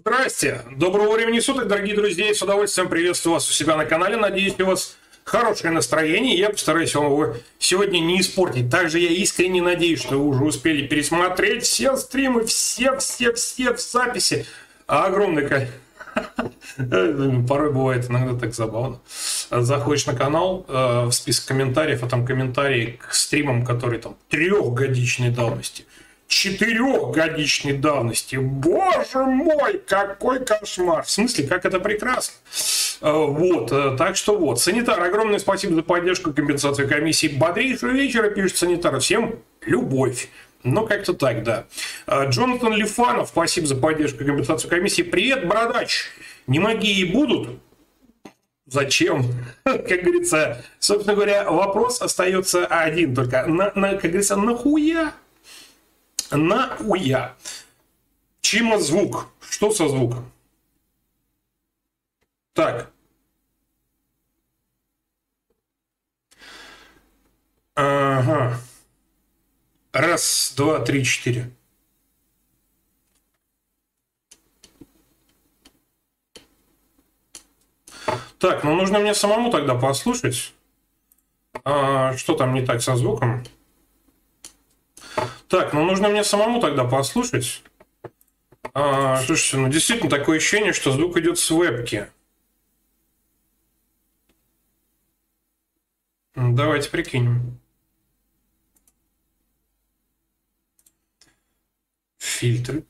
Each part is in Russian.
Здрасте! Доброго времени суток, дорогие друзья! С удовольствием приветствую вас у себя на канале. Надеюсь, у вас хорошее настроение. Я постараюсь вам его сегодня не испортить. Также я искренне надеюсь, что вы уже успели пересмотреть все стримы, все-все-все в записи. А огромное Порой бывает иногда так забавно. Заходишь на канал, э, в список комментариев, а там комментарии к стримам, которые там трехгодичной давности четырехгодичной давности. Боже мой, какой кошмар! В смысле, как это прекрасно. Э, вот, э, так что вот. Санитар, огромное спасибо за поддержку компенсацию комиссии. Бодрейшего вечера, пишет санитар. Всем любовь. Ну, как-то так, да. Э, Джонатан Лифанов, спасибо за поддержку компенсацию комиссии. Привет, бородач. Не могли и будут? Зачем? Как говорится, собственно говоря, вопрос остается один только. На, на, как говорится, нахуя? На уя. Чима звук. Что со звуком? Так. Ага. Раз, два, три, четыре. Так, ну нужно мне самому тогда послушать. А, что там не так со звуком? Так, ну нужно мне самому тогда послушать. А, слушайте, ну действительно такое ощущение, что звук идет с вебки. Давайте прикинем. Фильтры.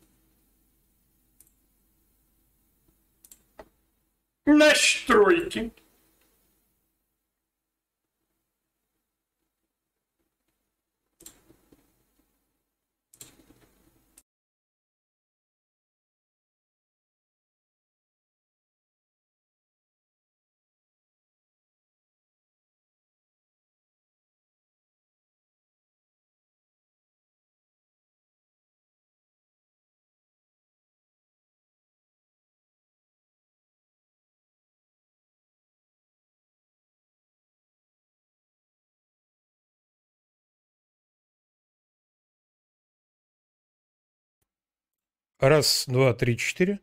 Настройки. Раз, два, три, четыре.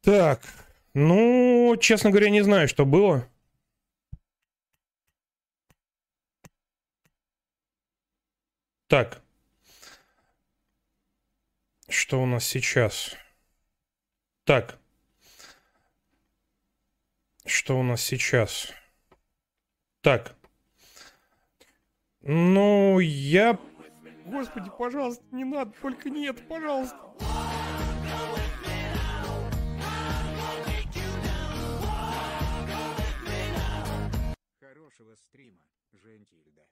Так, ну, честно говоря, не знаю, что было. Так. Что у нас сейчас? Так. Что у нас сейчас? Так. Ну, я Господи, пожалуйста, не надо, только нет, пожалуйста. Хорошего стрима, Жентильда.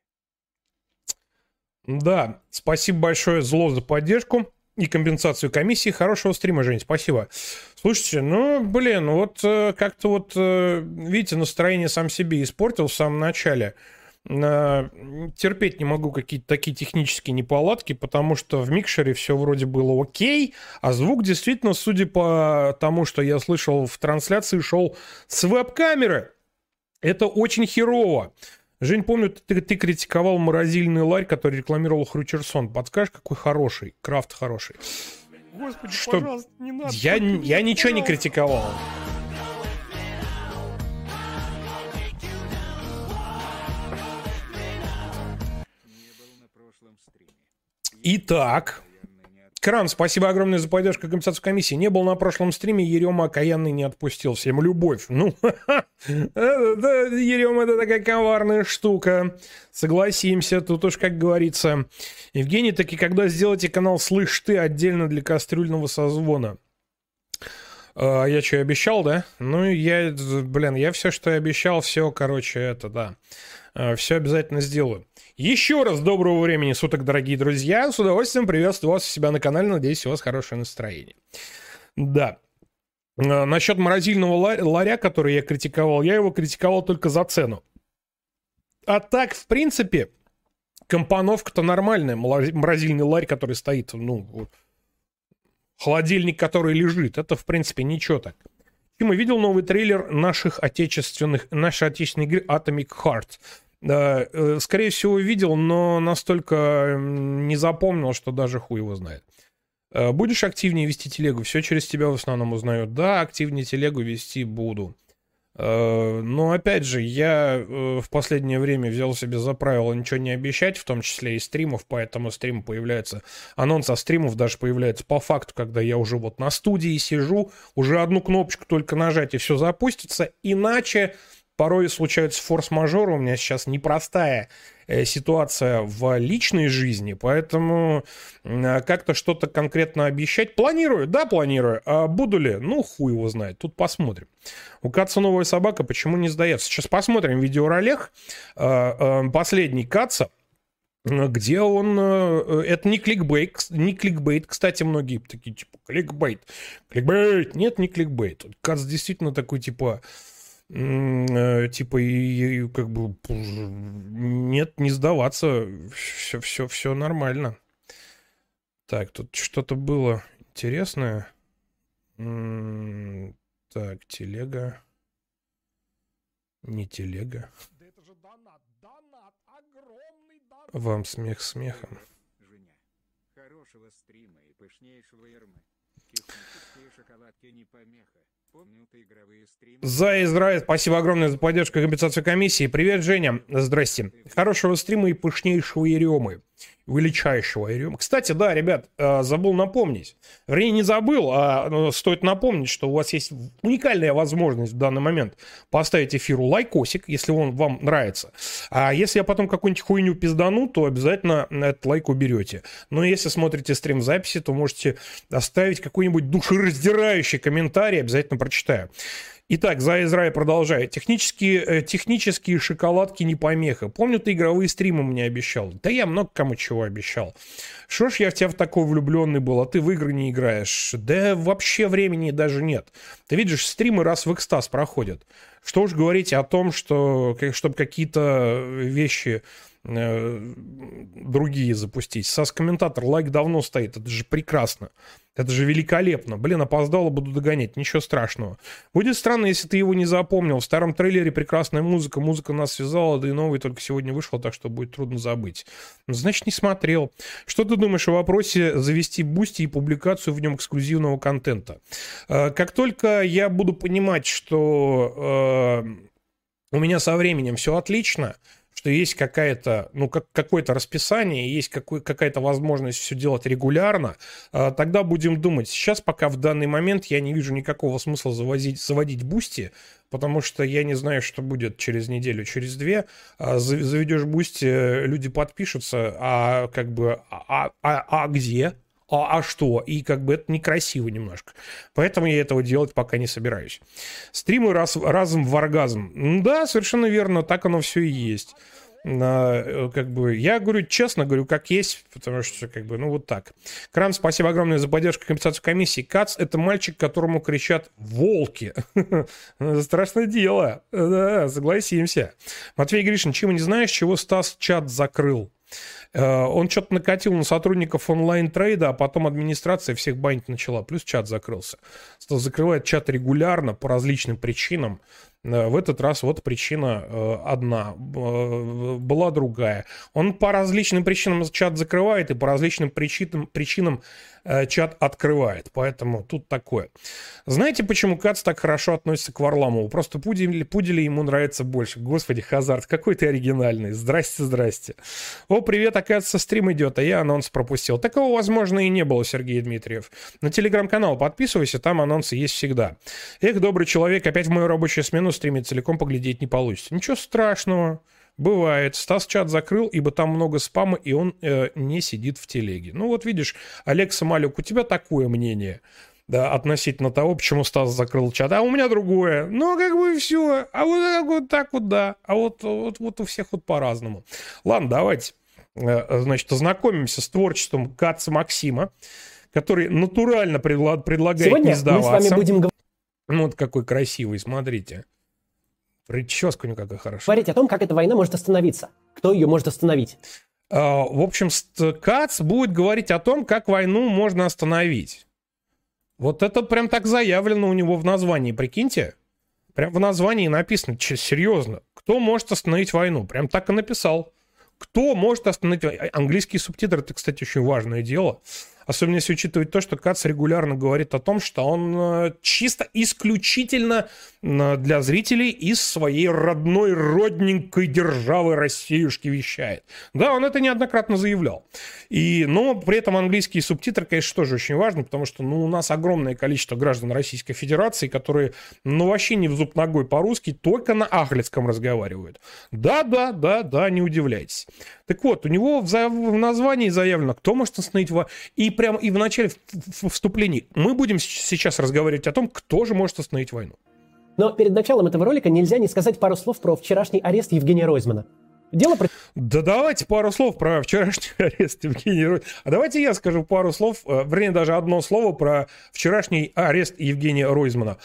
Да, спасибо большое, Зло, за поддержку и компенсацию комиссии. Хорошего стрима, Жень, спасибо. Слушайте, ну, блин, вот э, как-то вот, э, видите, настроение сам себе испортил в самом начале терпеть не могу какие-то такие технические неполадки, потому что в микшере все вроде было окей, а звук действительно, судя по тому, что я слышал в трансляции, шел с веб-камеры. Это очень херово. Жень, помню, ты, ты критиковал морозильный ларь, который рекламировал Хрючерсон. Подскажешь, какой хороший, крафт хороший. Господи, что... пожалуйста, не надо. Я, я ничего не критиковал. Итак, Кран, спасибо огромное за поддержку компенсацию комиссии. Не был на прошлом стриме, Ерема окаянный не отпустил. Всем любовь. Ну, Ерема это такая коварная штука. Согласимся, тут уж как говорится. Евгений, таки когда сделаете канал «Слышь ты» отдельно для кастрюльного созвона? А, я что, обещал, да? Ну, я, блин, я все, что я обещал, все, короче, это, да. А, все обязательно сделаю. Еще раз доброго времени суток, дорогие друзья. С удовольствием приветствую вас у себя на канале. Надеюсь, у вас хорошее настроение. Да. А, насчет морозильного ларя, который я критиковал, я его критиковал только за цену. А так, в принципе, компоновка-то нормальная. Морозильный ларь, который стоит, ну, холодильник, который лежит. Это, в принципе, ничего так. Тима видел новый трейлер наших отечественных, нашей отечественной игры Atomic Heart. Э, скорее всего, видел, но настолько не запомнил, что даже хуй его знает. Э, будешь активнее вести телегу? Все через тебя в основном узнают. Да, активнее телегу вести буду. Э, но опять же, я в последнее время взял себе за правило ничего не обещать, в том числе и стримов, поэтому стрим появляется, анонс о стримов даже появляется по факту, когда я уже вот на студии сижу, уже одну кнопочку только нажать и все запустится, иначе порой случаются форс-мажоры, у меня сейчас непростая Э, ситуация в личной жизни, поэтому э, как-то что-то конкретно обещать. Планирую, да, планирую. А буду ли? Ну, хуй его знает. Тут посмотрим. У Каца новая собака, почему не сдается? Сейчас посмотрим видеоролик. Э, последний Каца где он... Это не кликбейт, не кликбейт, кстати, многие такие, типа, кликбейт, кликбейт. Нет, не кликбейт. Кац действительно такой, типа, Э, типа и, и как бы нет, не сдаваться, все, все, все нормально. Так, тут что-то было интересное. Так, телега. Не телега. Вам смех смехом. Хорошего стрима и пышнейшего ярмы. шоколадки не помеха. За Израиль, спасибо огромное за поддержку и компенсацию комиссии. Привет, Женя. Здрасте. Хорошего стрима и пышнейшего еремы величайшего Ириума. Кстати, да, ребят, э, забыл напомнить. Вернее, не забыл, а стоит напомнить, что у вас есть уникальная возможность в данный момент поставить эфиру лайкосик, если он вам нравится. А если я потом какую-нибудь хуйню пиздану, то обязательно этот лайк уберете. Но если смотрите стрим записи, то можете оставить какой-нибудь душераздирающий комментарий, обязательно прочитаю. Итак, за Израиль продолжает. Технические, э, технические шоколадки не помеха. Помню, ты игровые стримы мне обещал. Да я много кому чего обещал. Что ж я в тебя в такой влюбленный был, а ты в игры не играешь? Да вообще времени даже нет. Ты видишь, стримы раз в экстаз проходят. Что уж говорить о том, что чтобы какие-то вещи Э, другие запустить. Сас комментатор, лайк давно стоит, это же прекрасно. Это же великолепно. Блин, опоздала, буду догонять. Ничего страшного. Будет странно, если ты его не запомнил. В старом трейлере прекрасная музыка. Музыка нас связала, да и новый только сегодня вышел, так что будет трудно забыть. Значит, не смотрел. Что ты думаешь о вопросе завести бусти и публикацию в нем эксклюзивного контента? Э, как только я буду понимать, что э, у меня со временем все отлично, что есть какая-то, ну, как, какое-то расписание, есть какой, какая-то возможность все делать регулярно, а, тогда будем думать. Сейчас пока в данный момент я не вижу никакого смысла завозить, заводить бусти, потому что я не знаю, что будет через неделю, через две. А, заведешь бусти, люди подпишутся, а как бы, а, а, а где? А, а что? И как бы это некрасиво немножко. Поэтому я этого делать пока не собираюсь. Стримы раз, разом в оргазм. Да, совершенно верно, так оно все и есть. На, э, как бы, я говорю честно, говорю, как есть, потому что, как бы, ну, вот так. Кран, спасибо огромное за поддержку компенсацию комиссии. Кац — это мальчик, которому кричат «волки». Страшное дело. Да, согласимся. Матвей Гришин, чего не знаешь, чего Стас чат закрыл? Э, он что-то накатил на сотрудников онлайн-трейда, а потом администрация всех банить начала. Плюс чат закрылся. Закрывает чат регулярно по различным причинам. Э, в этот раз вот причина э, одна, была другая. Он по различным причинам чат закрывает и по различным причинам, причинам чат открывает. Поэтому тут такое. Знаете, почему Кац так хорошо относится к Варламову? Просто Пудели, Пудели ему нравится больше. Господи, Хазард, какой ты оригинальный. Здрасте, здрасте. О, привет, оказывается, стрим идет, а я анонс пропустил. Такого, возможно, и не было, Сергей Дмитриев. На телеграм-канал подписывайся, там анонсы есть всегда. Эх, добрый человек, опять в мою рабочую смену стримит, целиком поглядеть не получится. Ничего страшного. Бывает. Стас чат закрыл, ибо там много спама, и он э, не сидит в телеге. Ну вот видишь, Олег Самолюк, у тебя такое мнение да, относительно того, почему Стас закрыл чат. А у меня другое. Ну, как бы все. А вот, вот так вот, да. А вот, вот, вот у всех вот по-разному. Ладно, давайте, э, значит, ознакомимся с творчеством Каца Максима, который натурально предла- предлагает Сегодня не сдаваться. мы с вами будем говорить... Ну, вот какой красивый, смотрите. Прическа у него какая хорошая. Говорить о том, как эта война может остановиться. Кто ее может остановить. А, в общем, Кац будет говорить о том, как войну можно остановить. Вот это прям так заявлено у него в названии, прикиньте. Прям в названии написано, серьезно, кто может остановить войну. Прям так и написал. Кто может остановить... Английские субтитры, это, кстати, очень важное дело. Особенно если учитывать то, что Кац регулярно говорит о том, что он э, чисто исключительно для зрителей из своей родной родненькой державы Россиюшки вещает. Да, он это неоднократно заявлял. И, но при этом английские субтитры, конечно, тоже очень важны, потому что ну, у нас огромное количество граждан Российской Федерации, которые ну вообще не в зуб ногой по-русски, только на ахлицком разговаривают. Да, да, да, да, не удивляйтесь. Так вот, у него в, в названии заявлено, кто может остановить его. И прямо и в начале в, вступлении мы будем сейчас разговаривать о том, кто же может остановить войну. Но перед началом этого ролика нельзя не сказать пару слов про вчерашний арест Евгения Ройзмана. Дело про... Да давайте пару слов про вчерашний арест Евгения Ройзмана. А давайте я скажу пару слов, э, вернее, даже одно слово про вчерашний арест Евгения Ройзмана.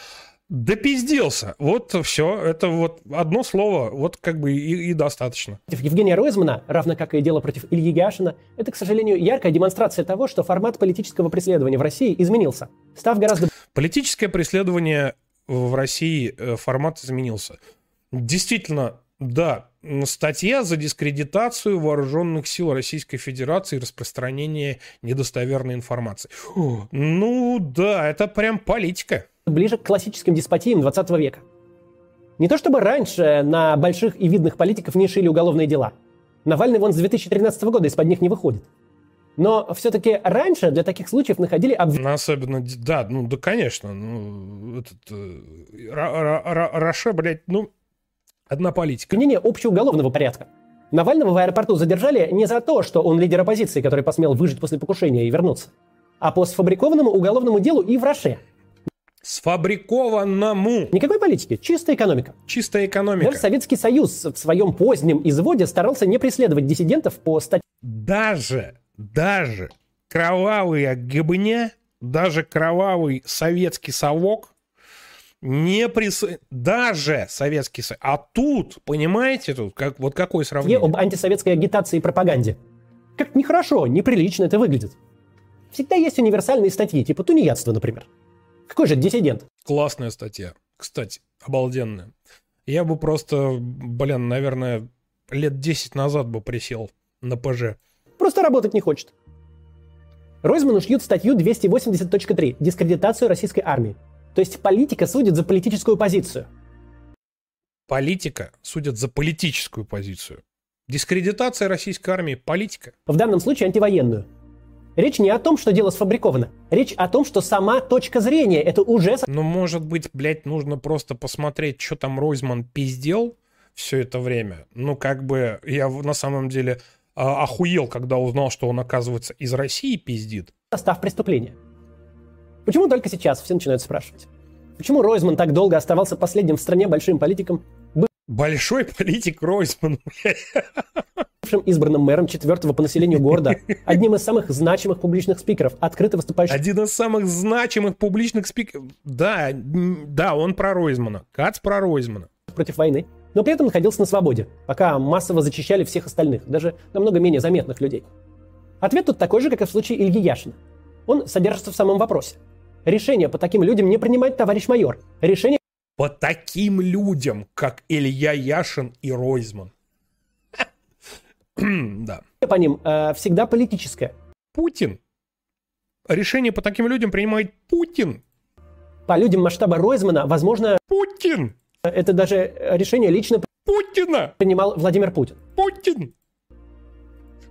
Допизделся. Вот все. Это вот одно слово, вот как бы и, и достаточно. Против Евгения Ройзмана, равно как и дело против Ильи Яшина, это, к сожалению, яркая демонстрация того, что формат политического преследования в России изменился, став гораздо... Политическое преследование в России, э, формат изменился. Действительно, да, статья за дискредитацию вооруженных сил Российской Федерации и распространение недостоверной информации. Ну да, это прям политика ближе к классическим деспотиям 20 века. Не то чтобы раньше на больших и видных политиков не шили уголовные дела. Навальный вон с 2013 года из-под них не выходит. Но все-таки раньше для таких случаев находили обвинения. Ну, особенно, да, ну да, конечно. Ну, этот, э, Роше, блядь, ну, одна политика. Обвинение общеуголовного порядка. Навального в аэропорту задержали не за то, что он лидер оппозиции, который посмел выжить после покушения и вернуться, а по сфабрикованному уголовному делу и в Роше – Сфабрикованному. Никакой политики, чистая экономика. Чистая экономика. Даже Советский Союз в своем позднем изводе старался не преследовать диссидентов по статье. Даже, даже кровавая гыбня, даже кровавый советский совок не прис... Даже Советский Союз. А тут, понимаете, тут как, вот какое сравнение? об антисоветской агитации и пропаганде. Как нехорошо, неприлично это выглядит. Всегда есть универсальные статьи, типа тунеядство, например. Какой же диссидент? Классная статья. Кстати, обалденная. Я бы просто, блин, наверное, лет 10 назад бы присел на ПЖ. Просто работать не хочет. Ройзману шьют статью 280.3 «Дискредитацию российской армии». То есть политика судит за политическую позицию. Политика судит за политическую позицию. Дискредитация российской армии – политика. В данном случае антивоенную. Речь не о том, что дело сфабриковано. Речь о том, что сама точка зрения это уже... Ну, может быть, блядь, нужно просто посмотреть, что там Ройзман пиздел все это время. Ну, как бы я на самом деле а, охуел, когда узнал, что он, оказывается, из России пиздит. Состав преступления. Почему только сейчас все начинают спрашивать? Почему Ройзман так долго оставался последним в стране большим политиком? Большой политик Ройзман. бывшим избранным мэром четвертого по населению города, одним из самых значимых публичных спикеров, открыто выступающих... Один из самых значимых публичных спикеров. Да, да, он про Ройзмана. Кац про Ройзмана. Против войны. Но при этом находился на свободе, пока массово зачищали всех остальных, даже намного менее заметных людей. Ответ тут такой же, как и в случае Ильи Яшина. Он содержится в самом вопросе. Решение по таким людям не принимать товарищ майор. Решение по таким людям, как Илья Яшин и Ройзман. да. По ним э, всегда политическое. Путин. Решение по таким людям принимает Путин. По людям масштаба Ройзмана, возможно... Путин! Это даже решение лично... Путина! Принимал Владимир Путин. Путин!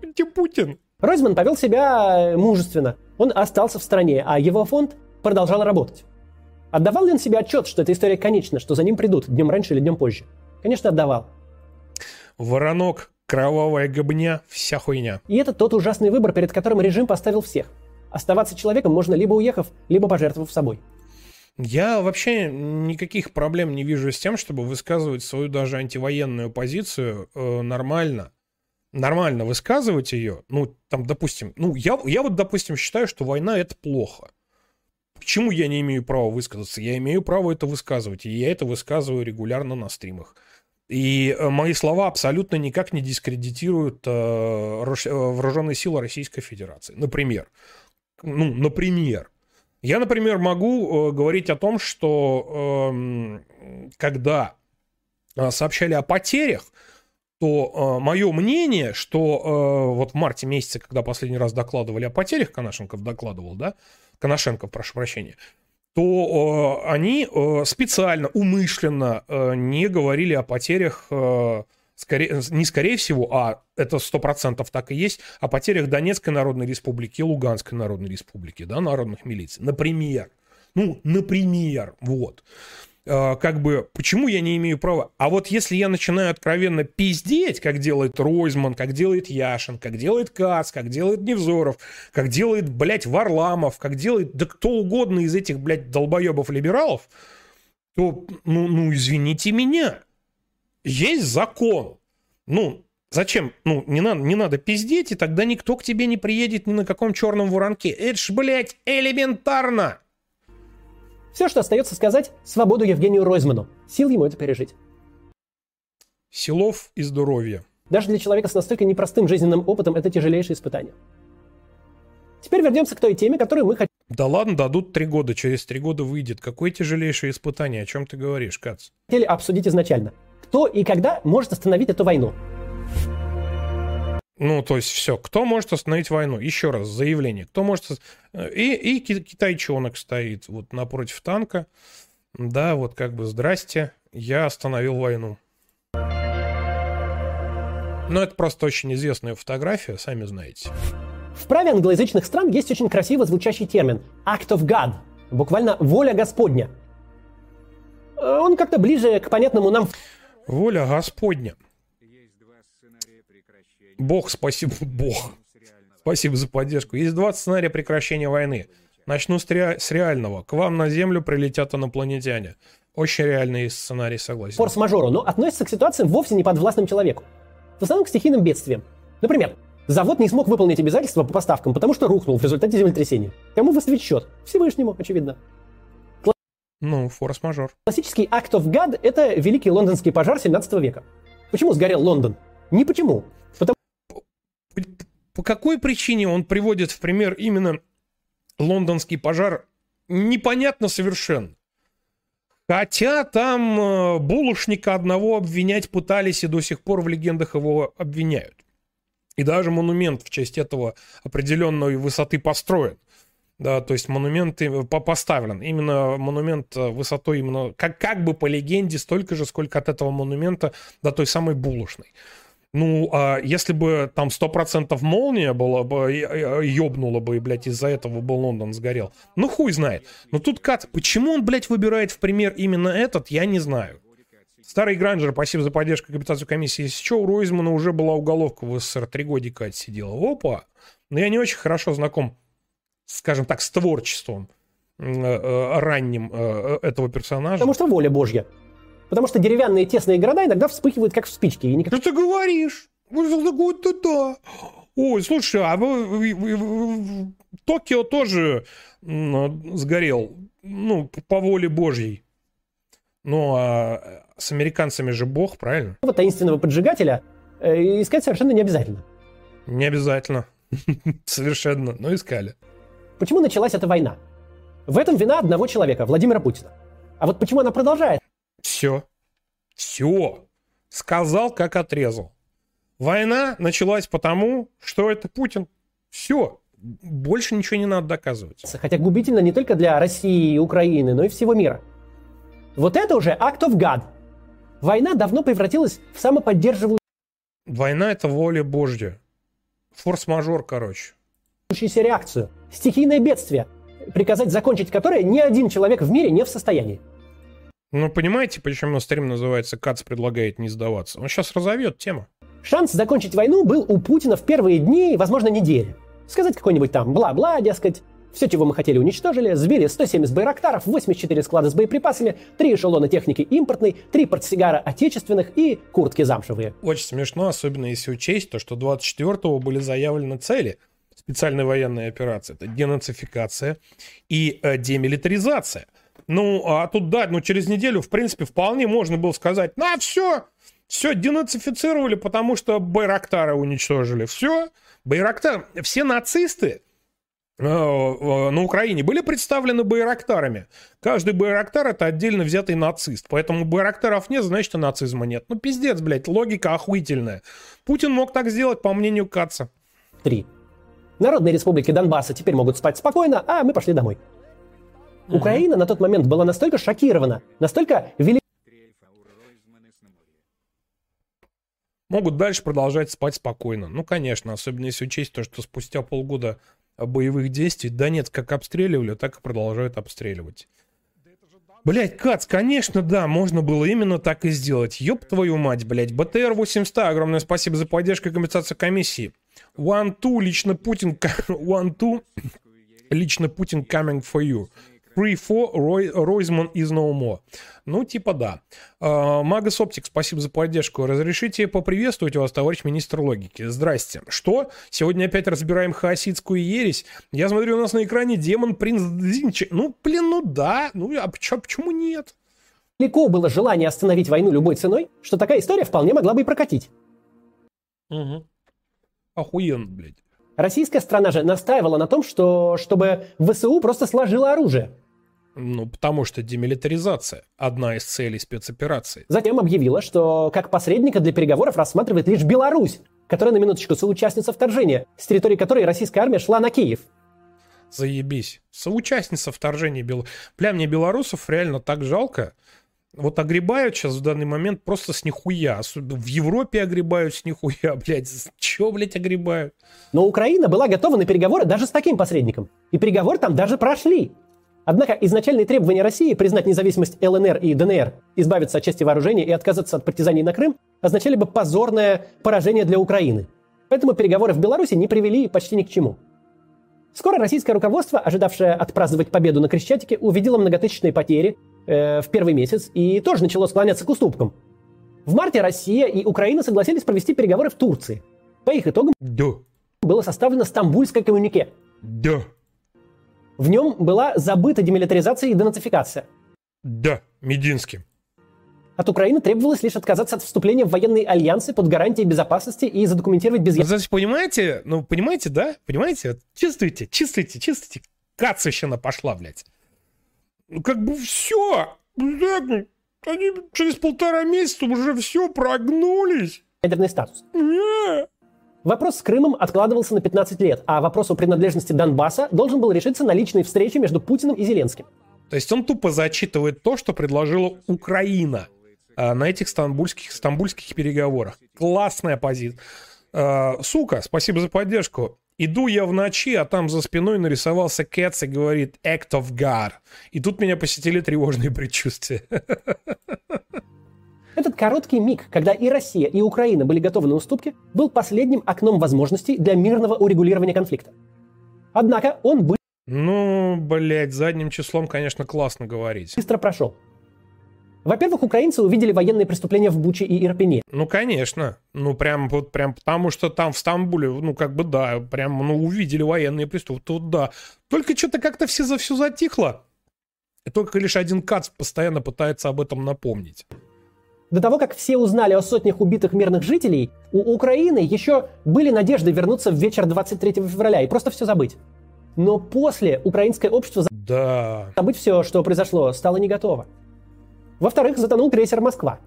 Где Путин? Ройзман повел себя мужественно. Он остался в стране, а его фонд продолжал работать. Отдавал ли он себе отчет, что эта история конечна, что за ним придут днем раньше или днем позже? Конечно, отдавал. Воронок Кровавая гобня, вся хуйня. И это тот ужасный выбор, перед которым режим поставил всех. Оставаться человеком можно либо уехав, либо пожертвовав собой. Я вообще никаких проблем не вижу с тем, чтобы высказывать свою даже антивоенную позицию э, нормально. Нормально высказывать ее. Ну, там, допустим, ну, я, я вот, допустим, считаю, что война это плохо. Почему я не имею права высказаться? Я имею право это высказывать, и я это высказываю регулярно на стримах. И э, мои слова абсолютно никак не дискредитируют э, э, вооруженные силы Российской Федерации. Например. Ну, например. Я, например, могу говорить о том, что эм, когда сообщали о потерях, то э, мое мнение, что э, вот в марте месяце, когда последний раз докладывали о потерях, Коношенков докладывал, да, Коношенков, прошу прощения, то э, они э, специально, умышленно э, не говорили о потерях, э, скорее, не скорее всего, а это сто процентов так и есть, о потерях Донецкой Народной Республики и Луганской Народной Республики, да, народных милиций, например. Ну, например, вот. Э, как бы, почему я не имею права? А вот если я начинаю откровенно пиздеть, как делает Ройзман, как делает Яшин, как делает Кац, как делает Невзоров, как делает, блядь, Варламов, как делает, да кто угодно из этих, блядь, долбоебов-либералов, то, ну, ну, извините меня, есть закон. Ну, зачем? Ну, не надо, не надо пиздеть, и тогда никто к тебе не приедет ни на каком черном воронке. Это ж, блядь, элементарно. Все, что остается сказать, свободу Евгению Ройзману. Сил ему это пережить. Силов и здоровья. Даже для человека с настолько непростым жизненным опытом это тяжелейшее испытание. Теперь вернемся к той теме, которую мы хотим. Да ладно, дадут три года, через три года выйдет. Какое тяжелейшее испытание? О чем ты говоришь, Кац? Хотели обсудить изначально. Кто и когда может остановить эту войну? Ну, то есть все. Кто может остановить войну? Еще раз, заявление. Кто может... И, и китайчонок стоит вот напротив танка. Да, вот как бы здрасте, я остановил войну. Но это просто очень известная фотография, сами знаете. В праве англоязычных стран есть очень красиво звучащий термин «act of God», буквально «воля Господня». Он как-то ближе к понятному нам... Воля Господня. Бог, спасибо, Бог. Спасибо за поддержку. Есть два сценария прекращения войны. Начну с, ре... с реального. К вам на Землю прилетят инопланетяне. Очень реальный сценарий, согласен. Форс-мажору, но относится к ситуациям вовсе не подвластным человеку. В основном к стихийным бедствиям. Например, завод не смог выполнить обязательства по поставкам, потому что рухнул в результате землетрясения. Кому выставить счет? Всевышнему, очевидно. Ну, форс-мажор. Классический Act of God – это великий лондонский пожар 17 века. Почему сгорел Лондон? Не почему. По какой причине он приводит в пример именно лондонский пожар, непонятно совершенно. Хотя там э, булочника одного обвинять пытались и до сих пор в легендах его обвиняют. И даже монумент в честь этого определенной высоты построен. Да, то есть монумент поставлен. Именно монумент э, высотой именно, как, как бы по легенде, столько же, сколько от этого монумента до той самой булочной. Ну, а если бы там 100% молния была бы, ёбнула бы, и, блядь, из-за этого бы Лондон сгорел. Ну, хуй знает. Но тут Кат, почему он, блядь, выбирает в пример именно этот, я не знаю. Старый Гранджер, спасибо за поддержку капитацию комиссии. Если что, у Ройзмана уже была уголовка в СССР, три годика отсидела. Опа! Но я не очень хорошо знаком, скажем так, с творчеством э, э, ранним э, этого персонажа. Потому что воля божья. Потому что деревянные тесные города иногда вспыхивают как в спичке. И никак... Что ты говоришь? Да-да. Ой, слушай, а вы, Токио тоже сгорел, ну, по воле Божьей. Ну, а с американцами же бог, правильно? Вот таинственного поджигателя э, искать совершенно не обязательно. Не обязательно. Совершенно, но искали. Почему началась эта война? В этом вина одного человека, Владимира Путина. А вот почему она продолжает? Все. Все. Сказал, как отрезал. Война началась потому, что это Путин. Все. Больше ничего не надо доказывать. Хотя губительно не только для России и Украины, но и всего мира. Вот это уже act of God. Война давно превратилась в самоподдерживающую... Война — это воля Божья. Форс-мажор, короче. реакцию. Стихийное бедствие, приказать закончить которое ни один человек в мире не в состоянии. Ну, понимаете, почему стрим называется «Кац предлагает не сдаваться»? Он сейчас разовьет тему. Шанс закончить войну был у Путина в первые дни, возможно, недели. Сказать какой-нибудь там бла-бла, дескать, все, чего мы хотели, уничтожили, сбили 170 байрактаров, 84 склада с боеприпасами, 3 эшелона техники импортной, 3 портсигара отечественных и куртки замшевые. Очень смешно, особенно если учесть то, что 24-го были заявлены цели специальной военной операции. Это денацификация и э, демилитаризация. Ну, а тут, да, ну, через неделю, в принципе, вполне можно было сказать, ну, а все, все, денацифицировали, потому что Байрактары уничтожили. Все, Байрактар, все нацисты, э, э, на Украине были представлены байрактарами. Каждый байрактар это отдельно взятый нацист. Поэтому байрактаров нет, значит и нацизма нет. Ну пиздец, блядь, логика охуительная. Путин мог так сделать, по мнению Каца. Три. Народные республики Донбасса теперь могут спать спокойно, а мы пошли домой. Угу. Украина на тот момент была настолько шокирована, настолько велика могут дальше продолжать спать спокойно. Ну, конечно, особенно если учесть то, что спустя полгода боевых действий Донец как обстреливали, так и продолжают обстреливать. Блять, Кац, конечно, да, можно было именно так и сделать. Ёб твою мать, блять. БТР 800, огромное спасибо за поддержку и компенсацию комиссии. One Two, лично Путин, One Two, лично Путин coming for you. Free for Ройзман из No More. Ну, типа да. Магас Оптик, спасибо за поддержку. Разрешите поприветствовать вас, товарищ министр логики. Здрасте. Что? Сегодня опять разбираем хаоситскую ересь? Я смотрю, у нас на экране демон принц Дзинчи. Ну, блин, ну да. Ну, а почему нет? Велико было желание остановить войну любой ценой, что такая история вполне могла бы и прокатить. Угу. Охуенно, блядь. Российская страна же настаивала на том, что чтобы ВСУ просто сложило оружие. Ну, потому что демилитаризация – одна из целей спецоперации. Затем объявила, что как посредника для переговоров рассматривает лишь Беларусь, которая на минуточку соучастница вторжения, с территории которой российская армия шла на Киев. Заебись. Соучастница вторжения Бел... Бля, мне белорусов реально так жалко. Вот огребают сейчас в данный момент просто с нихуя. В Европе огребают с нихуя, блядь. Чего, блядь, огребают? Но Украина была готова на переговоры даже с таким посредником. И переговоры там даже прошли. Однако изначальные требования России признать независимость ЛНР и ДНР, избавиться от части вооружения и отказаться от партизании на Крым означали бы позорное поражение для Украины. Поэтому переговоры в Беларуси не привели почти ни к чему. Скоро российское руководство, ожидавшее отпраздновать победу на Крещатике, увидело многотысячные потери э, в первый месяц и тоже начало склоняться к уступкам. В марте Россия и Украина согласились провести переговоры в Турции. По их итогам да. было составлено Стамбульское коммюнике. Да. В нем была забыта демилитаризация и денацификация. Да, Мединским. От Украины требовалось лишь отказаться от вступления в военные альянсы под гарантией безопасности и задокументировать без... Ну, значит, понимаете? Ну, понимаете, да? Понимаете? Чувствуете, чувствуете, чувствуете? Кацищина пошла, блядь. Ну, как бы все. Ну, они через полтора месяца уже все прогнулись. Ядерный статус. Не. Вопрос с Крымом откладывался на 15 лет, а вопрос о принадлежности Донбасса должен был решиться на личной встрече между Путиным и Зеленским. То есть он тупо зачитывает то, что предложила Украина а, на этих стамбульских, стамбульских переговорах. Классная позиция. А, сука, спасибо за поддержку. Иду я в ночи, а там за спиной нарисовался Кэтс и говорит «Act of God». И тут меня посетили тревожные предчувствия. Этот короткий миг, когда и Россия, и Украина были готовы на уступки, был последним окном возможностей для мирного урегулирования конфликта. Однако он был... Ну, блядь, задним числом, конечно, классно говорить. Быстро прошел. Во-первых, украинцы увидели военные преступления в Буче и Ирпене. Ну, конечно. Ну, прям вот прям потому, что там в Стамбуле, ну, как бы да, прям, ну, увидели военные преступления. Тут да. Только что-то как-то все за все затихло. И только лишь один Кац постоянно пытается об этом напомнить. До того, как все узнали о сотнях убитых мирных жителей, у Украины еще были надежды вернуться в вечер 23 февраля и просто все забыть. Но после украинское общество да. забыть все, что произошло, стало не готово. Во-вторых, затонул крейсер «Москва».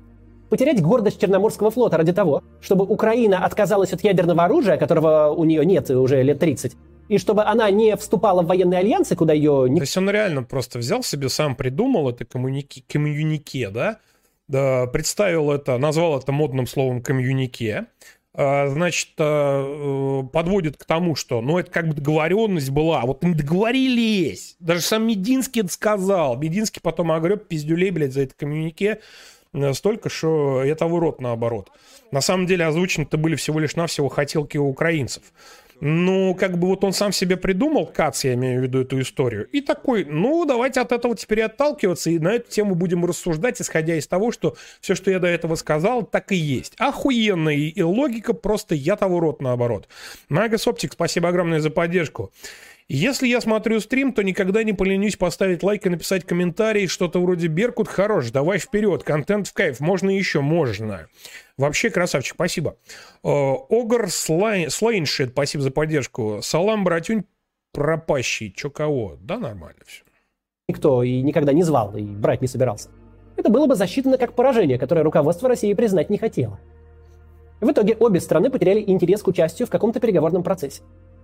Потерять гордость Черноморского флота ради того, чтобы Украина отказалась от ядерного оружия, которого у нее нет уже лет 30, и чтобы она не вступала в военные альянсы, куда ее... Не... То есть он реально просто взял себе, сам придумал это коммуники... коммюнике, да? Представил это, назвал это модным словом комьюнике, а, значит, а, э, подводит к тому, что, ну, это как бы договоренность была, вот не договорились. Даже сам Мединский это сказал. Мединский потом огреб пиздюлей, блядь, за это коммюнике э, столько, что это в рот наоборот. На самом деле озвучены-то были всего лишь навсего хотелки у украинцев. Ну, как бы вот он сам себе придумал, Кац, я имею в виду эту историю, и такой, ну, давайте от этого теперь отталкиваться, и на эту тему будем рассуждать, исходя из того, что все, что я до этого сказал, так и есть. Охуенно, и, и логика просто я того рот наоборот. Магас Оптик, спасибо огромное за поддержку. Если я смотрю стрим, то никогда не поленюсь поставить лайк и написать комментарий, что-то вроде «Беркут хорош, давай вперед, контент в кайф, можно еще, можно». Вообще красавчик, спасибо. Огр Слейншит, спасибо за поддержку. Салам, братюнь, пропащий, чё кого. Да, нормально все. Никто и никогда не звал, и брать не собирался. Это было бы засчитано как поражение, которое руководство России признать не хотело. В итоге обе страны потеряли интерес к участию в каком-то переговорном процессе.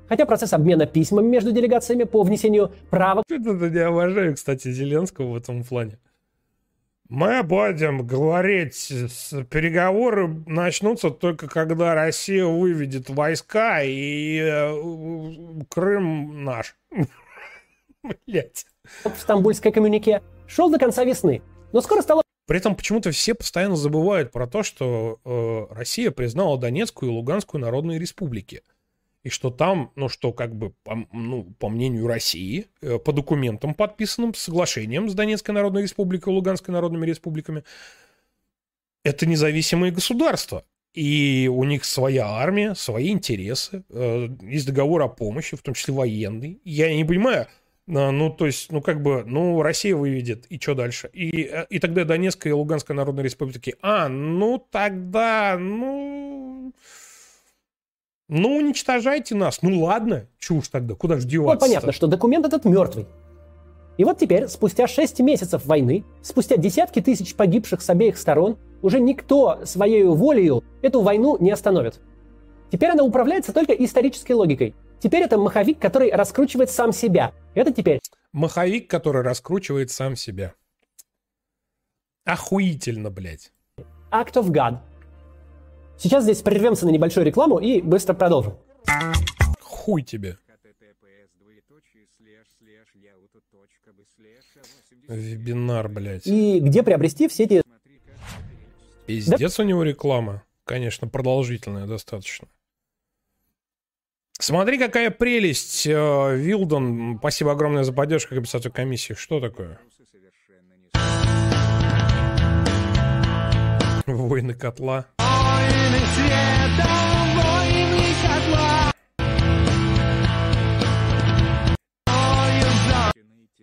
Хотя процесс обмена письмами между делегациями по внесению права... Это не уважаю, кстати, Зеленского в этом плане. Мы будем говорить, переговоры начнутся только когда Россия выведет войска и э, Крым наш. Блять. В Стамбульской коммюнике шел до конца весны, но скоро стало... При этом почему-то все постоянно забывают про то, что э, Россия признала Донецкую и Луганскую народные республики и что там, ну что как бы, по, ну, по мнению России, э, по документам, подписанным соглашением с Донецкой Народной Республикой и Луганской Народными Республиками, это независимые государства. И у них своя армия, свои интересы, э, есть договор о помощи, в том числе военный. Я не понимаю, э, ну, то есть, ну, как бы, ну, Россия выведет, и что дальше? И, и тогда Донецкая и Луганская Народная Республики, а, ну, тогда, ну, ну, уничтожайте нас. Ну ладно, чушь тогда, куда же деваться? Ну, понятно, что документ этот мертвый. И вот теперь, спустя 6 месяцев войны, спустя десятки тысяч погибших с обеих сторон, уже никто своей волею эту войну не остановит. Теперь она управляется только исторической логикой. Теперь это маховик, который раскручивает сам себя. Это теперь... Маховик, который раскручивает сам себя. Охуительно, блядь. Act of God. Сейчас здесь прервемся на небольшую рекламу и быстро продолжим. Хуй тебе. Вебинар, блядь. И где приобрести все эти... Пиздец да? у него реклама. Конечно, продолжительная достаточно. Смотри, какая прелесть. Э, Вилдон, спасибо огромное за поддержку к писателю комиссии. Что такое? Войны котла.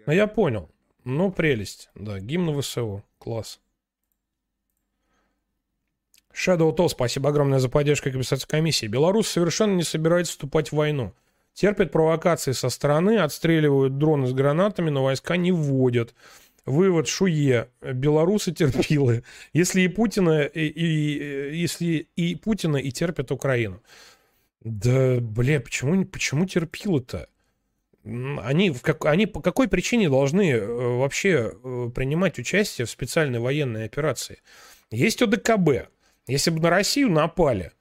Ну, я понял. Ну, прелесть. Да, гимн ВСУ. Класс. Shadow To, спасибо огромное за поддержку к комиссии. Беларусь совершенно не собирается вступать в войну. Терпят провокации со стороны, отстреливают дроны с гранатами, но войска не вводят. Вывод Шуе. Белорусы терпилы. Если и Путина, и, и, если и Путина и терпят Украину. Да, бля, почему, почему терпилы-то? Они, в как, они по какой причине должны э, вообще э, принимать участие в специальной военной операции? Есть ОДКБ. Если бы на Россию напали,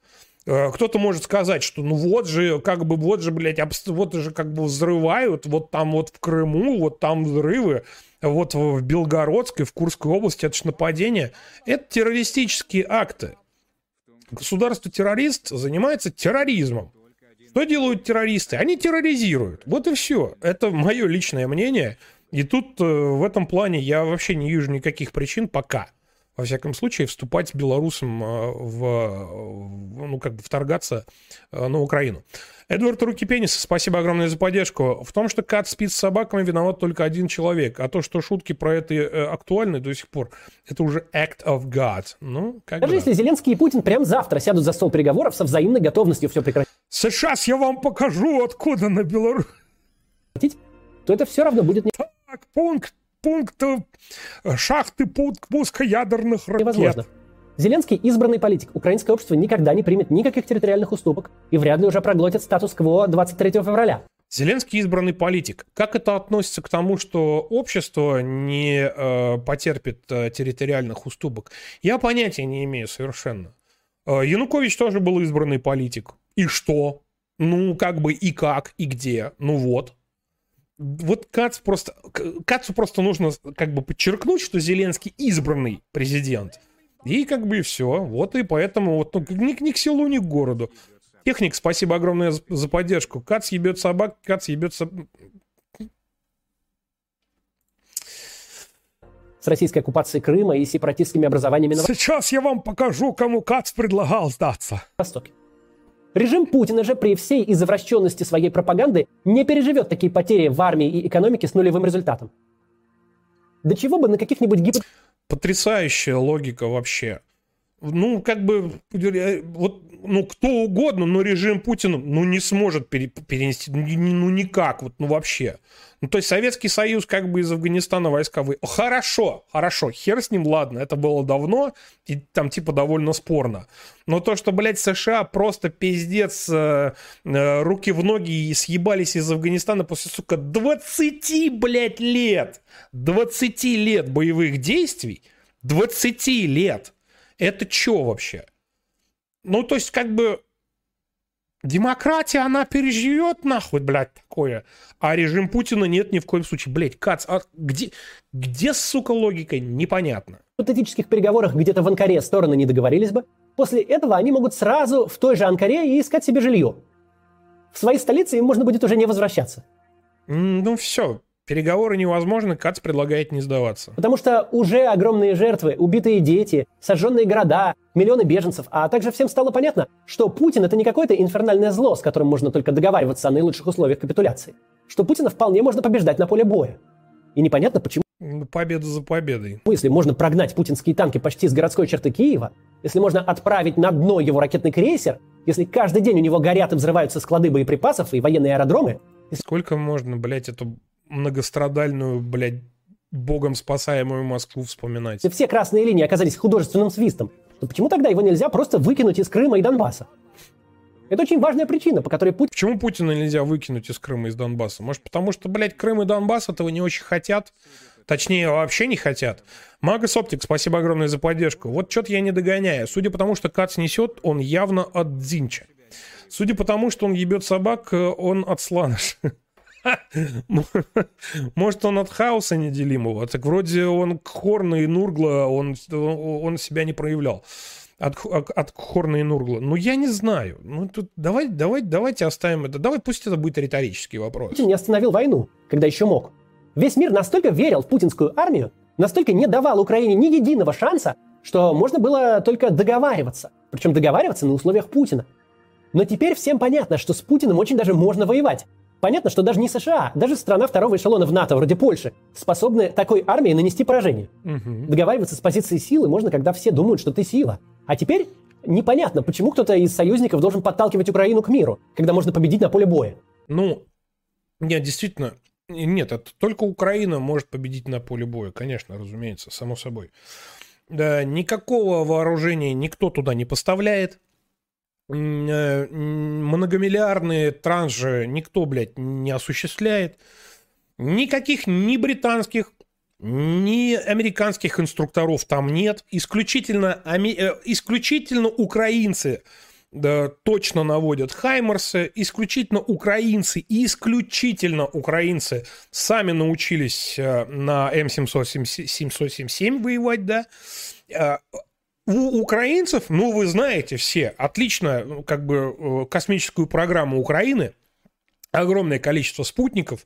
э, кто-то может сказать, что ну вот же, как бы, вот же, блядь, вот же как бы взрывают, вот там вот в Крыму, вот там взрывы, вот в Белгородской, в Курской области, это же нападение. Это террористические акты. Государство-террорист занимается терроризмом. Что делают террористы? Они терроризируют. Вот и все. Это мое личное мнение. И тут э, в этом плане я вообще не вижу никаких причин пока во всяком случае, вступать белорусам э, в, ну, как бы вторгаться э, на Украину. Эдвард Руки Пениса, спасибо огромное за поддержку. В том, что Кат спит с собаками, виноват только один человек. А то, что шутки про это э, актуальны до сих пор, это уже act of God. Ну, как Даже если Зеленский и Путин прямо завтра сядут за стол переговоров со взаимной готовностью все прекратить. Сейчас я вам покажу, откуда на Беларусь. То это все равно будет не... Так, пункт пункт э, шахты пуска ядерных ракет. Невозможно. Зеленский избранный политик. Украинское общество никогда не примет никаких территориальных уступок и вряд ли уже проглотит статус-кво 23 февраля. Зеленский избранный политик. Как это относится к тому, что общество не э, потерпит э, территориальных уступок? Я понятия не имею совершенно. Э, Янукович тоже был избранный политик. И что? Ну, как бы и как, и где. Ну вот вот Кац просто, Кацу просто нужно как бы подчеркнуть, что Зеленский избранный президент. И как бы и все. Вот и поэтому вот ну, ни, ни к селу, ни к городу. Техник, спасибо огромное за, за поддержку. Кац ебет собак, Кац ебет собак. С российской оккупацией Крыма и сепаратистскими образованиями на Сейчас я вам покажу, кому Кац предлагал сдаться. Востоке. Режим Путина же при всей извращенности своей пропаганды не переживет такие потери в армии и экономике с нулевым результатом. До чего бы на каких-нибудь гипот... Потрясающая логика вообще. Ну, как бы, вот, ну, кто угодно, но режим Путина, ну, не сможет пере, перенести, ну, ну, никак, вот, ну, вообще. Ну, то есть Советский Союз как бы из Афганистана войска вы... Хорошо, хорошо, хер с ним, ладно, это было давно, и там типа довольно спорно. Но то, что, блядь, США просто пиздец, э, э, руки в ноги и съебались из Афганистана после, сука, 20, блядь, лет, 20 лет боевых действий, 20 лет, это что вообще? Ну, то есть, как бы, Демократия, она переживет нахуй, блядь, такое. А режим Путина нет ни в коем случае. Блядь, Кац, а где, где, сука, логика? Непонятно. В гипотетических переговорах где-то в Анкаре стороны не договорились бы. После этого они могут сразу в той же Анкаре и искать себе жилье. В своей столице им можно будет уже не возвращаться. Ну все, Переговоры невозможны, Кац предлагает не сдаваться. Потому что уже огромные жертвы, убитые дети, сожженные города, миллионы беженцев, а также всем стало понятно, что Путин это не какое-то инфернальное зло, с которым можно только договариваться о наилучших условиях капитуляции. Что Путина вполне можно побеждать на поле боя. И непонятно, почему... Победа за победой. Если можно прогнать путинские танки почти с городской черты Киева, если можно отправить на дно его ракетный крейсер, если каждый день у него горят и взрываются склады боеприпасов и военные аэродромы... Сколько можно, блядь, эту многострадальную, блядь, богом спасаемую Москву вспоминать. Все красные линии оказались художественным свистом, то почему тогда его нельзя просто выкинуть из Крыма и Донбасса? Это очень важная причина, по которой Путин... Почему Путина нельзя выкинуть из Крыма и из Донбасса? Может, потому что, блядь, Крым и Донбасс этого не очень хотят? Точнее, вообще не хотят. Магас Оптик, спасибо огромное за поддержку. Вот что-то я не догоняю. Судя по тому, что Кац несет, он явно от Дзинча. Судя по тому, что он ебет собак, он от Сланыша. Может, он от хаоса неделимого? Так вроде он Хорна и Нургла, он, он себя не проявлял. От, от Хорна и Нургла. Ну, я не знаю. Ну, тут давай, давай, давайте оставим это. Давай, пусть это будет риторический вопрос. Не остановил войну, когда еще мог. Весь мир настолько верил в путинскую армию, настолько не давал Украине ни единого шанса, что можно было только договариваться. Причем договариваться на условиях Путина. Но теперь всем понятно, что с Путиным очень даже можно воевать. Понятно, что даже не США, даже страна второго эшелона в НАТО, вроде Польши, способны такой армией нанести поражение. Угу. Договариваться с позиции силы можно, когда все думают, что ты сила. А теперь непонятно, почему кто-то из союзников должен подталкивать Украину к миру, когда можно победить на поле боя. Ну, нет, действительно, нет, это только Украина может победить на поле боя, конечно, разумеется, само собой. Да, никакого вооружения никто туда не поставляет. Э, многомиллиардные транжи никто, блядь, не осуществляет. Никаких ни британских, ни американских инструкторов там нет. Исключительно, э, исключительно украинцы да, точно наводят Хаймерсы, исключительно украинцы и исключительно украинцы сами научились э, на М777 воевать, да, у украинцев, ну, вы знаете все, отлично, ну, как бы, э, космическую программу Украины, огромное количество спутников,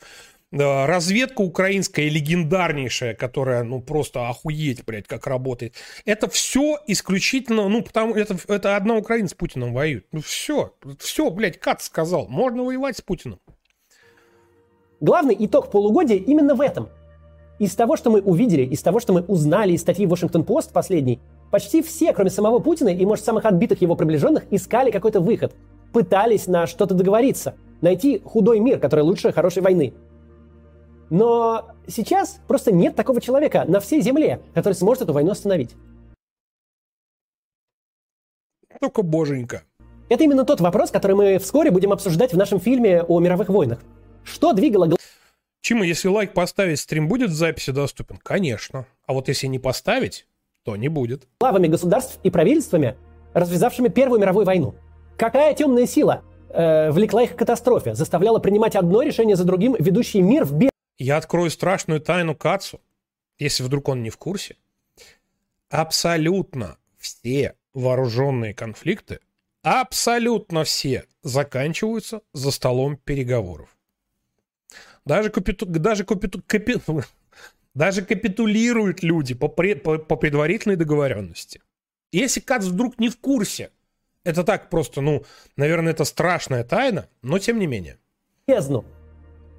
разведка украинская легендарнейшая, которая, ну, просто охуеть, блядь, как работает. Это все исключительно, ну, потому это, это одна Украина с Путиным воюет. Ну, все, все, блядь, Кат сказал, можно воевать с Путиным. Главный итог полугодия именно в этом. Из того, что мы увидели, из того, что мы узнали из статьи Washington-Post последней, Почти все, кроме самого Путина и, может, самых отбитых его приближенных, искали какой-то выход. Пытались на что-то договориться. Найти худой мир, который лучше хорошей войны. Но сейчас просто нет такого человека на всей Земле, который сможет эту войну остановить. Только боженька. Это именно тот вопрос, который мы вскоре будем обсуждать в нашем фильме о мировых войнах. Что двигало... Чима, если лайк поставить, стрим будет в записи доступен? Конечно. А вот если не поставить, то не будет. Главами государств и правительствами, развязавшими Первую мировую войну. Какая темная сила э, влекла их к катастрофе, заставляла принимать одно решение за другим, ведущий мир в бед... Я открою страшную тайну Кацу, если вдруг он не в курсе. Абсолютно все вооруженные конфликты, абсолютно все заканчиваются за столом переговоров. Даже, капиту, даже капиту, капи, даже капитулируют люди по, пред, по, по предварительной договоренности. Если Кац вдруг не в курсе, это так просто, ну, наверное, это страшная тайна, но тем не менее. Бездну.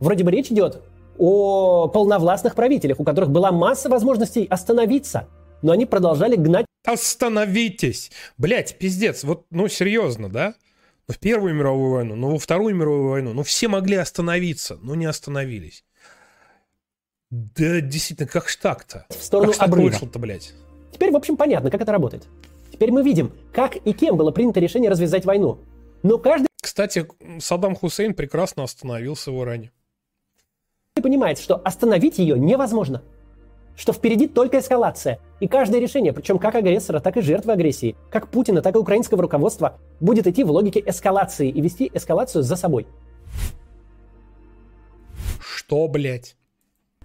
Вроде бы речь идет о полновластных правителях, у которых была масса возможностей остановиться но они продолжали гнать Остановитесь! Блять, пиздец, вот, ну, серьезно, да? Ну, в Первую мировую войну, ну, во Вторую мировую войну, ну, все могли остановиться, но не остановились. Да, действительно, как ж так-то? в сторону как обрыва. вышло-то, блядь? Теперь, в общем, понятно, как это работает. Теперь мы видим, как и кем было принято решение развязать войну. Но каждый Кстати, Саддам Хусейн прекрасно остановился в Иране. понимает, что остановить ее невозможно. Что впереди только эскалация. И каждое решение, причем как агрессора, так и жертвы агрессии, как Путина, так и украинского руководства, будет идти в логике эскалации и вести эскалацию за собой. Что, блядь?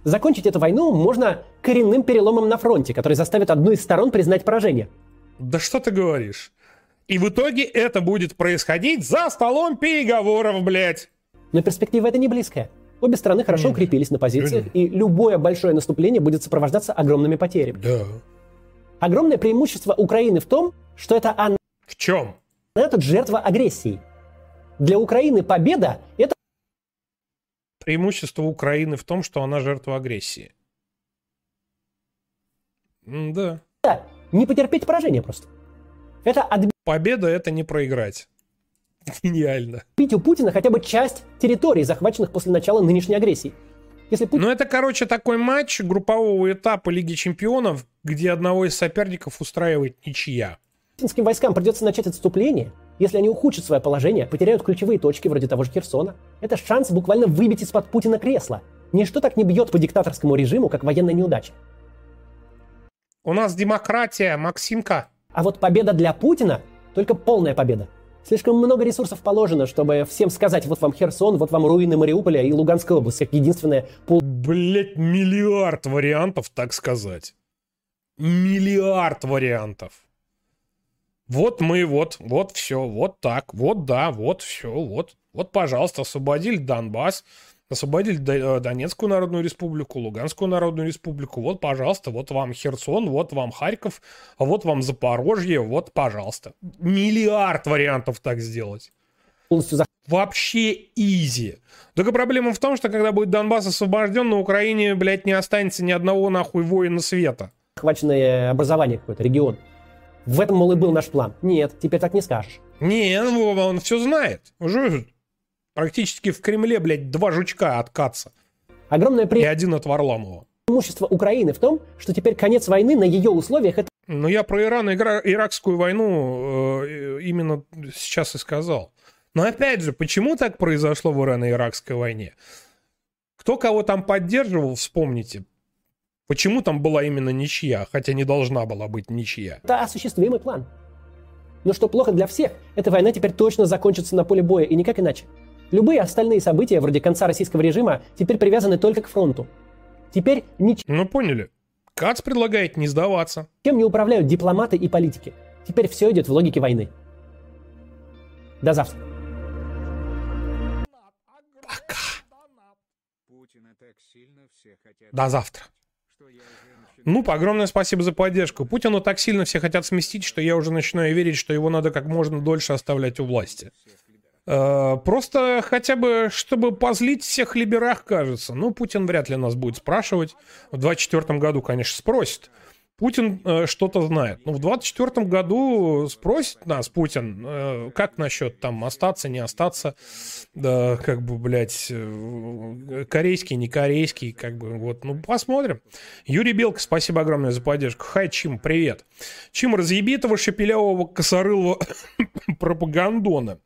Закончить эту войну можно коренным переломом на фронте, который заставит одну из сторон признать поражение. Да что ты говоришь? И в итоге это будет происходить за столом переговоров, блядь. Но перспектива это не близкая. Обе стороны хорошо укрепились на позициях, и любое большое наступление будет сопровождаться огромными потерями. Да. Огромное преимущество Украины в том, что это она В чем? тут жертва агрессии. Для Украины победа – это Преимущество Украины в том, что она жертва агрессии. М, Да. не потерпеть поражение просто. Это отбить Победа это не проиграть. Гениально. у Путина хотя бы часть территорий, захваченных после начала нынешней агрессии. Если Путин Ну, это, короче, такой матч группового этапа Лиги Чемпионов, где одного из соперников устраивает ничья. путинским войскам придется начать отступление, если они ухудшат свое положение, потеряют ключевые точки вроде того же Херсона, это шанс буквально выбить из-под Путина кресло. Ничто так не бьет по диктаторскому режиму, как военная неудача. У нас демократия, Максимка. А вот победа для Путина – только полная победа. Слишком много ресурсов положено, чтобы всем сказать, вот вам Херсон, вот вам руины Мариуполя и Луганской области, как единственная пол... Блять, миллиард вариантов, так сказать. Миллиард вариантов. Вот мы, вот, вот все, вот так, вот да, вот все, вот. Вот, пожалуйста, освободили Донбасс, освободили э, Донецкую Народную Республику, Луганскую Народную Республику. Вот, пожалуйста, вот вам Херсон, вот вам Харьков, а вот вам Запорожье, вот, пожалуйста. Миллиард вариантов так сделать. Вообще изи. Только проблема в том, что когда будет Донбасс освобожден, на Украине, блядь, не останется ни одного нахуй воина света. захваченное образование какое-то, регион. В этом, мол, и был наш план. Нет, теперь так не скажешь. Не, ну, он все знает. Уже практически в Кремле, блядь, два жучка откаться. Огромное И один от Варламова. преимущество Украины в том, что теперь конец войны на ее условиях – это Но я про Иран и Ира- Иракскую войну э, именно сейчас и сказал. Но опять же, почему так произошло в Ирано-Иракской войне? Кто кого там поддерживал, вспомните. Почему там была именно ничья, хотя не должна была быть ничья? Это осуществимый план. Но что плохо для всех, эта война теперь точно закончится на поле боя, и никак иначе. Любые остальные события, вроде конца российского режима, теперь привязаны только к фронту. Теперь ничем Ну, поняли. Кац предлагает не сдаваться. не управляют дипломаты и политики. Теперь все идет в логике войны. До завтра. Путина так сильно все хотят, До завтра. Что я уже начинаю Ну, огромное спасибо за поддержку. Путину так сильно все хотят сместить, что я уже начинаю верить, что его надо как можно дольше оставлять у власти. Э, Просто хотя бы, чтобы позлить всех либерах, кажется. Ну, Путин вряд ли нас будет спрашивать. В 24 году, конечно, спросит. Путин э, что-то знает. Но в 24 году спросит нас Путин, э, как насчет там остаться, не остаться, да, как бы, блядь, э, корейский, не корейский, как бы, вот, ну, посмотрим. Юрий Белка, спасибо огромное за поддержку. Хай, Чим, привет. Чим, разъеби этого шепелявого косорылого пропагандона.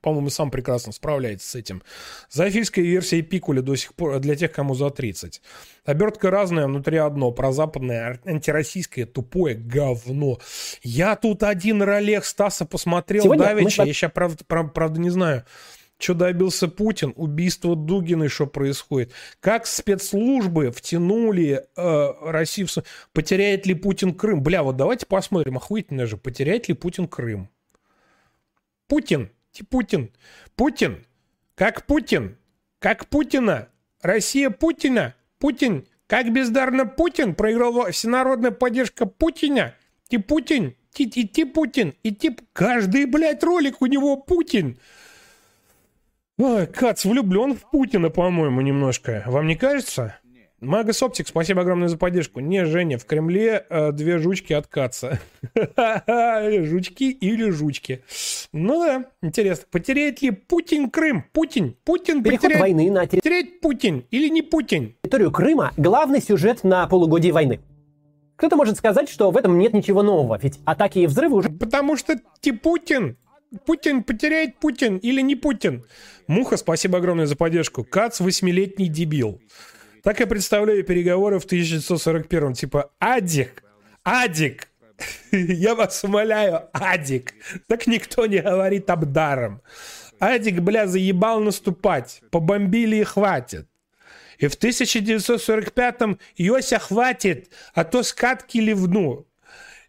По-моему, сам прекрасно справляется с этим. Зоофильская версия Пикуля до сих пор для тех, кому за 30. Обертка разная, внутри одно. Прозападное, антироссийское, тупое говно. Я тут один ролех Стаса посмотрел Сегодня мы давеча. вами- Я сейчас, правда, прав- правда, не знаю, что добился Путин, убийство Дугиной, что происходит. Как спецслужбы втянули э, Россию в... Потеряет ли Путин Крым? Бля, вот давайте посмотрим, охуительно же, потеряет ли Путин Крым? Путин, ти Путин, Путин, как Путин, как Путина, Россия Путина, Путин, как бездарно Путин, проиграл всенародная поддержка Путина, ти Путин, ти, ти, ти Путин, и ти... Каждый, блядь, ролик у него Путин. Ой, Кац влюблен в Путина, по-моему, немножко. Вам не кажется? Магас Оптик, спасибо огромное за поддержку. Не, Женя, в Кремле э, две жучки от Каца. Жучки или жучки. Ну да, интересно. Потеряет ли Путин Крым? Путин, Путин Переход потеряет... войны на Потерять Путин или не Путин? территорию Крыма – главный сюжет на полугодие войны. Кто-то может сказать, что в этом нет ничего нового, ведь атаки и взрывы уже Потому что ты Путин. Путин потеряет Путин или не Путин. Муха, спасибо огромное за поддержку. Кац восьмилетний дебил. Так я представляю переговоры в 1941 Типа, Адик, Адик, я вас умоляю, Адик. Так никто не говорит обдаром. Адик, бля, заебал наступать. Побомбили и хватит. И в 1945-м Йося хватит, а то скатки ливну.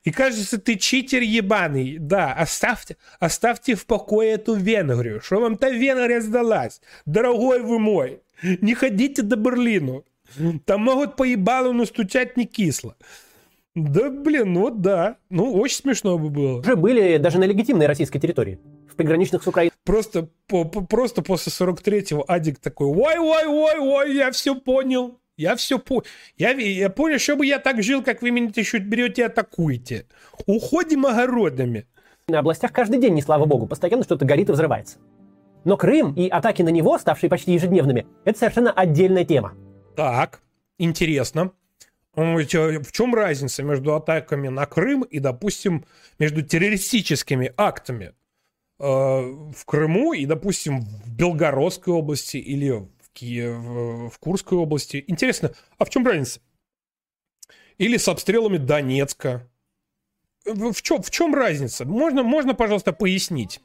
И кажется, ты читер ебаный. Да, оставьте, оставьте в покое эту Венгрию. Что вам та Венгрия сдалась? Дорогой вы мой, не ходите до Берлину. Там могут по ебалу настучать не кисло. Да, блин, ну вот да. Ну, очень смешно бы было. уже были даже на легитимной российской территории, в приграничных с Украиной Просто, по- по- просто после 43-го Адик такой, ой, ой, ой, ой, я все понял. Я все понял. Я, я понял, чтобы я так жил, как вы меня еще берете и атакуете. Уходим огородами. областях каждый день, не слава богу, постоянно что-то горит и взрывается. Но Крым и атаки на него, ставшие почти ежедневными, это совершенно отдельная тема. Так, интересно. Э, В чем разница между атаками на Крым и, допустим, между террористическими актами э, в Крыму и, допустим, в Белгородской области или в, Ки- в- Курской области? Интересно, а в чем разница? Или с обстрелами Донецка? В, в чем, в чем разница? Можно, можно, пожалуйста, пояснить?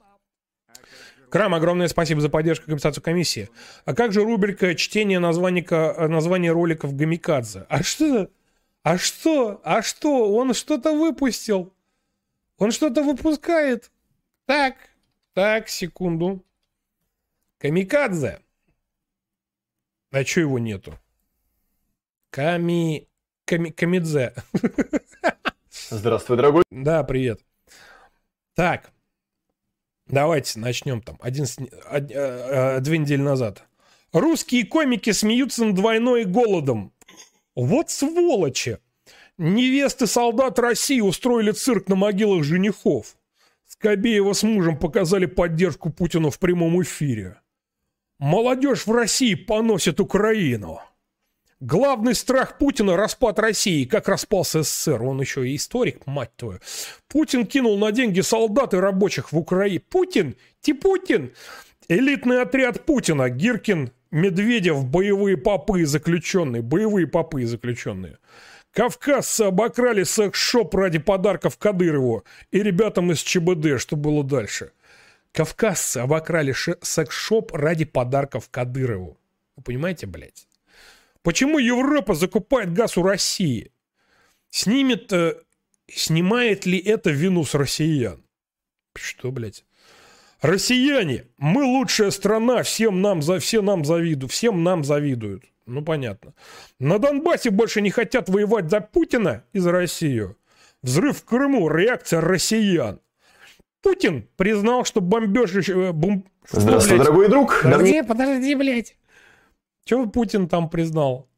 Крам, огромное спасибо за поддержку и компенсацию комиссии. А как же рубрика чтение названика, названия роликов Гамикадзе? А что? А что? А что? Он что-то выпустил. Он что-то выпускает. Так, так, секунду. Камикадзе. А что его нету? Ками... Ками... Камидзе. Здравствуй, дорогой. Да, привет. Так, давайте начнем там. Один, од- э, э, две недели назад. Русские комики смеются над войной и голодом. Вот сволочи! Невесты солдат России устроили цирк на могилах женихов. Скобеева с мужем показали поддержку Путину в прямом эфире. Молодежь в России поносит Украину. Главный страх Путина – распад России, как распался СССР. Он еще и историк, мать твою. Путин кинул на деньги солдат и рабочих в Украине. Путин? Ти Путин? Элитный отряд Путина. Гиркин, Медведев, боевые попы и заключенные. Боевые попы и заключенные. Кавказцы обокрали секс-шоп ради подарков Кадырову и ребятам из ЧБД, что было дальше. Кавказцы обокрали секс-шоп ради подарков Кадырову. Вы понимаете, блядь? Почему Европа закупает газ у России? Снимет, э, снимает ли это вину с россиян? Что, блядь? Россияне, мы лучшая страна, всем нам, за, все нам завидуют, всем нам завидуют. Ну, понятно. На Донбассе больше не хотят воевать за Путина и за Россию. Взрыв в Крыму, реакция россиян. Путин признал, что бомбеж... э, бом- Здравствуй, блядь? дорогой друг. Подожди, подожди, блядь. Чего Путин там признал?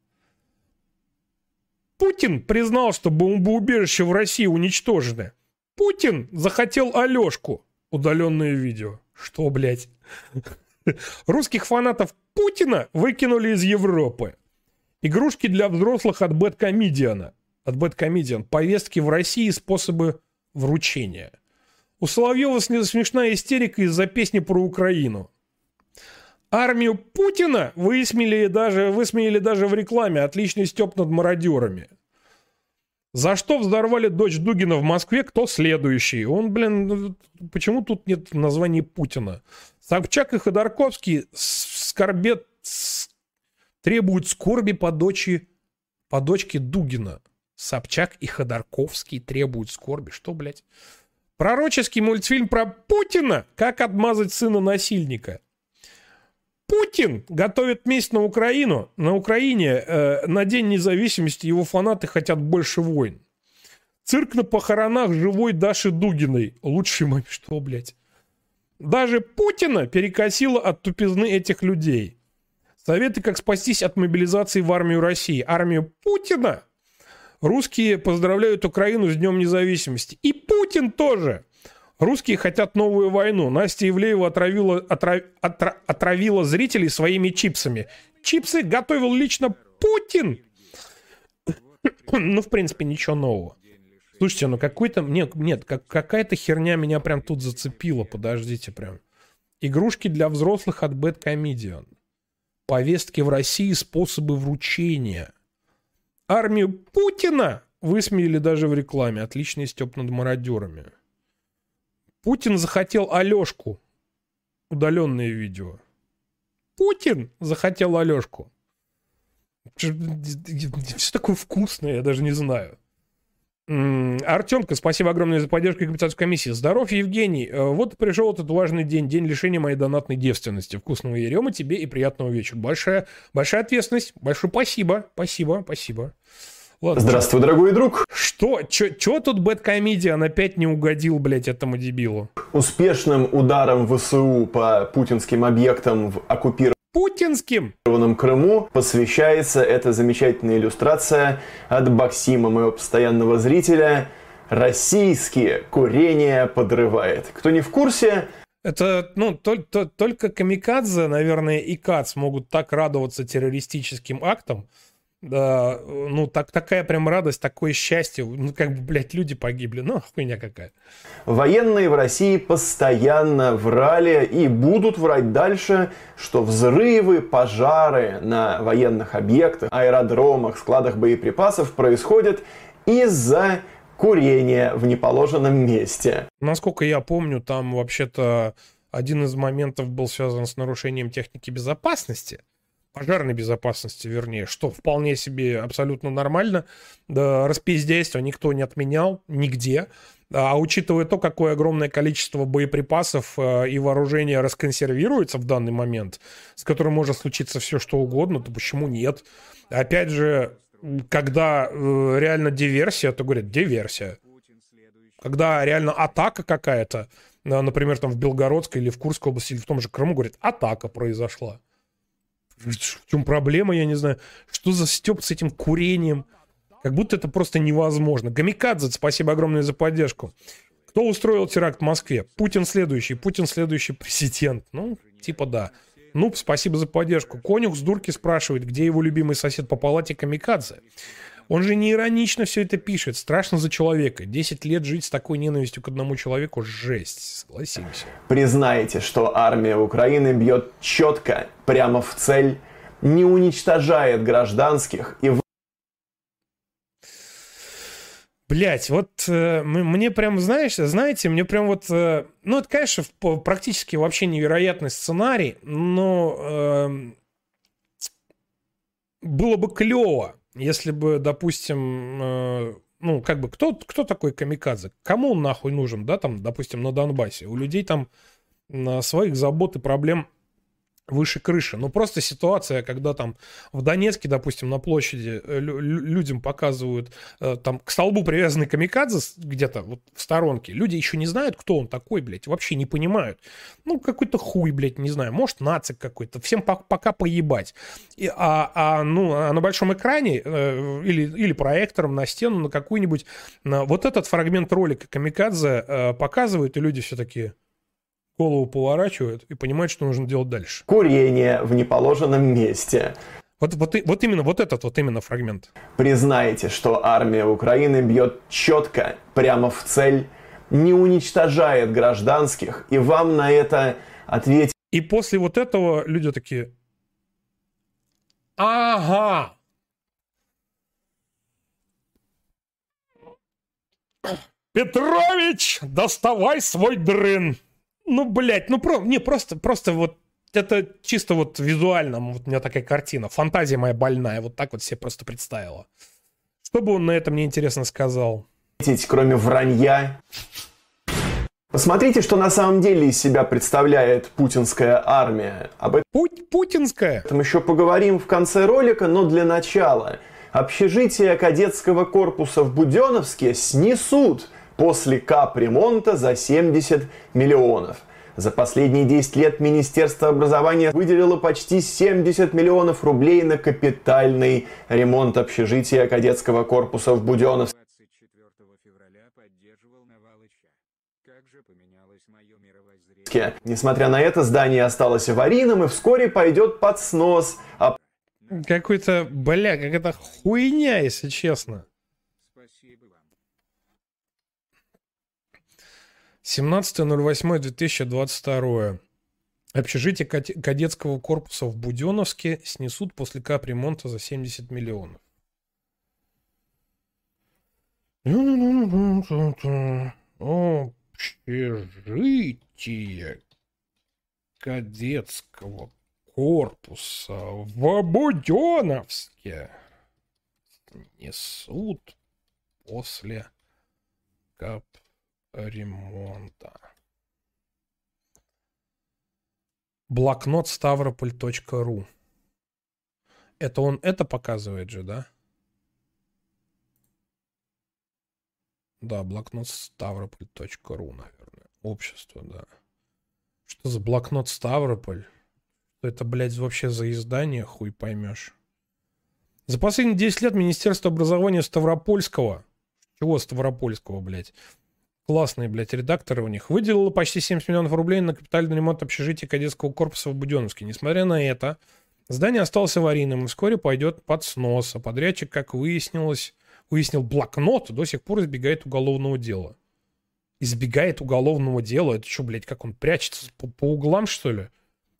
Путин признал, что бомбоубежища в России уничтожены. Путин захотел Алешку. Удаленное видео. Что, блядь? Русских фанатов Путина выкинули из Европы. Игрушки для взрослых от Бэткомедиана. От Бэткомедиан. Повестки в России и способы вручения. У Соловьева сме- смешная истерика из-за песни про Украину. Армию Путина высмеяли даже, высмеяли даже в рекламе. Отличный степ над мародерами. За что взорвали дочь Дугина в Москве, кто следующий? Он, блин, ну, почему тут нет названия Путина? Собчак и Ходорковский скорбет, требуют скорби по дочери, по дочке Дугина. Собчак и Ходорковский требуют скорби. Что, блядь? Пророческий мультфильм про Путина. Как отмазать сына насильника. Путин готовит месть на Украину. На Украине э, на День независимости его фанаты хотят больше войн. Цирк на похоронах живой Даши Дугиной. Лучший момент. Что, блядь? Даже Путина перекосило от тупизны этих людей. Советы, как спастись от мобилизации в армию России. Армию Путина. Русские поздравляют Украину с Днем независимости. И Путин тоже. Русские хотят новую войну. Настя Ивлеева отравила, отра- отра- отравила зрителей своими чипсами. Чипсы готовил лично Путин. ну, в принципе, ничего нового. Слушайте, ну какой-то... Нет, нет как, какая-то херня меня прям тут зацепила. Подождите прям. Игрушки для взрослых от Bad Comedian. Повестки в России, способы вручения. Армию Путина высмеяли даже в рекламе. Отличный степ над мародерами. Путин захотел Алешку. Удаленное видео. Путин захотел Алешку. Все такое вкусное, я даже не знаю. Артемка, спасибо огромное за поддержку капитанской комиссии. Здоров, Евгений. Э, вот пришел этот важный день, день лишения моей донатной девственности. Вкусного ерема тебе и приятного вечера. Большая, большая ответственность. Большое спасибо. Спасибо, спасибо. Ладно, Здравствуй, дорогой друг. Что? Чё тут Бэткомедиан опять не угодил, блядь, этому дебилу? Успешным ударом ВСУ по путинским объектам в оккупированном путинским Крыму посвящается эта замечательная иллюстрация от Баксима, моего постоянного зрителя. Российские курение подрывает. Кто не в курсе, это, ну, только, только Камикадзе, наверное, и Кац могут так радоваться террористическим актам, да, ну, так, такая прям радость, такое счастье. Ну, как бы, блядь, люди погибли. Ну, хуйня какая. Военные в России постоянно врали и будут врать дальше, что взрывы, пожары на военных объектах, аэродромах, складах боеприпасов происходят из-за курения в неположенном месте. Насколько я помню, там вообще-то один из моментов был связан с нарушением техники безопасности пожарной безопасности, вернее, что вполне себе абсолютно нормально. Да, распиздейство никто не отменял нигде. А учитывая то, какое огромное количество боеприпасов э, и вооружения расконсервируется в данный момент, с которым может случиться все что угодно, то почему нет? Опять же, когда э, реально диверсия, то говорят диверсия. Когда реально атака какая-то, например, там в Белгородской или в Курской области, или в том же Крыму, говорят, атака произошла. В чем проблема, я не знаю. Что за степ с этим курением? Как будто это просто невозможно. Гамикадзе, спасибо огромное за поддержку. Кто устроил теракт в Москве? Путин следующий. Путин следующий президент. Ну, типа да. Ну, спасибо за поддержку. Конюх с дурки спрашивает, где его любимый сосед по палате Камикадзе. Он же не иронично все это пишет. Страшно за человека. Десять лет жить с такой ненавистью к одному человеку – жесть. Согласимся. Признаете, что армия Украины бьет четко, прямо в цель, не уничтожает гражданских и Блять, вот э, мне прям, знаешь, знаете, мне прям вот, э, ну это, конечно, практически вообще невероятный сценарий, но э, было бы клево, если бы, допустим, э, ну, как бы, кто, кто такой камикадзе? Кому он нахуй нужен, да, там, допустим, на Донбассе? У людей там своих забот и проблем выше крыши. Ну, просто ситуация, когда там в Донецке, допустим, на площади э, людям показывают, э, там к столбу привязанный камикадзе где-то вот в сторонке. Люди еще не знают, кто он такой, блядь, вообще не понимают. Ну, какой-то хуй, блядь, не знаю, может, нацик какой-то. Всем по пока поебать. И, а, а, ну, а на большом экране э, или, или проектором на стену на какую-нибудь... Вот этот фрагмент ролика камикадзе э, показывают, и люди все такие голову поворачивают и понимают, что нужно делать дальше. Курение в неположенном месте. Вот, вот, вот именно вот этот вот именно фрагмент. Признайте, что армия Украины бьет четко, прямо в цель, не уничтожает гражданских, и вам на это ответить. И после вот этого люди такие, ага, Петрович, доставай свой дрын. Ну, блядь, ну про, не, просто, просто вот это чисто вот визуально, вот у меня такая картина, фантазия моя больная, вот так вот себе просто представила. Что бы он на это мне интересно сказал? Кроме вранья. Посмотрите, что на самом деле из себя представляет путинская армия. Об Путь путинская? этом еще поговорим в конце ролика, но для начала. Общежитие кадетского корпуса в Буденовске снесут после капремонта за 70 миллионов. За последние 10 лет Министерство образования выделило почти 70 миллионов рублей на капитальный ремонт общежития кадетского корпуса в Буденновске. 24 февраля поддерживал Навалыча. Как же поменялось мое мировоззрение? Несмотря на это, здание осталось аварийным и вскоре пойдет под снос. А Какой-то, бля, какая-то хуйня, если честно. Спасибо вам. 17.08.2022. Общежитие каде- кадетского корпуса в Буденновске снесут после капремонта за 70 миллионов. Общежитие кадетского корпуса в Буденновске несут после капремонта. Блокнот ставрополь.ру Это он это показывает же, да? Да, блокнот ставрополь.ру, наверное. Общество, да. Что за блокнот Ставрополь? Это, блядь, вообще за издание, хуй поймешь. За последние 10 лет Министерство образования Ставропольского, чего Ставропольского, блядь, классные, блядь, редакторы у них, выделило почти 70 миллионов рублей на капитальный ремонт общежития кадетского корпуса в Буденновске. Несмотря на это, здание осталось аварийным и вскоре пойдет под снос. А подрядчик, как выяснилось, выяснил блокнот, до сих пор избегает уголовного дела. Избегает уголовного дела? Это что, блядь, как он прячется по, по углам, что ли?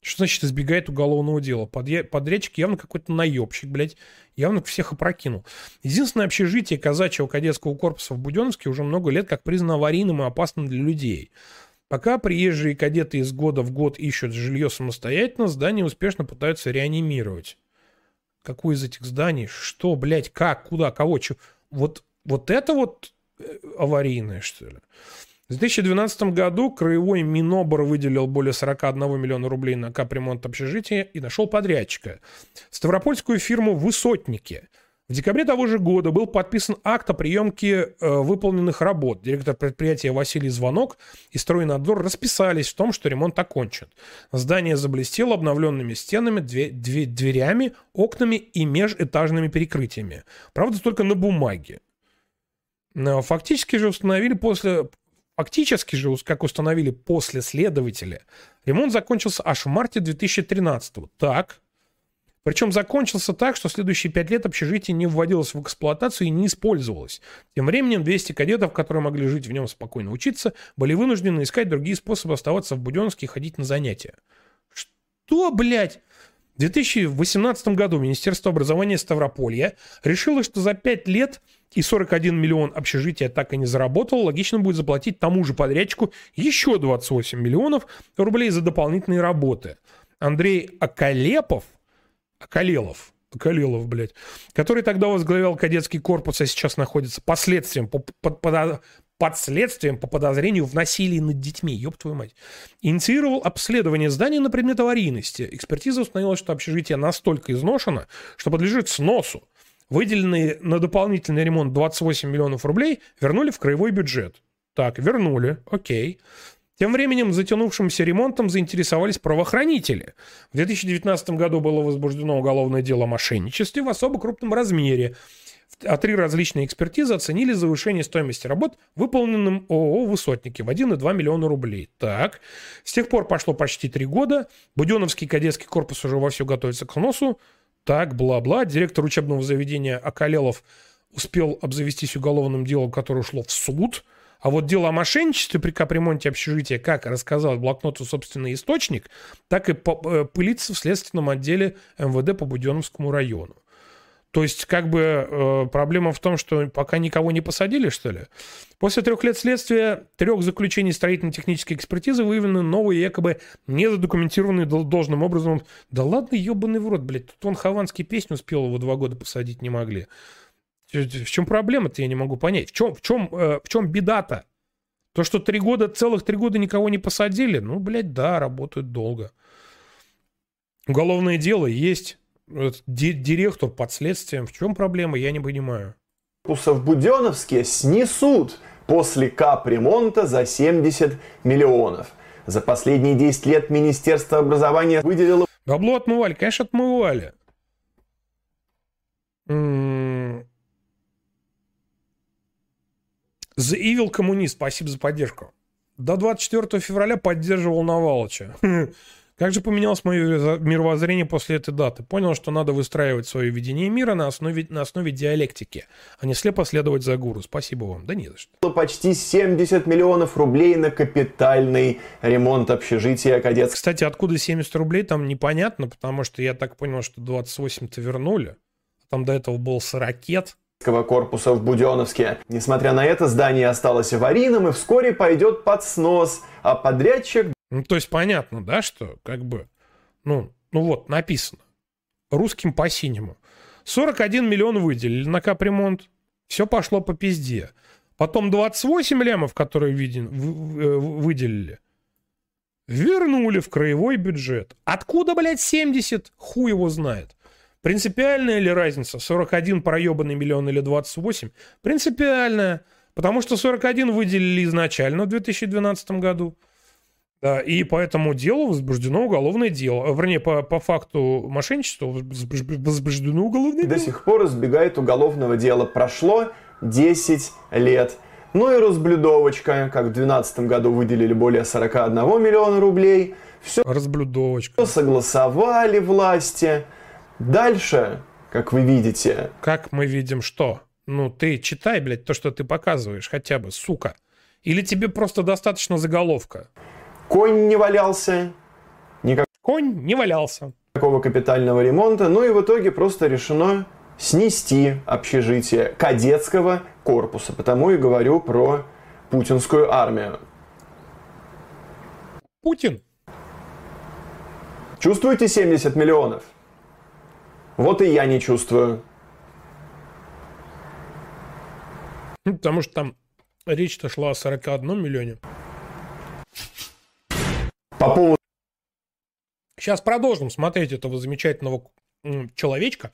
Что значит избегает уголовного дела? Подъя- Подрядчик явно какой-то наебщик, блядь. Явно всех опрокинул. Единственное общежитие казачьего кадетского корпуса в Буденновске уже много лет как признано аварийным и опасным для людей. Пока приезжие кадеты из года в год ищут жилье самостоятельно, здание успешно пытаются реанимировать. Какое из этих зданий? Что, блядь, как, куда, кого? Чё? Вот, вот это вот э, аварийное, что ли? В 2012 году краевой Минобр выделил более 41 миллиона рублей на капремонт общежития и нашел подрядчика. Ставропольскую фирму «Высотники». В декабре того же года был подписан акт о приемке э, выполненных работ. Директор предприятия Василий Звонок и стройнадзор расписались в том, что ремонт окончен. Здание заблестело обновленными стенами, две- две- дверями, окнами и межэтажными перекрытиями. Правда, только на бумаге. Но фактически же установили после... Фактически же, как установили после следователя, ремонт закончился аж в марте 2013 Так. Причем закончился так, что следующие пять лет общежитие не вводилось в эксплуатацию и не использовалось. Тем временем 200 кадетов, которые могли жить в нем спокойно учиться, были вынуждены искать другие способы оставаться в Буденновске и ходить на занятия. Что, блядь? В 2018 году Министерство образования Ставрополья решило, что за 5 лет и 41 миллион общежития так и не заработало, логично будет заплатить тому же подрядчику еще 28 миллионов рублей за дополнительные работы. Андрей Акалепов, Акалелов, Акалелов, блядь, который тогда возглавлял кадетский корпус, а сейчас находится под следствием, по- под, под- следствием по подозрению в насилии над детьми, ёб твою мать, инициировал обследование здания на предмет аварийности. Экспертиза установила, что общежитие настолько изношено, что подлежит сносу. Выделенные на дополнительный ремонт 28 миллионов рублей вернули в краевой бюджет. Так, вернули, окей. Тем временем затянувшимся ремонтом заинтересовались правоохранители. В 2019 году было возбуждено уголовное дело о мошенничестве в особо крупном размере. А три различные экспертизы оценили завышение стоимости работ, выполненным ООО «Высотники» в 1,2 миллиона рублей. Так, с тех пор пошло почти три года. Буденовский кадетский корпус уже вовсю готовится к сносу. Так, бла-бла. Директор учебного заведения Акалелов успел обзавестись уголовным делом, которое ушло в суд. А вот дело о мошенничестве при капремонте общежития, как рассказал блокноту собственный источник, так и э, пылится в следственном отделе МВД по Буденновскому району. То есть, как бы э, проблема в том, что пока никого не посадили, что ли? После трех лет следствия, трех заключений строительно-технической экспертизы выявлены новые, якобы незадокументированные дол- должным образом. Да ладно, ебаный в рот, блядь. Тут он Хованский песню успел его два года посадить не могли. В чем проблема-то, я не могу понять. В чем, в чем, э, в чем беда-то? То, что три года, целых три года никого не посадили, ну, блядь, да, работают долго. Уголовное дело есть. Директор под следствием. В чем проблема, я не понимаю. корпуса в Буденновске снесут после капремонта за 70 миллионов. За последние 10 лет Министерство образования выделило Бабло отмывали, конечно, отмывали. М, The Evil коммунист, спасибо за поддержку. До 24 февраля поддерживал Навалыча. Как же поменялось мое мировоззрение после этой даты? Понял, что надо выстраивать свое видение мира на основе, на основе диалектики, а не слепо следовать за гуру. Спасибо вам. Да не за что. почти 70 миллионов рублей на капитальный ремонт общежития кадетского Кстати, откуда 70 рублей, там непонятно, потому что я так понял, что 28-то вернули. Там до этого был 40 корпуса в Буденновске. Несмотря на это, здание осталось аварийным и вскоре пойдет под снос, а подрядчик Ну, то есть понятно, да, что как бы, ну, ну вот, написано. Русским по-синему. 41 миллион выделили на капремонт. Все пошло по пизде. Потом 28 лямов, которые виден, э, выделили, вернули в краевой бюджет. Откуда, блядь, 70? Хуй его знает. Принципиальная ли разница? 41 проебанный миллион или 28? Принципиальная. Потому что 41 выделили изначально в 2012 году. Да, и по этому делу возбуждено уголовное дело. Вернее, по, по факту мошенничества возбуж- возбуждено уголовное до дело. сих пор избегает уголовного дела. Прошло 10 лет. Ну и разблюдовочка, как в 2012 году выделили более 41 миллиона рублей. Все Разблюдовочка. согласовали власти. Дальше, как вы видите, Как мы видим, что? Ну, ты читай, блядь, то, что ты показываешь, хотя бы, сука. Или тебе просто достаточно заголовка. Конь не валялся, Конь не валялся. никакого капитального ремонта. Ну и в итоге просто решено снести общежитие кадетского корпуса. Потому и говорю про путинскую армию. Путин. Чувствуете 70 миллионов? Вот и я не чувствую. Ну, Потому что там речь-то шла о 41 миллионе. По поводу Сейчас продолжим смотреть этого замечательного человечка.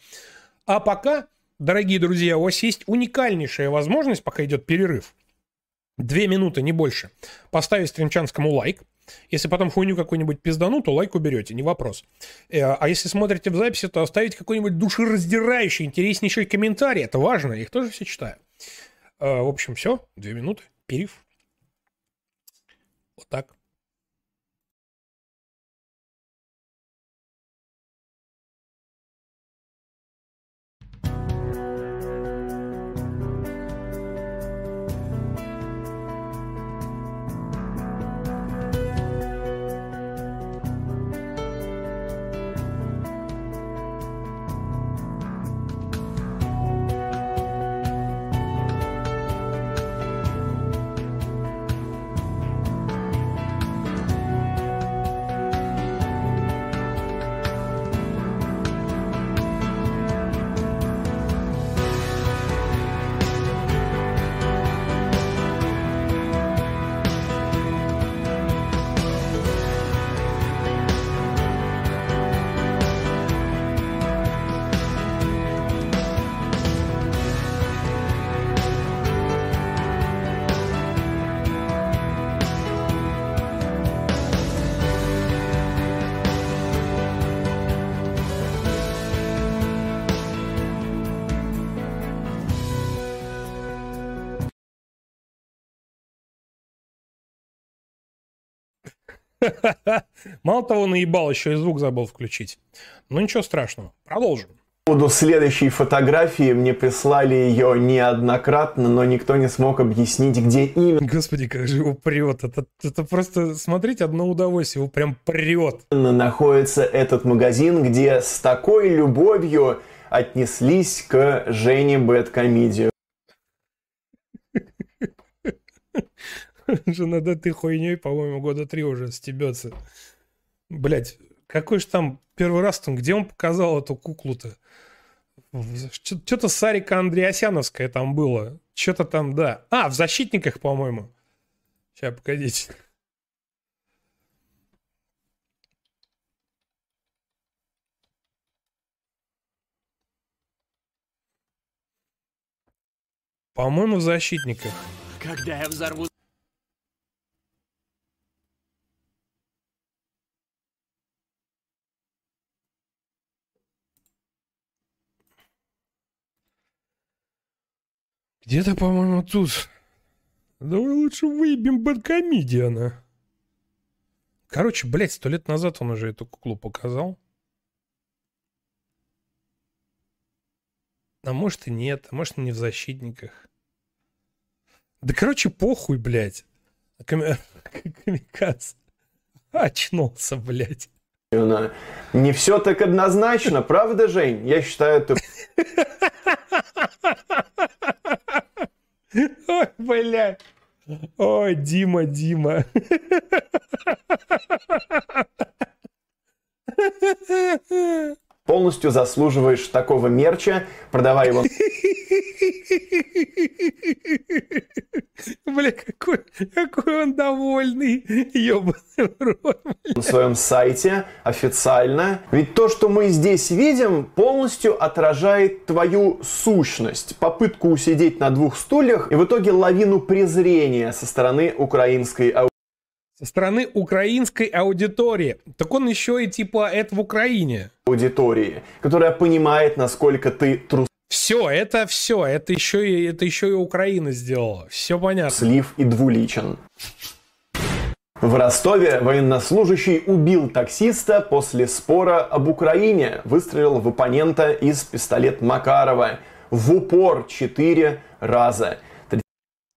А пока, дорогие друзья, у вас есть уникальнейшая возможность, пока идет перерыв, две минуты, не больше, поставить стримчанскому лайк. Если потом хуйню какую-нибудь пиздану, то лайк уберете, не вопрос. Э, А если смотрите в записи, то оставить какой-нибудь душераздирающий, интереснейший комментарий. Это важно, я их тоже все читаю. Э, В общем, все, две минуты, перерыв. Вот так. Мало того, наебал, еще и звук забыл включить. Ну ничего страшного. Продолжим. поводу следующей фотографии мне прислали ее неоднократно, но никто не смог объяснить, где именно Господи, как же его прет. Это, это просто смотреть одно удовольствие. Его прям прет. находится этот магазин, где с такой любовью отнеслись к Жене Бэткомедию. Же над этой хуйней, по-моему, года три уже стебется. Блять, какой же там первый раз там, где он показал эту куклу-то? Что-то Сарика Андреасяновская там было. Что-то там, да. А, в «Защитниках», по-моему. Сейчас, погодите. По-моему, в «Защитниках». Когда я взорву Где-то, по-моему, тут. Давай лучше выебем бэткомедиана. Короче, блядь, сто лет назад он уже эту куклу показал. А может и нет, а может и не в защитниках. Да, короче, похуй, блядь. Ками... Камикадзе. Очнулся, блядь. Не все так однозначно, правда, Жень? Я считаю, это... Ой, блядь. Ой, Дима, Дима. полностью заслуживаешь такого мерча, продавай его Бля, какой, какой он довольный, ёбаный рот. на своем сайте официально. Ведь то, что мы здесь видим, полностью отражает твою сущность. Попытку усидеть на двух стульях и в итоге лавину презрения со стороны украинской аудитории Со стороны украинской аудитории. Так он еще и типа это в Украине. Аудитории, которая понимает, насколько ты Все, это все, это еще и это еще и Украина сделала. Все понятно. труслив и двуличен. В Ростове военнослужащий убил таксиста после спора об Украине. Выстрелил в оппонента из пистолет Макарова. В упор четыре раза.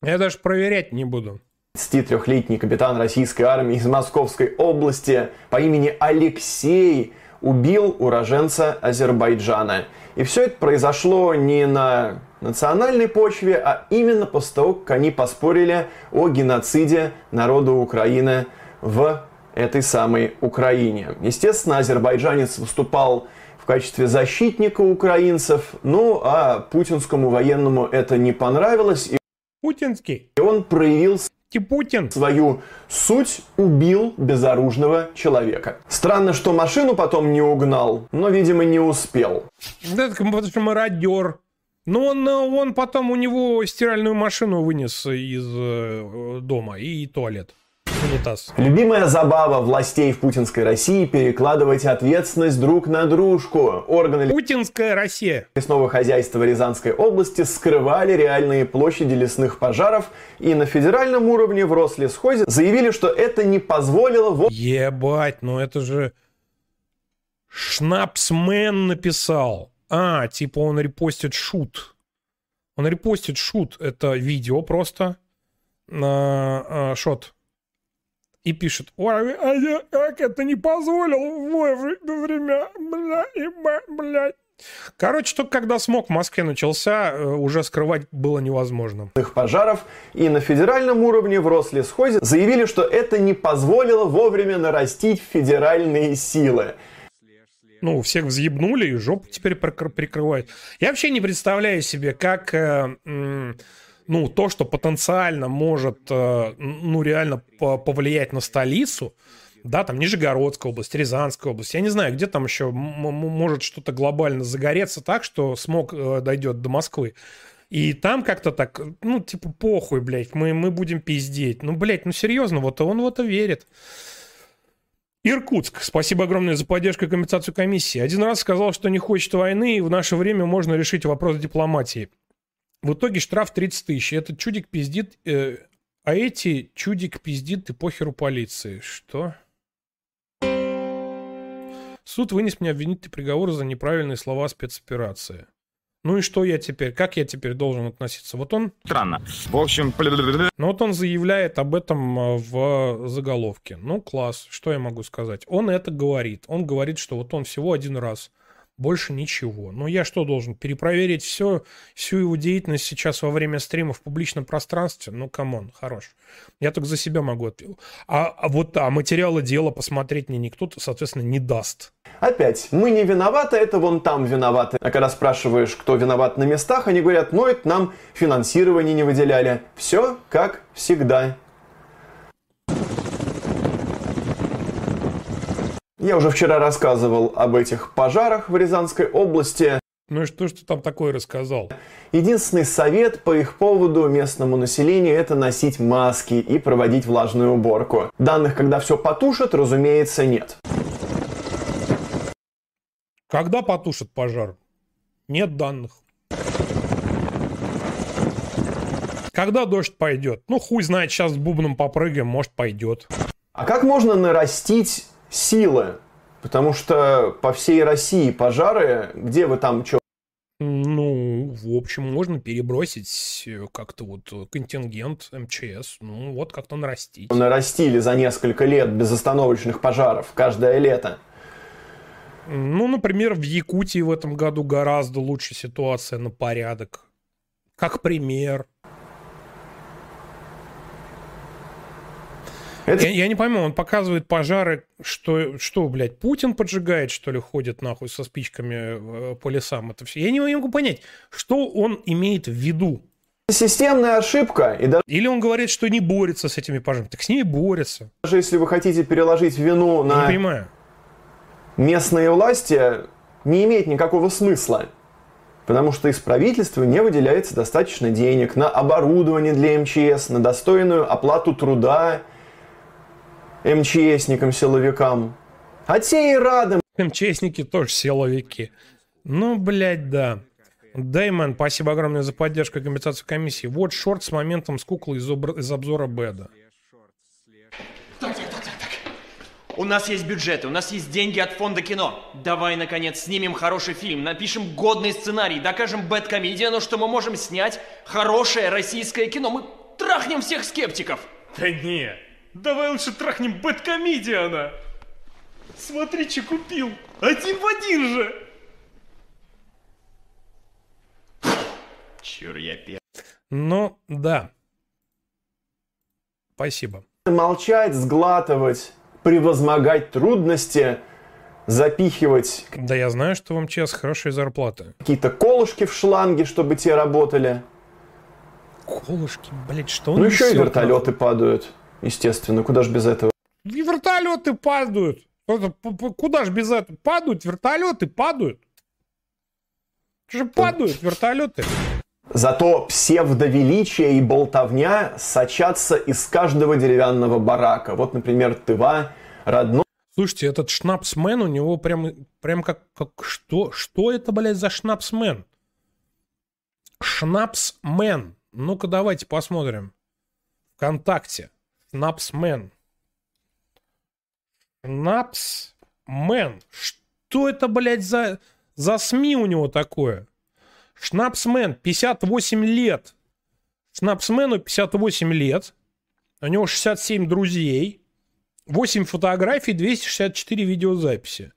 Я даже проверять не буду. 33-летний капитан российской армии из Московской области по имени Алексей убил уроженца Азербайджана. И все это произошло не на национальной почве, а именно после того, как они поспорили о геноциде народа Украины в этой самой Украине. Естественно, азербайджанец выступал в качестве защитника украинцев, ну а путинскому военному это не понравилось, Путинский. и он проявил Ти Путин. свою суть убил безоружного человека. Странно, что машину потом не угнал, но, видимо, не успел. Да, потому что мародер. Но он, э, он потом у него стиральную машину вынес из э, дома и туалет. Унитаз. Любимая забава властей в путинской России перекладывать ответственность друг на дружку. Органы Путинская Россия. лесного хозяйства Рязанской области скрывали реальные площади лесных пожаров и на федеральном уровне в Рослесхозе заявили, что это не позволило в Ебать, ну это же Шнапсмен написал. А, типа он репостит шут. Он репостит шут. Это видео просто. А, шот. И пишет, ой, а я как это не позволил вовремя, бля, еба, блядь. Короче, только когда смог в Москве начался, э, уже скрывать было невозможно. пожаров и на федеральном уровне в Рослесхозе заявили, что это не позволило вовремя нарастить федеральные силы. Ну, всех взъебнули и жопу теперь прикр- прикрывают. Я вообще не представляю себе, как, э, ну, то, что потенциально может, э, ну, реально по- повлиять на столицу, да, там Нижегородская область, Рязанская область, я не знаю, где там еще может что-то глобально загореться так, что смог э, дойдет до Москвы. И там как-то так, ну, типа, похуй, блядь, мы, мы будем пиздеть. Ну, блядь, ну, серьезно, вот он в это верит. Иркутск. Спасибо огромное за поддержку и компенсацию комиссии. Один раз сказал, что не хочет войны, и в наше время можно решить вопрос дипломатии. В итоге штраф 30 тысяч. Этот чудик пиздит, э, а эти чудик пиздит и похеру полиции. Что? Суд вынес мне обвинительный приговор за неправильные слова спецоперации. Ну и что я теперь? Как я теперь должен относиться? Вот он Странно. В общем, но вот он заявляет об этом э, в заголовке. Ну, класс, что я могу сказать? Он это говорит. Он говорит, что вот он всего один раз. Больше ничего. Но я что должен? Перепроверить все, всю его деятельность сейчас во время стрима в публичном пространстве? Ну, come on, хорош. Я только за себя могу ответить. А, а вот а материалы дела посмотреть мне никто, соответственно, не даст. Опять, мы не виноваты, это вон там виноваты. А когда спрашиваешь, кто виноват на местах, они говорят, ну это нам финансирование не выделяли. Все как всегда. Я уже вчера рассказывал об этих пожарах в Рязанской области. Ну и что, что там такое рассказал? Единственный совет по их поводу местному населению – это носить маски и проводить влажную уборку. Данных, когда все потушат, разумеется, нет. Когда потушат пожар? Нет данных. Когда дождь пойдет? Ну, хуй знает, сейчас с бубном попрыгаем, может, пойдет. А как можно нарастить силы? Потому что по всей России пожары, где вы там что? Ну, в общем, можно перебросить э, как-то вот контингент МЧС, ну, вот как-то нарастить. Нарастили за несколько лет безостановочных пожаров каждое лето. Ну, например, в Якутии в этом году гораздо лучше ситуация на порядок. Как пример. Это... Я, я не пойму, он показывает пожары, что, что, блядь, Путин поджигает, что ли, ходит нахуй со спичками э, по лесам, это все. Я не могу понять, что он имеет в виду. Системная ошибка. И даже... Или он говорит, что не борется с этими пожарами. Так с ними борется. Даже если вы хотите переложить вину на... Не понимаю. Местные власти, не имеет никакого смысла. Потому что из правительства не выделяется достаточно денег на оборудование для МЧС, на достойную оплату труда, МЧСникам, силовикам. А те и рады. МЧСники тоже силовики. Ну, блядь, да. Дэймон, спасибо огромное за поддержку и компенсацию комиссии. Вот шорт с моментом с куклой из, обр... из обзора Беда. Так, так, так, так, так. У нас есть бюджеты, у нас есть деньги от фонда кино. Давай, наконец, снимем хороший фильм, напишем годный сценарий, докажем Бэткомедиану, что мы можем снять хорошее российское кино. Мы трахнем всех скептиков. Да не, Давай лучше трахнем Бэткомедиана. Смотри, что купил. Один в один же. Чур я пер... Ну, да. Спасибо. Молчать, сглатывать, превозмогать трудности, запихивать... Да я знаю, что в МЧС хорошие зарплаты. Какие-то колышки в шланге, чтобы те работали. Колышки, блядь, что он Ну еще и вертолеты падают. Естественно, куда же без этого? И вертолеты падают. Куда же без этого? Падают вертолеты, падают. Же падают вертолеты. Зато псевдовеличие и болтовня сочатся из каждого деревянного барака. Вот, например, Тыва, родной. Слушайте, этот шнапсмен у него прям, прям как, как что? Что это, блядь, за шнапсмен? Шнапсмен. Ну-ка давайте посмотрим. Вконтакте. Шнапсмен. Шнапсмен. Что это, блядь, за, за СМИ у него такое? Шнапсмен, 58 лет. Шнапсмену 58 лет. У него 67 друзей. 8 фотографий, 264 видеозаписи.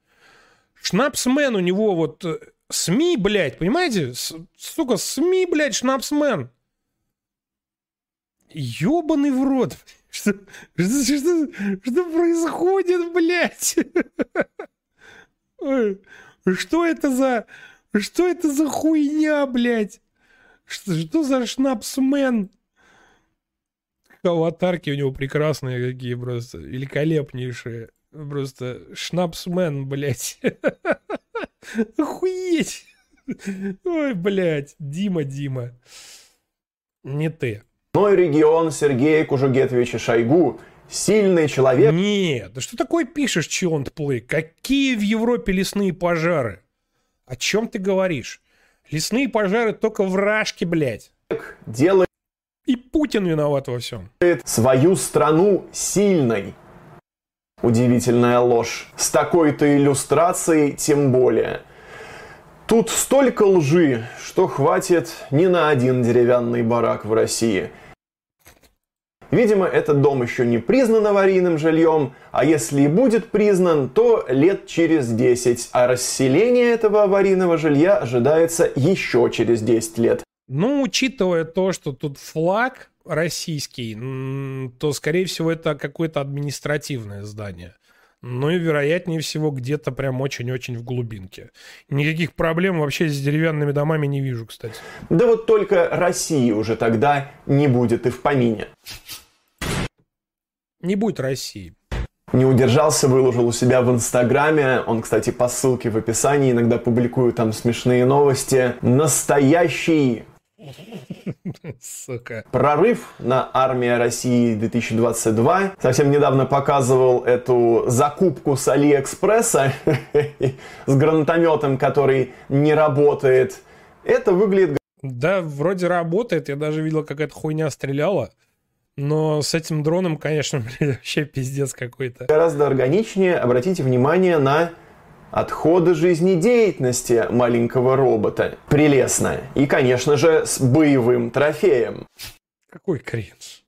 Шнапсмен у него вот э, СМИ, блядь, понимаете? Сука, СМИ, блядь, шнапсмен. Ёбаный в рот. Что, что, что, что происходит, блядь? Что это за... Что это за хуйня, блядь? Что, что за шнапсмен? Аватарки у него прекрасные какие просто, великолепнейшие. Просто шнапсмен, блядь. Охуеть. Ой, блядь, Дима, Дима. Не ты. Мой регион Сергея Кужугетовича Шойгу сильный человек. Нет, да что такое пишешь, Чионт Плей? Какие в Европе лесные пожары? О чем ты говоришь? Лесные пожары только в Рашке, блядь. Делает И Путин виноват во всем. свою страну сильной. Удивительная ложь. С такой-то иллюстрацией тем более. Тут столько лжи, что хватит не на один деревянный барак в России – Видимо, этот дом еще не признан аварийным жильем, а если и будет признан, то лет через 10, а расселение этого аварийного жилья ожидается еще через 10 лет. Ну, учитывая то, что тут флаг российский, то, скорее всего, это какое-то административное здание. Ну и, вероятнее всего, где-то прям очень-очень в глубинке. Никаких проблем вообще с деревянными домами не вижу, кстати. Да вот только России уже тогда не будет и в помине. Не будет России. Не удержался, выложил у себя в Инстаграме. Он, кстати, по ссылке в описании иногда публикую там смешные новости. Настоящий Сука. Прорыв на армия России 2022. Совсем недавно показывал эту закупку с Алиэкспресса с гранатометом, который не работает. Это выглядит Да, вроде работает. Я даже видел, как эта хуйня стреляла. Но с этим дроном, конечно, блин, вообще пиздец какой-то. Гораздо органичнее обратите внимание на отходы жизнедеятельности маленького робота. Прелестно. И, конечно же, с боевым трофеем. Какой кринж.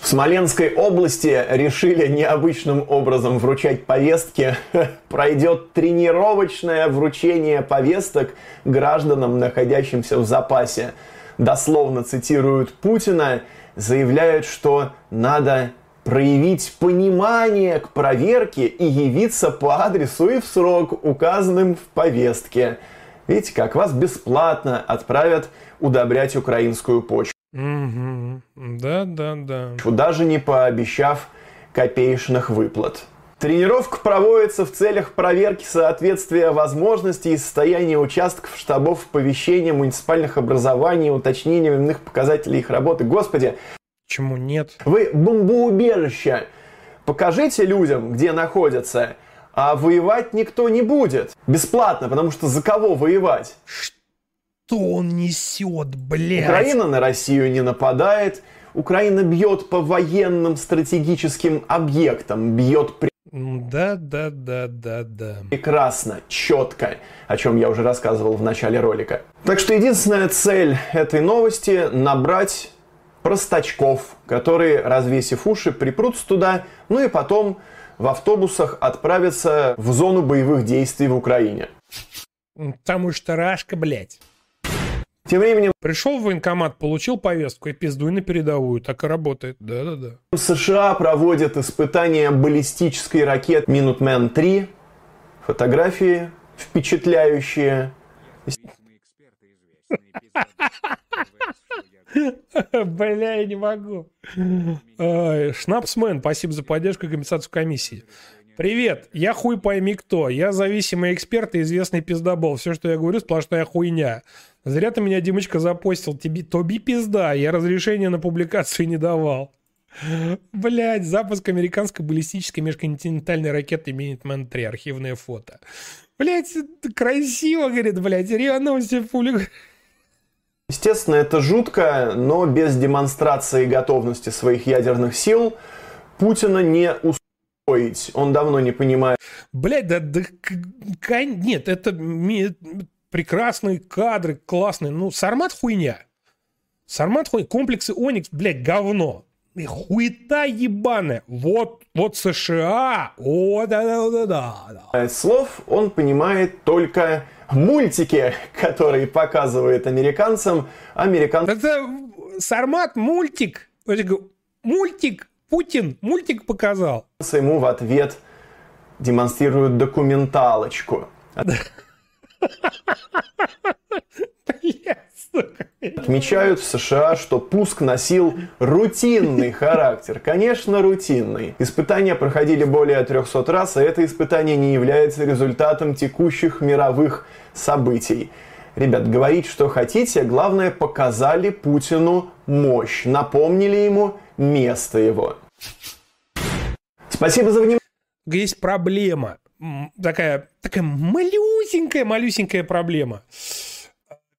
В Смоленской области решили необычным образом вручать повестки. Пройдет тренировочное вручение повесток гражданам, находящимся в запасе. Дословно цитируют Путина, заявляют, что надо проявить понимание к проверке и явиться по адресу и в срок, указанным в повестке. Видите, как вас бесплатно отправят удобрять украинскую почву. Угу. Да, да, да. даже не пообещав копеечных выплат. Тренировка проводится в целях проверки соответствия возможностей и состояния участков штабов оповещения муниципальных образований, уточнения иных показателей их работы. Господи, Почему нет? вы бомбоубежище. Покажите людям, где находятся, а воевать никто не будет. Бесплатно, потому что за кого воевать? Что он несет, блядь? Украина на Россию не нападает. Украина бьет по военным стратегическим объектам, бьет М, Да, да, да, да, да. прекрасно, четко, о чем я уже рассказывал в начале ролика. Так что единственная цель этой новости – набрать простачков, которые, развесив уши, припрутся туда, ну и потом в автобусах отправятся в зону боевых действий в Украине. Потому что Рашка, блядь. Тем временем Пришел в военкомат, получил повестку и пиздуй на передовую. Так и работает. Да-да-да. США проводят испытания баллистической ракеты Minuteman-3. Фотографии впечатляющие. Бля, я не могу. Шнапсмен, спасибо за поддержку и компенсацию комиссии. Привет, я хуй пойми кто. Я зависимый эксперт и известный пиздобол. Все, что я говорю, сплошная хуйня. Зря ты меня, Димочка, запостил. Тебе тоби пизда. Я разрешения на публикацию не давал. Блять, запуск американской баллистической межконтинентальной ракеты Minuteman 3. Архивное фото. Блять, красиво, говорит, блять. РИА Новости публикует. Естественно, это жутко, но без демонстрации готовности своих ядерных сил Путина не устроить. Он давно не понимает, Блять, да, да нет, это прекрасные кадры, классные. Ну, Сармат хуйня. Сармат хуйня. Комплексы Оникс, блядь, говно. Хуета ебаная. Вот, вот США. О, да-да-да-да. слов, он понимает только мультики, которые показывает американцам. Американцы Это Сармат мультик. Мультик. Путин мультик показал. ему в ответ демонстрируют документалочку. Блядь. Отмечают в США, что пуск носил рутинный характер. Конечно, рутинный. Испытания проходили более 300 раз, а это испытание не является результатом текущих мировых событий. Ребят, говорить, что хотите, главное, показали Путину мощь, напомнили ему место его. Спасибо за внимание. есть проблема. Такая, такая малюсенькая, малюсенькая проблема.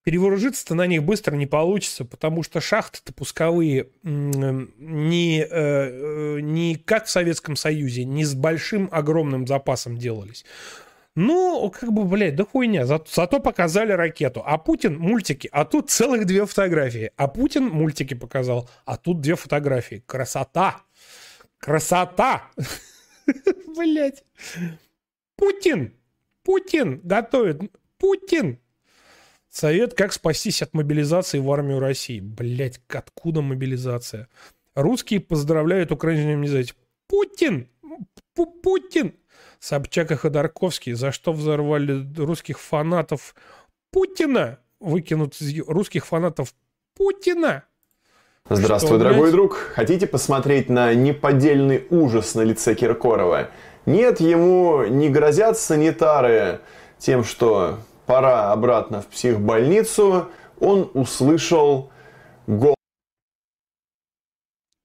Перевооружиться-то на них быстро не получится, потому что шахты-то пусковые не, э, э, не как в Советском Союзе, не с большим огромным запасом делались. Ну, как бы, блядь, да хуйня. За- Зато показали ракету. А Путин мультики. А тут целых две фотографии. А Путин мультики показал. А тут две фотографии. Красота. Красота. Блять. Путин. Путин готовит. Путин. Совет, как спастись от мобилизации в армию России. Блять, откуда мобилизация? Русские поздравляют украинцев, не знаете. Путин! Пу- Путин! Собчак и Ходорковский, за что взорвали русских фанатов Путина? Выкинут русских фанатов Путина? Здравствуй, Что, дорогой блядь? друг. Хотите посмотреть на неподдельный ужас на лице Киркорова? Нет, ему не грозят санитары тем, что пора обратно в психбольницу. Он услышал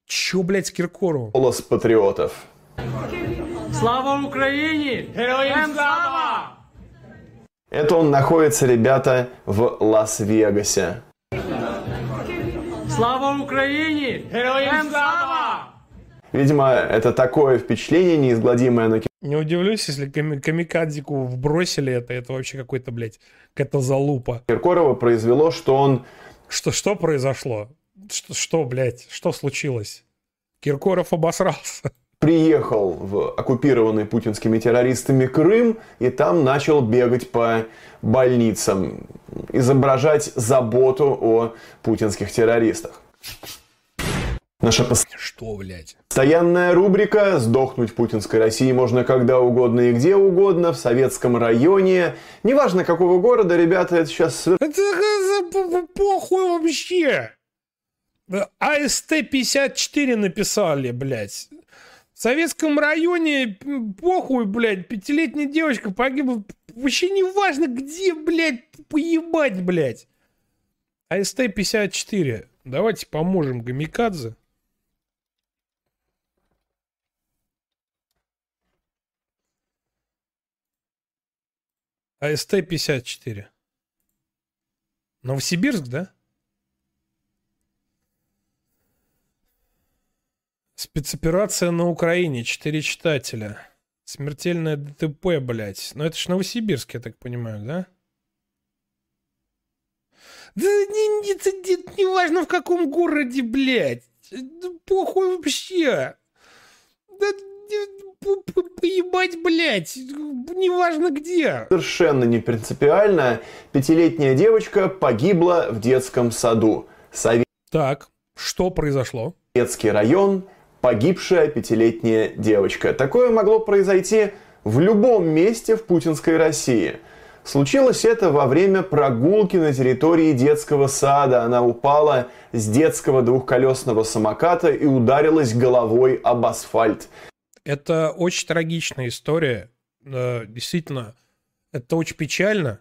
Чё, блядь, с Киркоровым? голос патриотов. Слава Україні! Героям слава! Это он находится, ребята, в Лас-Вегасе. Слава Україні! Героям слава! Видимо, это такое впечатление неизгладимое на Не удивлюсь, если ками- камикадзику вбросили это. Это вообще какой-то, блядь, залупа. Киркорова произвело, что он Что, что произошло? Что, что, блядь, что случилось? Киркоров обосрался. приехал в оккупированный путинскими террористами Крым и там начал бегать по больницам, изображать заботу о путинских террористах. Наша Что, блядь? постоянная рубрика «Сдохнуть в путинской России можно когда угодно и где угодно, в советском районе». Неважно какого города, ребята, это сейчас Это похуй вообще. АСТ-54 написали, блядь. В советском районе похуй, блядь, пятилетняя девочка погибла. Вообще не важно, где, блядь, поебать, блядь. АСТ-54. Давайте поможем Гамикадзе. АСТ-54. Новосибирск, да? Спецоперация на Украине. Четыре читателя. Смертельное ДТП, блядь. Но это ж Новосибирск, я так понимаю, да? Да не, не, не, не важно в каком городе, блядь. Да Похуй вообще. Да не- поебать, блядь. Неважно где. совершенно не принципиально. Пятилетняя девочка погибла в детском саду. Так, что произошло? Советский район, погибшая пятилетняя девочка. Такое могло произойти в любом месте в путинской России. Случилось это во время прогулки на территории детского сада. Она упала с детского двухколесного самоката и ударилась головой об асфальт. Это очень трагичная история. Э, Действительно, это очень печально.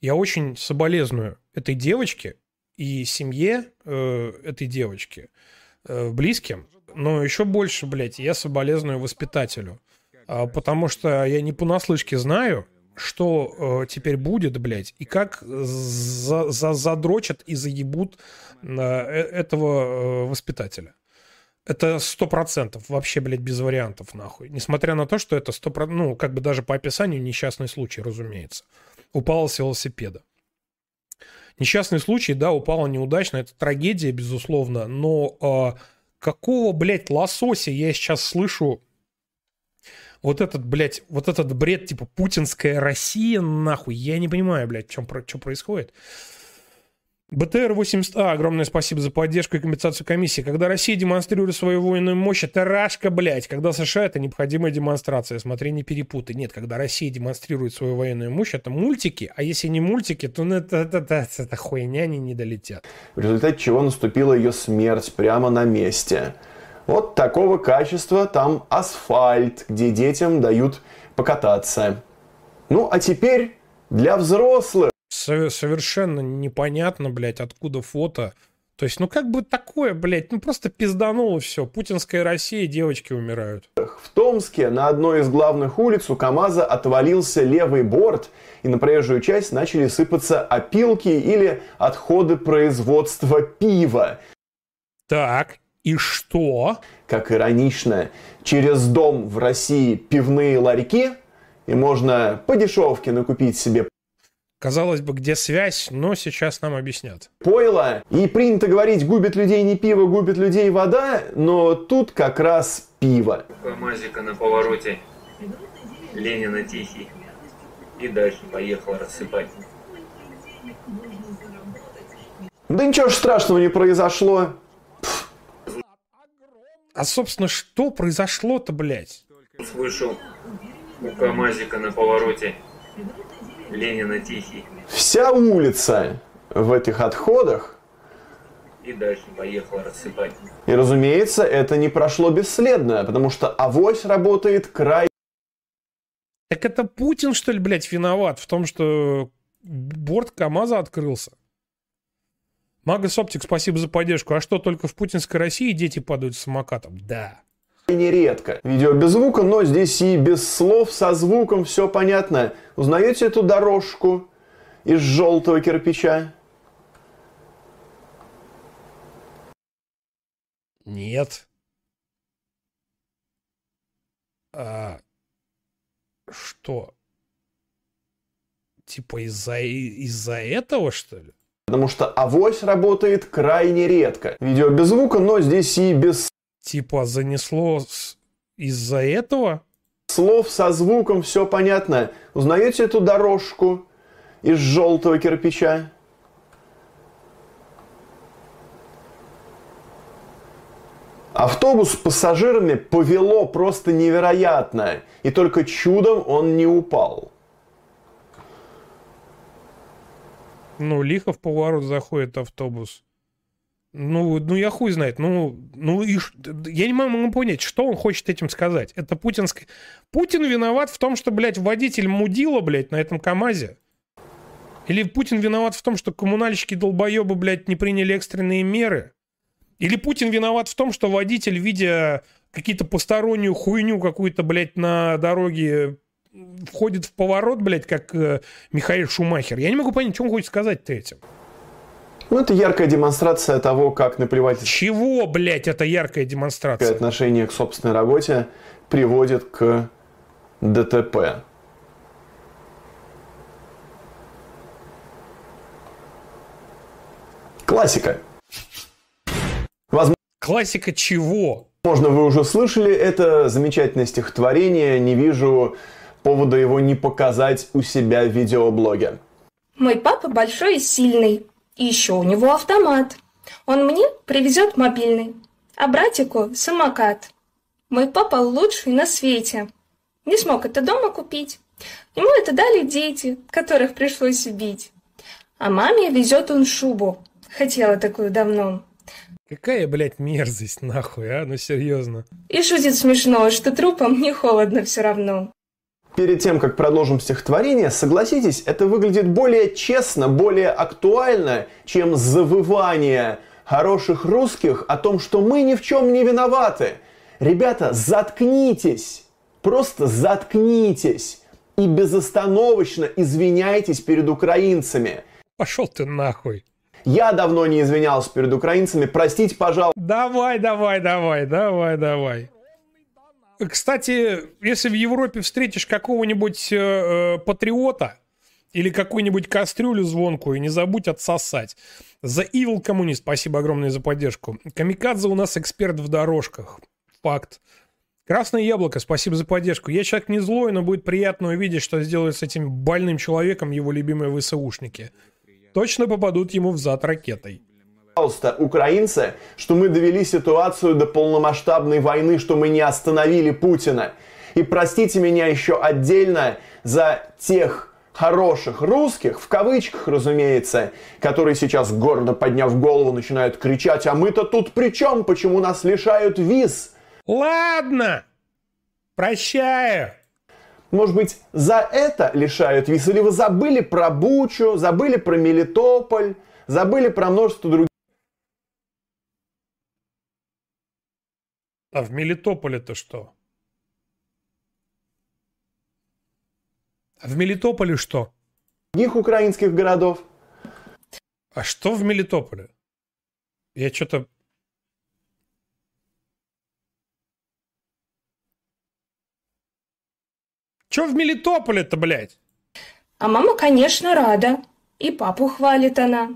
Я очень соболезную этой девочке и семье э, этой девочки, э, близким. Но еще больше, блядь, я соболезную воспитателю. А, потому что я не понаслышке знаю, что э, теперь будет, блядь, и как за- за- задрочат и заебут э, э- этого э, воспитателя. Это сто процентов, вообще, блядь, без вариантов, нахуй. Несмотря на то, что это сто ну, как бы даже по описанию несчастный случай, разумеется. Упала с велосипеда. Несчастный случай, да, упала неудачно, это трагедия, безусловно, но а, какого, блядь, лосося я сейчас слышу вот этот, блядь, вот этот бред, типа, путинская Россия, нахуй, я не понимаю, блядь, чем, что происходит. БТР-80А, огромное спасибо за поддержку и компенсацию комиссии. Когда Россия демонстрирует свою военную мощь, это рашка, блядь. Когда США, это необходимая демонстрация. Смотри, не перепутай. Нет, когда Россия демонстрирует свою военную мощь, это мультики. А если не мультики, то ну, это, это, это, это хуйня, они не долетят. в результате чего наступила ее смерть прямо на месте. Вот такого качества там асфальт, где детям дают покататься. Ну, а теперь для взрослых. Со- совершенно непонятно, блядь, откуда фото. То есть, ну как бы такое, блядь, ну просто пиздануло все. Путинская Россия, девочки умирают. В Томске на одной из главных улиц у КАМАЗа отвалился левый борт, и на проезжую часть начали сыпаться опилки или отходы производства пива. Так, и что? Как иронично, через дом в России пивные ларьки, и можно по дешевке накупить себе Казалось бы, где связь, но сейчас нам объяснят. пойло. И принято говорить, губит людей не пиво, губит людей вода, но тут как раз пиво. КамАЗика на повороте. Ленина тихий. И дальше поехал рассыпать. Да ничего ж страшного не произошло. А, собственно, что произошло-то, блядь? Слышу у КамАЗика на повороте. Ленина тихий. Вся улица в этих отходах И дальше поехал рассыпать. И, разумеется, это не прошло бесследно, потому что авось работает край Так это Путин, что ли, блядь, виноват в том, что борт КамАЗа открылся? Магас Оптик, спасибо за поддержку. А что, только в путинской России дети падают с самокатом? Да. Крайне редко. Видео без звука, но здесь и без слов, со звуком все понятно. Узнаете эту дорожку из желтого кирпича? Нет. А, что? Типа из-за из-за этого, что ли? Потому что авось работает крайне редко. Видео без звука, но здесь и без Типа занесло с- из-за этого? слов, со звуком все понятно. Узнаете эту дорожку из желтого кирпича? Автобус с пассажирами повело просто невероятно, и только чудом он не упал. Ну, лихо в поворот заходит автобус. Ну, ну я хуй знает. Ну, ну и я не могу понять, что он хочет этим сказать. Это путинское... Путин виноват в том, что, блядь, водитель мудила, блядь, на этом КамАЗе? Или Путин виноват в том, что коммунальщики долбоебы, блядь, не приняли экстренные меры? Или Путин виноват в том, что водитель, видя какие-то постороннюю хуйню какую-то, блядь, на дороге, входит в поворот, блядь, как э, Михаил Шумахер. Я не могу понять, что он хочет сказать-то этим. Ну, это яркая демонстрация того, как наплевательское Чего, блядь, это яркая демонстрация? отношение к собственной работе приводит к ДТП. Классика. Классика чего? Возможно, вы уже слышали это замечательное стихотворение. Не вижу повода его не показать у себя в видеоблоге. Мой папа большой и сильный, и еще у него автомат. Он мне привезет мобильный, а братику самокат. Мой папа лучший на свете. Не смог это дома купить. Ему это дали дети, которых пришлось убить. А маме везет он шубу. Хотела такую давно. Какая, блядь, мерзость, нахуй, а? Ну, серьезно. И шутит смешно, что трупам не холодно все равно. Перед тем, как продолжим стихотворение, согласитесь, это выглядит более честно, более актуально, чем завывание хороших русских о том, что мы ни в чем не виноваты. Ребята, заткнитесь, просто заткнитесь и безостановочно извиняйтесь перед украинцами. Пошел ты нахуй. Я давно не извинялся перед украинцами, простите, пожалуйста. Давай, давай, давай, давай, давай. Кстати, если в Европе встретишь какого-нибудь э, э, патриота или какую-нибудь кастрюлю звонкую, не забудь отсосать. За Evil Коммунист, спасибо огромное за поддержку. Камикадзе у нас эксперт в дорожках. Факт. Красное яблоко, спасибо за поддержку. Я человек не злой, но будет приятно увидеть, что сделают с этим больным человеком его любимые ВСУшники. Точно попадут ему в зад ракетой. Пожалуйста, украинцы, что мы довели ситуацию до полномасштабной войны, что мы не остановили Путина. И простите меня еще отдельно за тех хороших русских, в кавычках, разумеется, которые сейчас, гордо подняв голову, начинают кричать, а мы-то тут при чем? Почему нас лишают виз? Ладно, прощаю. Может быть, за это лишают виз? Или вы забыли про Бучу, забыли про Мелитополь, забыли про множество других А в Мелитополе-то что? А в Мелитополе что? украинских городов? А что в Мелитополе? Я что-то... Че в Мелитополе-то, блядь? А мама, конечно, рада. И папу хвалит она.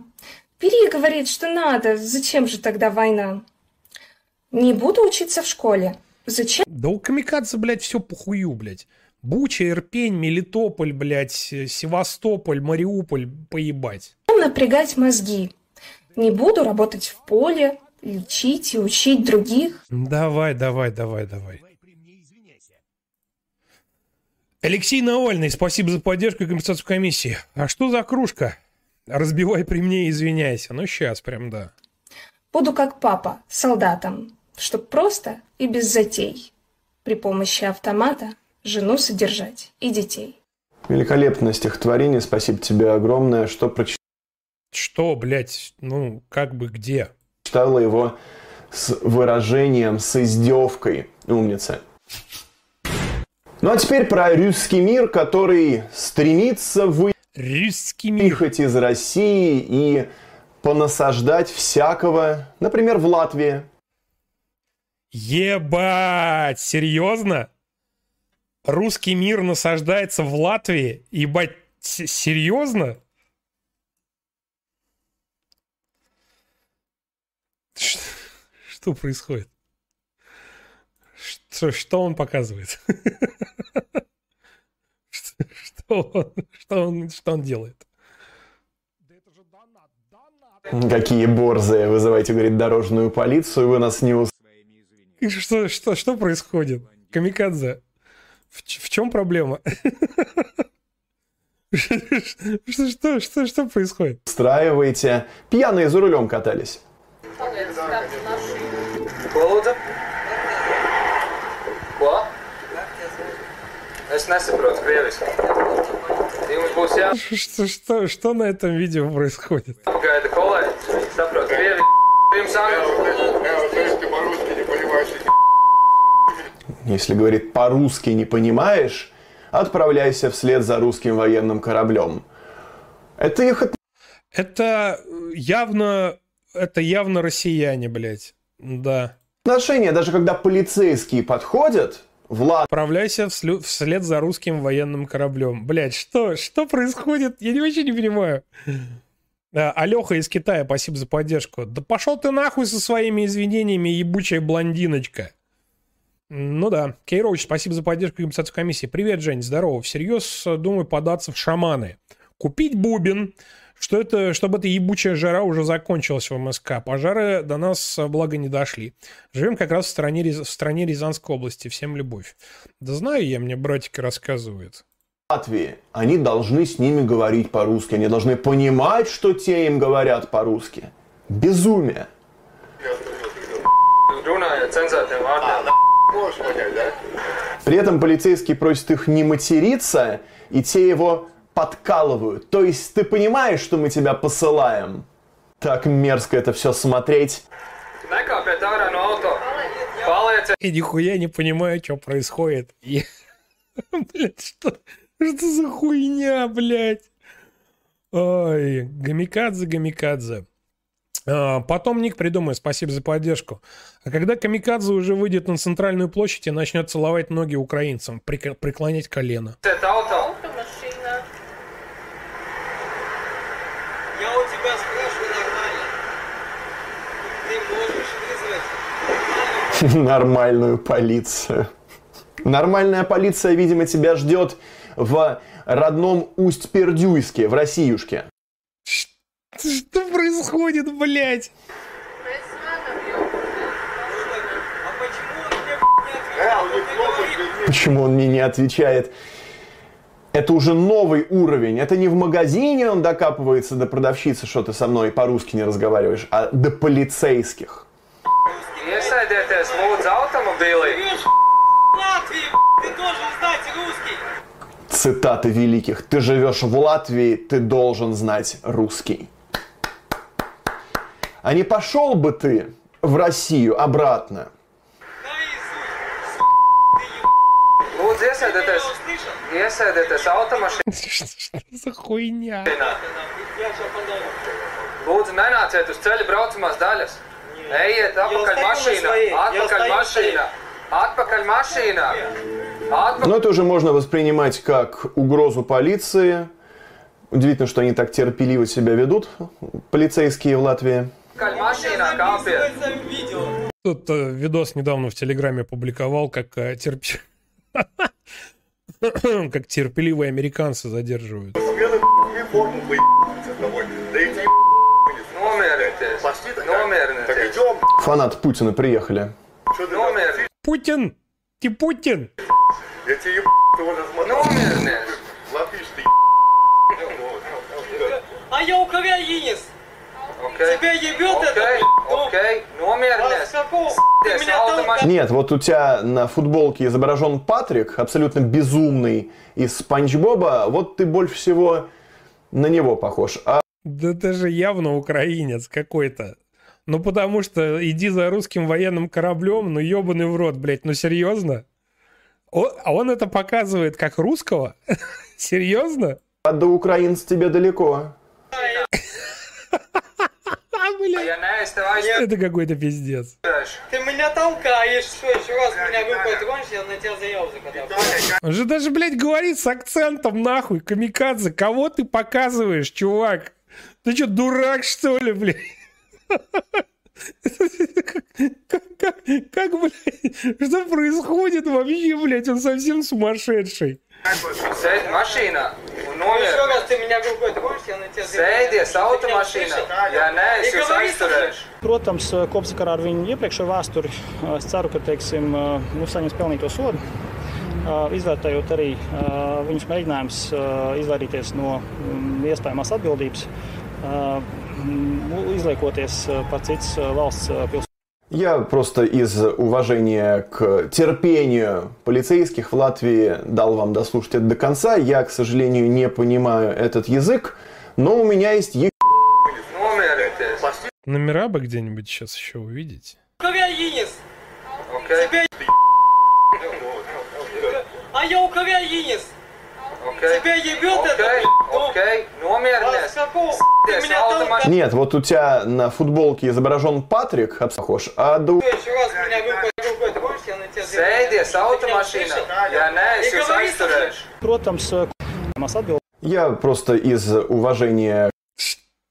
Бери, говорит, что надо. Зачем же тогда война? Не буду учиться в школе. Зачем Да у Камикадзе, блядь, все похую, блядь. Буча, Ирпень, Мелитополь, блядь, Севастополь, Мариуполь, поебать. напрягать мозги? Не буду работать в поле, лечить и учить других. Давай, давай, давай, давай. Алексей Навальный, спасибо за поддержку и компенсацию комиссии. А что за кружка? Разбивай при мне и извиняйся. Ну, сейчас прям, да. Буду как папа, солдатом, чтоб просто и без затей. При помощи автомата жену содержать и детей. Великолепное стихотворение, спасибо тебе огромное, что Что, блядь, ну, как бы где? прочитала его с выражением, с издевкой. Умница. Ну а теперь про русский мир, который стремится Русский выехать из России и понасаждать всякого, например, в Латвии. Ебать, серьезно? Русский мир насаждается в Латвии? Ебать, серьезно? Ш- Что происходит? Что, что он показывает? Что что он, что он, что он делает? Какие борзые, вызывайте, говорит, дорожную полицию, вы нас не ус... Что, что, что происходит? Камикадзе. В, в чем проблема? Что, что, что, что происходит? устраиваете. Пьяные за рулем катались. Что, что, что на этом видео происходит? Если, говорит, по-русски не понимаешь, отправляйся вслед за русским военным кораблем. Это их Это явно, это явно россияне, блядь. Да. отношения, даже когда полицейские подходят, Влад Отправляйся вслю- вслед за русским военным кораблем. Блядь, что, что происходит? Я не- вообще не понимаю. А, Алёха из Китая, спасибо за поддержку. Да пошел ты нахуй со своими извинениями, ебучая блондиночка. Ну да. Кейрович, спасибо за поддержку компенсацию комиссии. Привет, Жень, здорово. Всерьез э, думаю податься в шаманы. Купить бубен, что это, чтобы эта ебучая жара уже закончилась в МСК. Пожары до нас, э, благо, не дошли. Живем как раз в стране, в стране Рязанской области. Всем любовь. Да знаю я, мне братики рассказывают. Латвии, они должны с ними говорить по-русски, они должны понимать, что те им говорят по-русски. Безумие. vārdiem. При этом полицейский просит их не материться, и те его подкалывают. То есть ты понимаешь, что мы тебя посылаем? Так мерзко это все смотреть. Я нихуя не понимаю, что происходит. Я- Блядь, что, что за хуйня, блядь? Ой, гамикадзе, гамикадзе. А, потом ник придумай, спасибо за поддержку. А когда Камикадзе уже выйдет на центральную площадь и начнет целовать ноги украинцам, прик- преклонять колено. auto. Я у тебя спрашиваю нормально. Ты можешь вызвать Нормальную полицию. Нормальная полиция, видимо, тебя ждет в родном Усть-Пердюйске, в Россиюшке. Что происходит, блядь? Почему он мне не отвечает? Это уже новый уровень. Это не в магазине он докапывается до продавщицы, что ты со мной по-русски не разговариваешь, а до полицейских. Iesēdieties lūdzu automobīlī. Латвии, ты должен знать русский. Цитаты великих. Ты живешь в Латвии, ты должен знать русский. А не пошел бы ты в Россию обратно? Lūdzu, iesēdieties. Iesēdieties automašīnā. Что за хуйня? Lūdzu, nenāciet uz ceļa braucamās daļas. Ejiet atpakaļ mašīnā. Atpakaļ mašīnā. Atpakaļ mašīnā. Но это уже можно воспринимать как угрозу полиции. Удивительно, что они так терпеливо себя ведут, полицейские в Латвии. Тут э, видос недавно в Телеграме публиковал, как э, терп- как терпеливые американцы задерживают. Nomierieties. Nomierieties. Фанат Путина приехали. Путин! Ты Путин! Nomierieties. А я украинец. Окей. Тебя ебет Окей. это? Окей. Nomierieties. С какого? Ты Садись в меня автомобиль. Нет, вот у тебя на футболке изображен Патрик, абсолютно безумный из Спанч Боба. Вот ты больше всего на него похож. А Да это же явно украинец какой-то. Ну, потому что иди за русским военным кораблем, ну, ебаный в рот, блядь, ну, серьезно? О- а он это показывает как русского? Серьезно? А до украинца тебе далеко. Aizstāvu. Это какой-то пиздец. Ты меня толкаешь, что еще раз меня рукой тронешь, я на тебя закатаю. Он же даже, блядь, говорит с акцентом, нахуй, камикадзе. Кого ты показываешь, чувак? Ты что, дурак, что ли, блядь? Как, как, как, блядь, что происходит вообще, блядь? Он совсем сумасшедший. Sēdi mašīnā un Еще nomierinies. раз ты меня рукой тронешь, я на тебя заяву Sēdies automašīnā. Ja nē, es jūs aizturēšu. Protams, kopsakarā ar viņu iepriekšējo vēsturi es ceru, ka teiksim, nu, saņems pelnīto sodu. Izvērtējot arī viņus mēģinājums izvairīties no mm, iespējamās atbildības, mm, izliekoties par citas valsts pilsētu. Я просто из уважения к терпению полицейских в Латвии дал вам дослушать это до конца. Я, к сожалению, не понимаю этот язык, но у меня есть е-. Номера бы где-нибудь сейчас еще увидеть. Украинец! Ok? Тебя А я украинец! Ok? Тебя ебет Ok? это? А Sēdies меня толкаешь! Нет, вот у тебя на футболке изображен Патрик, похож, а до Еще раз меня я на тебя aizturēšu. Protams, atbildības Я просто из уважения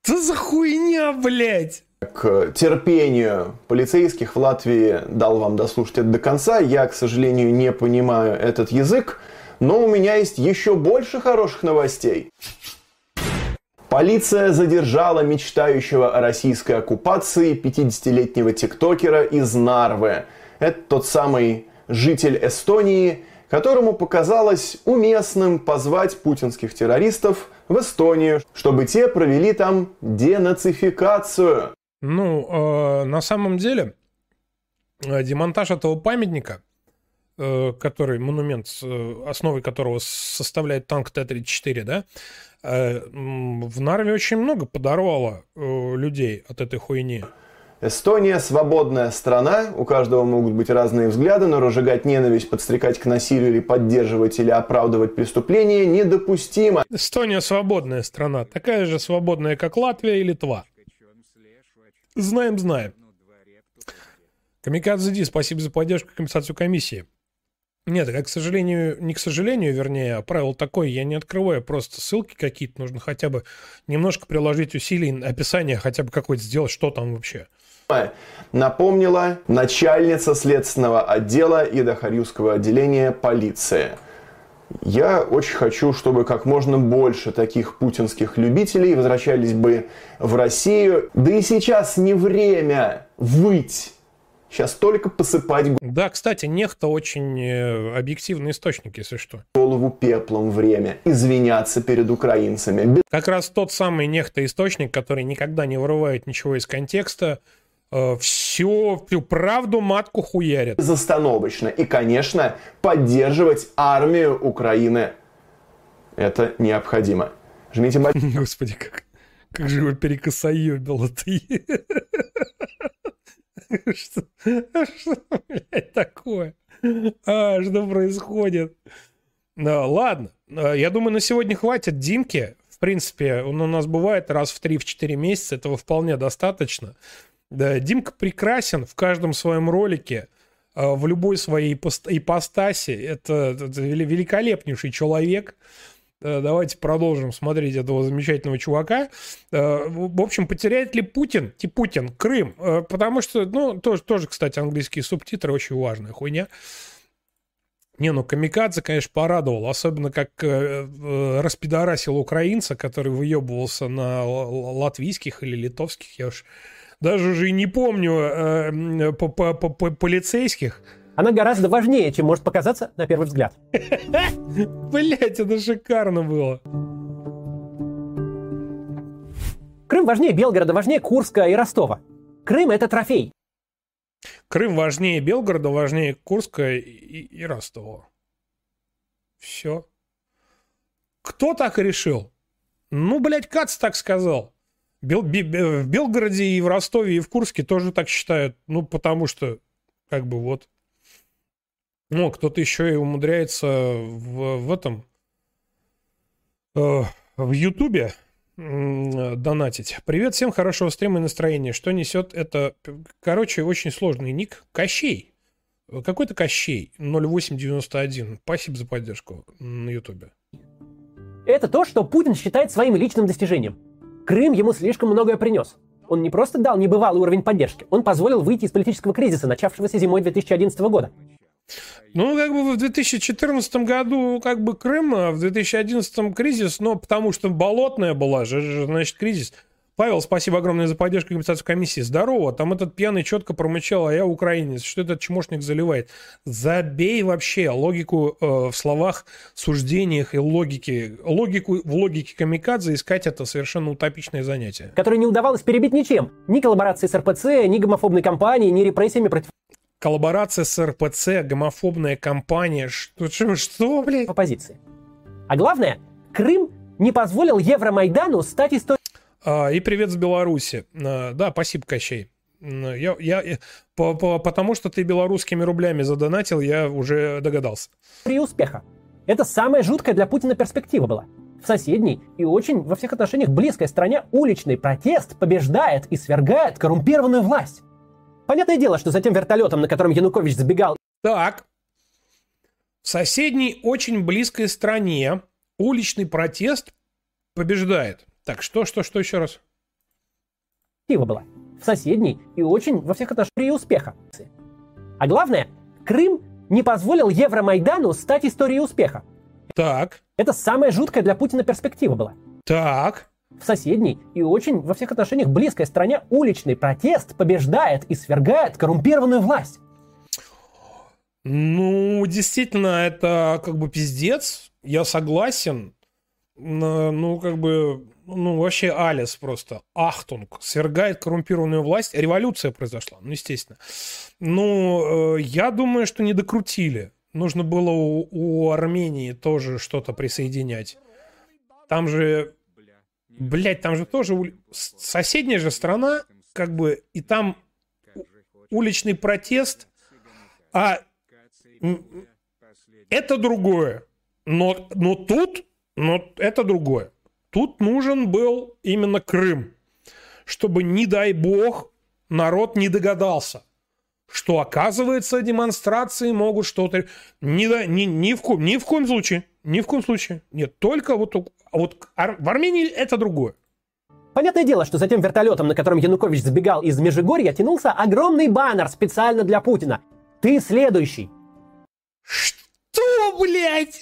Что за хуйня, блядь? к терпению полицейских в Латвии дал вам дослушать это до конца. Я, к сожалению, не понимаю этот язык, но у меня есть еще больше хороших новостей. Полиция задержала мечтающего о российской оккупации 50-летнего тиктокера из Нарвы. Это тот самый житель Эстонии, которому показалось уместным позвать путинских террористов в Эстонию, чтобы те провели там денацификацию. Ну, э, на самом деле, э, демонтаж этого памятника, который, монумент, э, основой которого составляет танк Т-34, да, э, в Нарве очень много подорвало э, людей от этой хуйни. Эстония свободная страна, у каждого могут быть разные взгляды, но разжигать ненависть, подстрекать к насилию или поддерживать или оправдывать преступления недопустимо. Эстония свободная страна, такая же свободная, как Латвия и Литва. Знаем, знаем. Камикадзе Ди, спасибо за поддержку и компенсацию комиссии. Нет, как, к сожалению, не к сожалению, вернее, а правило такое, я не открываю просто ссылки какие-то, нужно хотя бы немножко приложить усилий, описание хотя бы какое-то сделать, что там вообще. Напомнила начальница следственного отдела и Дахарьюского отделения полиции. Я очень хочу, чтобы как можно больше таких путинских любителей возвращались бы в Россию. Да и сейчас не время выть. Сейчас только посыпать Да, кстати, нехта очень э, объективный источник, если что. голову пеплом время. Извиняться перед украинцами. Как раз тот самый нехта источник, который никогда не вырывает ничего из контекста, э, все, всю правду матку хуярит. Безостановочно. И, конечно, поддерживать армию Украины. Это необходимо. Жмите Господи, как, как же его перекосоебило ты. Что, что, блядь, такое? А, что происходит? Да, ладно, А, я думаю, на сегодня хватит Димки. В принципе, он у нас бывает раз в 3-4 месяца, этого вполне достаточно. Да, Димка прекрасен в каждом своем ролике, а, в любой своей ипост- ипостаси. Это, это вели- великолепнейший человек. Э, Давайте продолжим смотреть этого замечательного чувака. Э, В общем, потеряет ли Путин, ти Путин, Крым? Э, Потому что, ну, тоже, тоже, кстати, английские субтитры очень важная хуйня. Не, ну Камикадзе, конечно, порадовал. Особенно как э, распидорасил украинца, который выебывался на латвийских или литовских, я уж даже уже и не помню, э, по- по- по- по- полицейских. Она гораздо важнее, чем может показаться на первый взгляд. Блять, это шикарно было. Крым важнее Белгорода, важнее Курска и Ростова. Крым — это трофей. Крым важнее Белгорода, важнее Курска и, и Ростова. Все. Кто так решил? Ну, блядь, Кац так сказал. Бел, Бе- в Белгороде и в Ростове и в Курске тоже так считают. Ну, потому что, как бы вот. Ну, кто-то еще и умудряется в, в этом, э, в Ютубе э, донатить. Привет всем, хорошего стрима и настроения. Что несет это, короче, очень сложный ник. Кощей. Какой-то Кощей 0891. Спасибо за поддержку на Ютубе. Это то, что Путин считает своим личным достижением. Крым ему слишком многое принес. Он не просто дал небывалый уровень поддержки, он позволил выйти из политического кризиса, начавшегося зимой 2011 года. Ну, как бы в 2014 году как бы Крым, а в 2011 кризис, но потому что болотная была значит, кризис. Павел, спасибо огромное за поддержку и комиссии. Здорово, там этот пьяный четко промычал, а я украинец. Что этот чмошник заливает? Забей вообще логику э, в словах, суждениях и логике. Логику в логике камикадзе искать это совершенно утопичное занятие. Которое не удавалось перебить ничем. Ни коллаборации с РПЦ, ни гомофобной кампанией, ни репрессиями против Коллаборация с РПЦ, гомофобная кампания. Что, что, что блядь? оппозиции. А главное, Крым не позволил Евромайдану стать историей А, и привет с Беларуси. А, да, спасибо, Кощей. М, Я, я, по- по- потому что ты белорусскими рублями задонатил, я уже догадался. успеха. Это самая жуткая для Путина перспектива была. В соседней и очень во всех отношениях близкой стране уличный протест побеждает и свергает коррумпированную власть. Понятное дело, что за тем вертолетом, на котором Янукович сбегал Так, в соседней очень близкой стране уличный протест побеждает. Так, что, что, что еще раз? перспектива была. В соседней и очень во всех отношениях успеха. А главное, Крым не позволил Евромайдану стать историей успеха. Так, Это самая жуткая для Путина перспектива была. так. В соседней и очень во всех отношениях близкой стране уличный протест побеждает и свергает коррумпированную власть. Ну, действительно, это как бы пиздец. Я согласен. Но, Ну, как бы, ну, вообще алес просто. Ахтунг. Свергает коррумпированную власть. Революция произошла, ну, естественно. Ну, э, я думаю, что не докрутили. Нужно было у, у Армении тоже что-то присоединять. Там же, блядь, там же тоже ули- соседняя же страна, как бы, и там уличный протест, а это другое. Но, но тут, но это другое. Тут нужен был именно Крым, чтобы, не дай бог, народ не догадался, что, оказывается, демонстрации могут что-то... Ни, ни, ни, в, коем, ни в коем случае. Ни в коем случае. Нет, только вот, а вот в Армении это другое. Понятное дело, что за тем вертолетом, на котором Янукович сбегал из Межигорья, тянулся огромный баннер специально для Путина. Ты следующий. Что, блядь?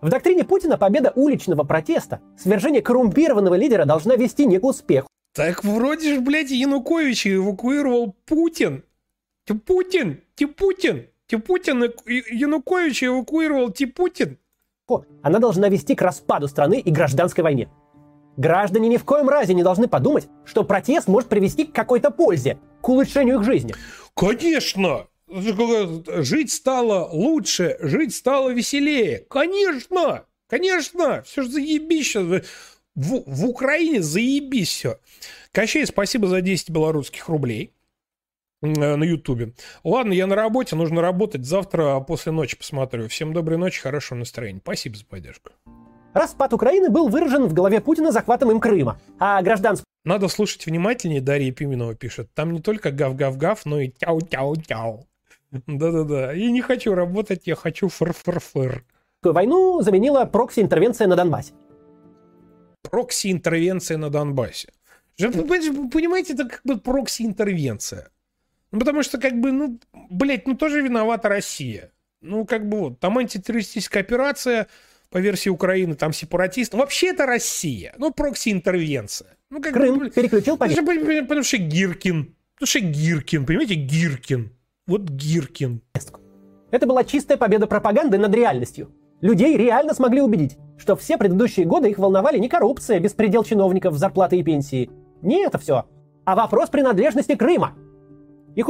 В доктрине Путина победа уличного протеста, свержение коррумпированного лидера должна вести не к успеху. Так вроде же, блядь, Януковича эвакуировал Путин. Путин, ты Путин, ты Путин, и- Януковича эвакуировал ты Путин. Она должна вести к распаду страны и гражданской войне. Граждане ни в коем разе не должны подумать, что протест может привести к какой-то пользе, к улучшению их жизни. Конечно! Жить стало лучше, жить стало веселее. Конечно! Конечно! Все же сейчас. В, в Украине заебись все. Кощей, спасибо за 10 белорусских рублей на Ютубе. Ладно, я на работе, нужно работать. Завтра после ночи посмотрю. Всем доброй ночи, хорошего настроения. Спасибо за поддержку. Распад Украины был выражен в голове Путина захватом им Крыма, а гражданскую Надо слушать внимательнее, Дарья Пименова пишет. Там не только гав-гав-гав, но и тяу-тяу-тяу. Да-да-да. Я не хочу работать, я хочу фыр-фыр-фыр. войну заменила прокси-интервенция на Донбассе. Прокси-интервенция на Донбассе. Понимаете, это как бы прокси-интервенция. Ну, потому что, как бы, ну, блядь, ну, тоже виновата Россия. Ну, как бы вот, там антитеррористическая операция по версии Украины, там сепаратист. Вообще это Россия. Ну, прокси-интервенция. Ну, как Крым бы, переключил потому что, потому что Гиркин. Потому что Гиркин, понимаете, Гиркин. Вот Гиркин. Это была чистая победа пропаганды над реальностью. Людей реально смогли убедить, что все предыдущие годы их волновали не коррупция, беспредел чиновников, зарплаты и пенсии. Не это все, а вопрос принадлежности Крыма. Их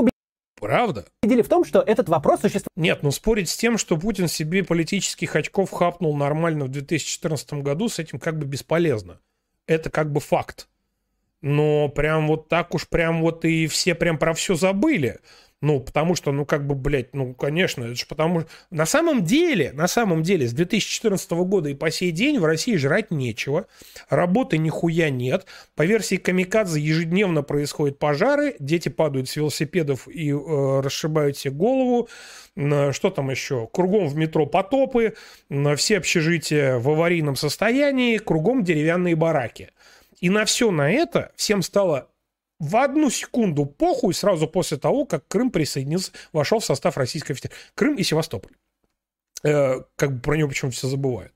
Правда? убедили в том, что этот вопрос существует Нет, ну спорить с тем, что Путин себе политических очков хапнул нормально в 2014 году, с этим как бы бесполезно. Это как бы факт. но прям вот так уж прям вот и все прям про все забыли. Ну, потому что, ну, как бы, блядь, ну, конечно, это же потому. На самом деле, на самом деле, с 2014 года и по сей день в России жрать нечего, работы нихуя нет. По версии Камикадзе ежедневно происходят пожары, дети падают с велосипедов и э, расшибают себе голову. Э, Что там еще? Кругом в метро потопы, э, все общежития в аварийном состоянии, кругом деревянные бараки. И на все на это всем стало в одну секунду похуй сразу после того, как Крым присоединился, вошел в состав Российской Федерации. Крым и Севастополь. Э, как бы про него почему все забывают.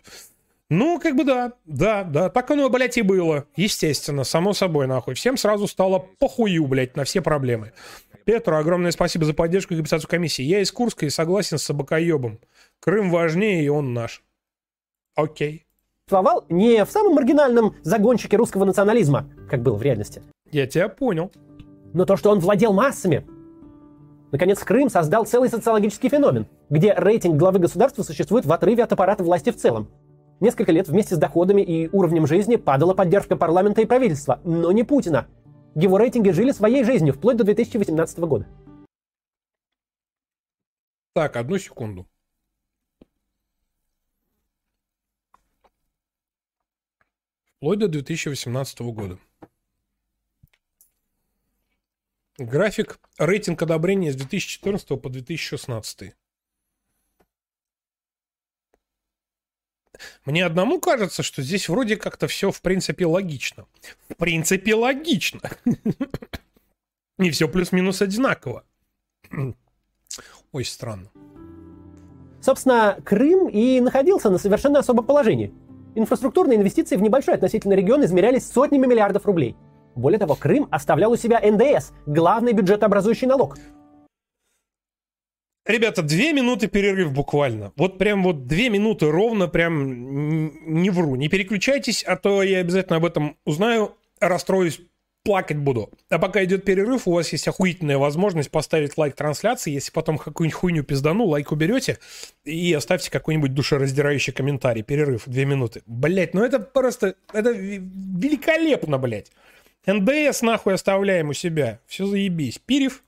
Ну, как бы да, да, да, так оно, блядь, и было. Естественно, само собой, нахуй. Всем сразу стало похую, блядь, на все проблемы. Петру огромное спасибо за поддержку и компенсацию комиссии. Я из Курска и согласен с собакоебом. Крым важнее, и он наш. Окей. Существовал не в самом маргинальном загончике русского национализма, как было в реальности. Я тебя понял. Но то, что он владел массами. Наконец, Крым создал целый социологический феномен, где рейтинг главы государства существует в отрыве от аппарата власти в целом. Несколько лет вместе с доходами и уровнем жизни падала поддержка парламента и правительства, но не Путина. Его рейтинги жили своей жизнью вплоть до 2018 года. Так, одну секунду. Вплоть до 2018 года. График рейтинг одобрения с 2014 по 2016. Мне одному кажется, что здесь вроде как-то все в принципе логично. В принципе логично. Не все плюс-минус одинаково. Ой, странно. Собственно, Крым и находился на совершенно особом положении. Инфраструктурные инвестиции в небольшой относительно регион измерялись сотнями миллиардов рублей. Более того, Крым оставлял у себя НДС, главный бюджетообразующий налог. Ребята, две минуты перерыв буквально. Вот прям вот две минуты ровно, прям не вру. Не переключайтесь, а то я обязательно об этом узнаю, расстроюсь, плакать буду. А пока идет перерыв, у вас есть охуительная возможность поставить лайк трансляции. Если потом какую-нибудь хуйню пиздану, лайк уберете и оставьте какой-нибудь душераздирающий комментарий. Перерыв, две минуты. Блять, ну это просто, это великолепно, блять. НДС нахуй оставляем у себя. Все заебись. Пирев.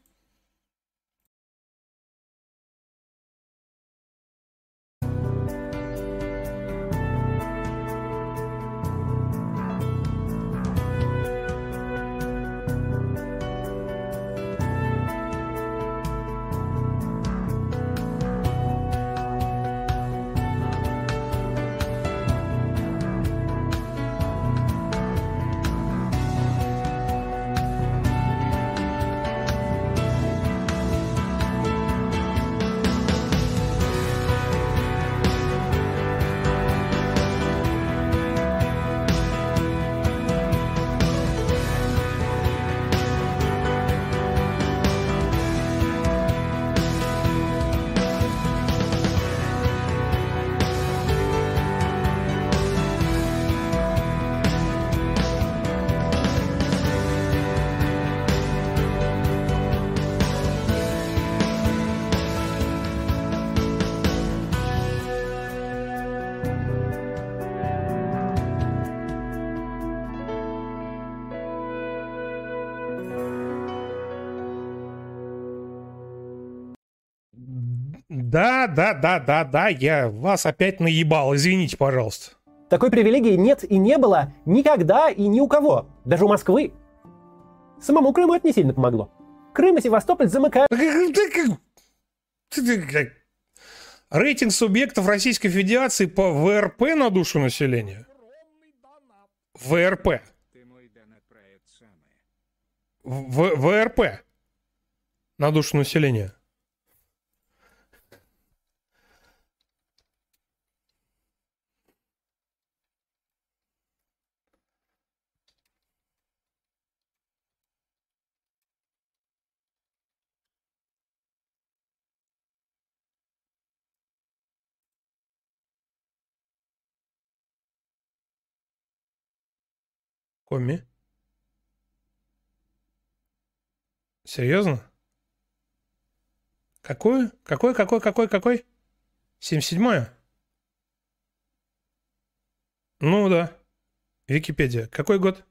Да, да, да, да, да, я вас опять наебал, извините, пожалуйста. Такой привилегии нет и не было никогда и ни у кого, даже у Москвы. Самому Крыму это не сильно помогло. Крым и Севастополь замыкают... Рейтинг субъектов Российской Федерации по ВРП на душу населения. ВРП. В ВРП на душу населения. Коми? Серьезно? Какой? Какой, какой, какой, какой? 77-е? Ну да. Википедия. Какой год?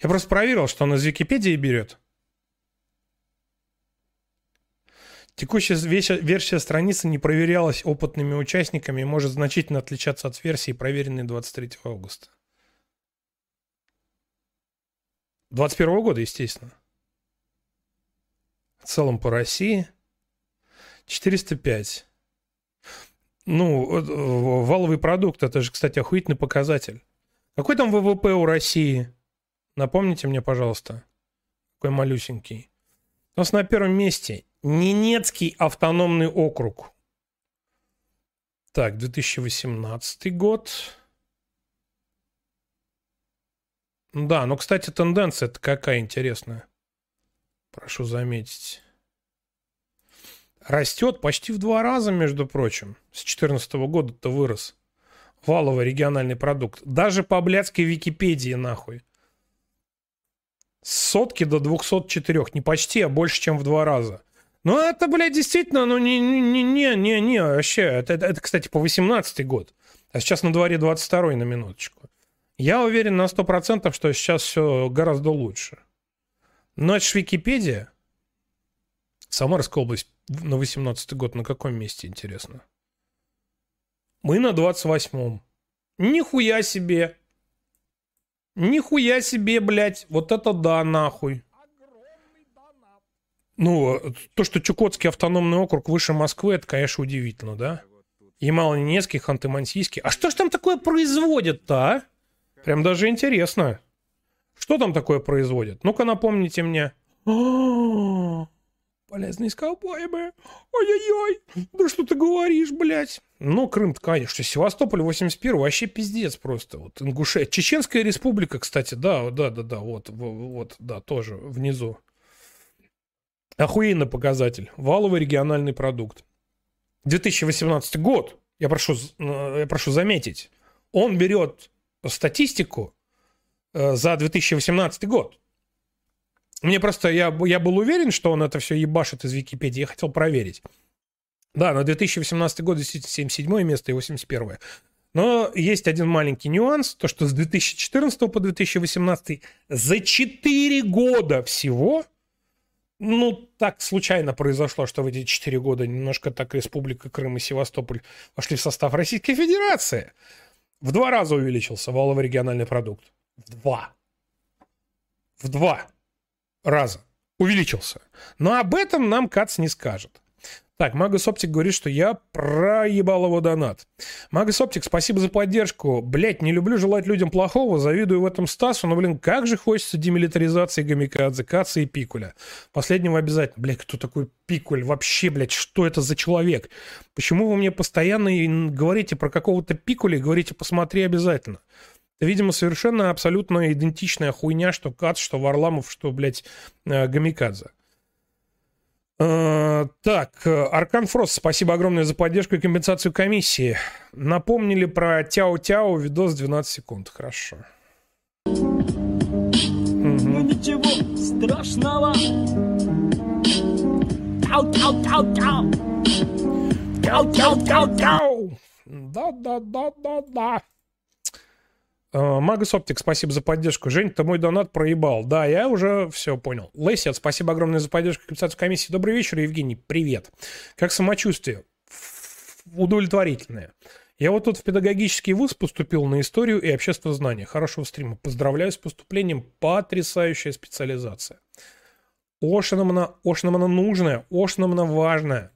Я просто проверил, что он из Википедии берет. Текущая версия страницы не проверялась опытными участниками и может значительно отличаться от версии, проверенной 23 августа. 21 года, естественно. В целом по России 405. Ну, э, валовый продукт, это же, кстати, охуительный показатель. Какой там ВВП у России? Напомните мне, пожалуйста. Какой малюсенький. У нас на первом месте Ненецкий автономный округ. Так, 2018 год. Да, ну, кстати, тенденция-то какая интересная. Прошу заметить. Растет почти в два раза, между прочим. С 2014 года-то вырос. Валовый региональный продукт. Даже по блядской Википедии, нахуй. С сотки до 204. Не почти, а больше, чем в два раза. Ну, это, блядь, действительно, ну, не-не-не-не-не, вообще. Это, это, это, кстати, по 18 год. А сейчас на дворе 22 на минуточку. Я уверен на 100%, что сейчас все гораздо лучше. Но это ж Википедия. Самарская область на 18 год на каком месте, интересно? Мы на 28-м. Нихуя себе. Нихуя себе, блядь. Вот это да, нахуй. Ну, то, что Чукотский автономный округ выше Москвы, это, конечно, удивительно, да? Ямало-Ненецкий, Ханты-Мансийский. А что ж там такое производят-то, а? Прям даже интересно. Что там такое производят? Ну-ка напомните мне. Полезные ископаемые. Ой-ой-ой. Да что ты говоришь, блядь? Ну, Крым-то, конечно. Севастополь 81 вообще пиздец просто. Вот Ингушетия. Чеченская республика, кстати, да, да, да, да, вот, вот, да, тоже внизу. Охуенный показатель. Валовый региональный продукт. 2018 год, я прошу, э, я прошу заметить, он берет статистику э, за 2018 год. Мне просто, я, я был уверен, что он это все ебашит из Википедии, я хотел проверить. Да, на 2018 год действительно 77 место и 81. Но есть один маленький нюанс, то что с 2014 по 2018 за 4 года всего ну, так случайно произошло, что в эти четыре года немножко так Республика Крым и Севастополь вошли в состав Российской Федерации. В два раза увеличился валовый региональный продукт. В два. В два раза увеличился. Но об этом нам Кац не скажет. Так, Магас Оптик говорит, что я проебал его донат. Магас Оптик, спасибо за поддержку. Блять, не люблю желать людям плохого, завидую в этом Стасу, но, блин, как же хочется демилитаризации Гамикадзе, Каца и Пикуля. Последнего обязательно. Блять, кто такой Пикуль? Вообще, блять, что это за человек? Почему вы мне постоянно говорите про какого-то Пикуля и говорите, посмотри обязательно? Это, видимо, совершенно абсолютно идентичная хуйня, что Кац, что Варламов, что, блядь, э, Гамикадзе. Э, так, Аркан Фрост, спасибо огромное за поддержку и компенсацию комиссии. Напомнили про Тяо-Тяо, видос 12 секунд. Хорошо. Ну ничего страшного. Тяу-тяу-тяу-тяу. Тяу-тяу-тяу-тяу. Да-да-да-да-да. Э, Магас Оптик, спасибо за поддержку. Жень, ты мой донат проебал. Да, я уже все понял. Лесет, спасибо огромное за поддержку компенсацию комиссии. Добрый вечер, Евгений. Привет. Как самочувствие? Удовлетворительное. Я вот тут в педагогический вуз поступил на историю и общество знания. Хорошего стрима. Поздравляю с поступлением. Потрясающая специализация. Ошнамна, ошнамна нужная, ошнамна важная.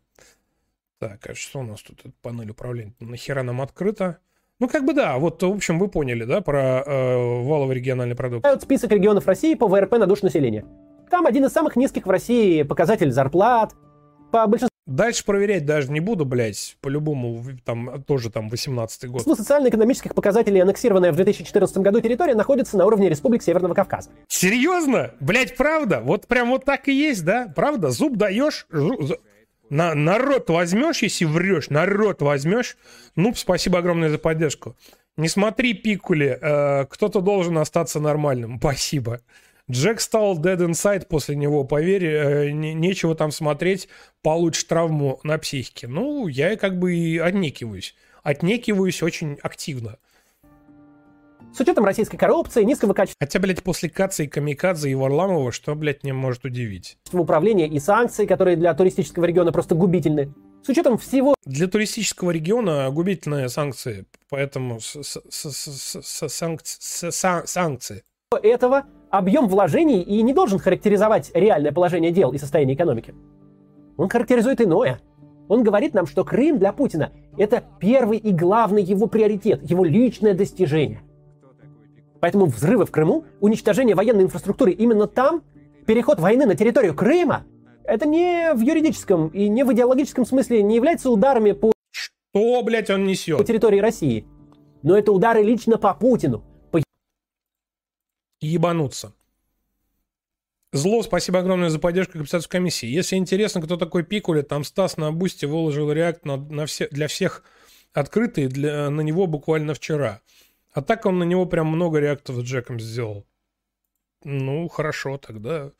Так, а что у нас тут? Панель управления нахера нам открыта? Ну, как бы да, вот, в общем, вы поняли, да, про э, валовый региональный продукт. Список регионов России по ВРП на душу населения. Там один из самых низких в России показатель зарплат. По большинству Дальше проверять даже не буду, блядь, по-любому, там, тоже там 18-й год. Ну, социально-экономических показателей аннексированная в 2014 году территория находится на уровне Республик Северного Кавказа. Серьезно? Блядь, правда? Вот прям вот так и есть, да? Правда? Зуб даешь, жу... На, народ возьмешь, если врешь, народ возьмешь. Ну, спасибо огромное за поддержку. Не смотри пикули, э, кто-то должен остаться нормальным. Спасибо. Джек стал dead inside после него, поверь, э, не, нечего там смотреть, получишь травму на психике. Ну, я как бы и отнекиваюсь. Отнекиваюсь очень активно. С учетом российской коррупции, низкого качества Хотя, блядь, после Каца и Камикадзе и Варламова, что, блядь, не может удивить? управления и санкций, которые для туристического региона просто губительны. С учетом всего Для туристического региона губительные санкции, поэтому санкции. этого объем вложений и не должен характеризовать реальное положение дел и состояние экономики. Он характеризует иное. Он говорит нам, что Крым для Путина – это первый и главный его приоритет, его личное достижение. Поэтому взрывы в Крыму, уничтожение военной инфраструктуры именно там, переход войны на территорию Крыма – это не в юридическом и не в идеологическом смысле не является ударами по Что, блядь, он по несет? территории России. Но это удары лично по Путину, по Ебануться. Зло, спасибо огромное за поддержку капитанской комиссии. Если интересно, кто такой Пикуля, там Стас на Бусте выложил реакт на, на все, для всех открытый для, на него буквально вчера. А так он на него прям много реактов с Джеком сделал. Ну, хорошо, тогда...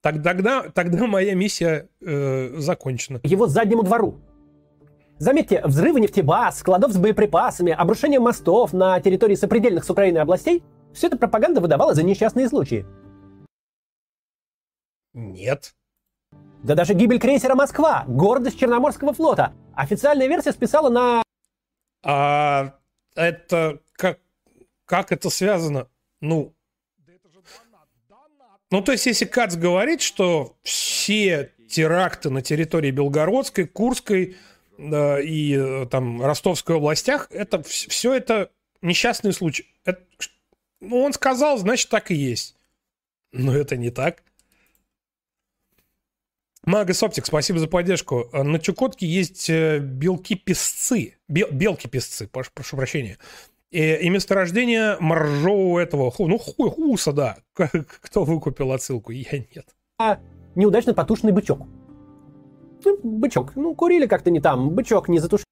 так- Тогда, тогда моя миссия э, закончена. его заднему двору. Заметьте, взрывы нефтебаз, складов с боеприпасами, обрушение мостов на территории сопредельных с Украиной областей – все это пропаганда выдавала за несчастные случаи. Нет. Да даже гибель крейсера «Москва», гордость Черноморского флота. Официальная версия списала на А это как, как это связано? Ну, ну, то есть, если Кац говорит, что все теракты на территории Белгородской, Курской да, и э, там Ростовской областях, это все это несчастные случаи. Это- ну, он сказал, значит, так и есть. Но это не так. Мага Соптик, спасибо за поддержку. А На Чукотке есть э, белки-песцы. Бел- белки-песцы, прошу, прошу прощения. И, и месторождение моржового этого, ну, хуй, хуса, да. Кто выкупил отсылку? Я нет. неудачно потушенный бычок. Ну, бычок. Ну, курили как-то не там. Бычок не затушили.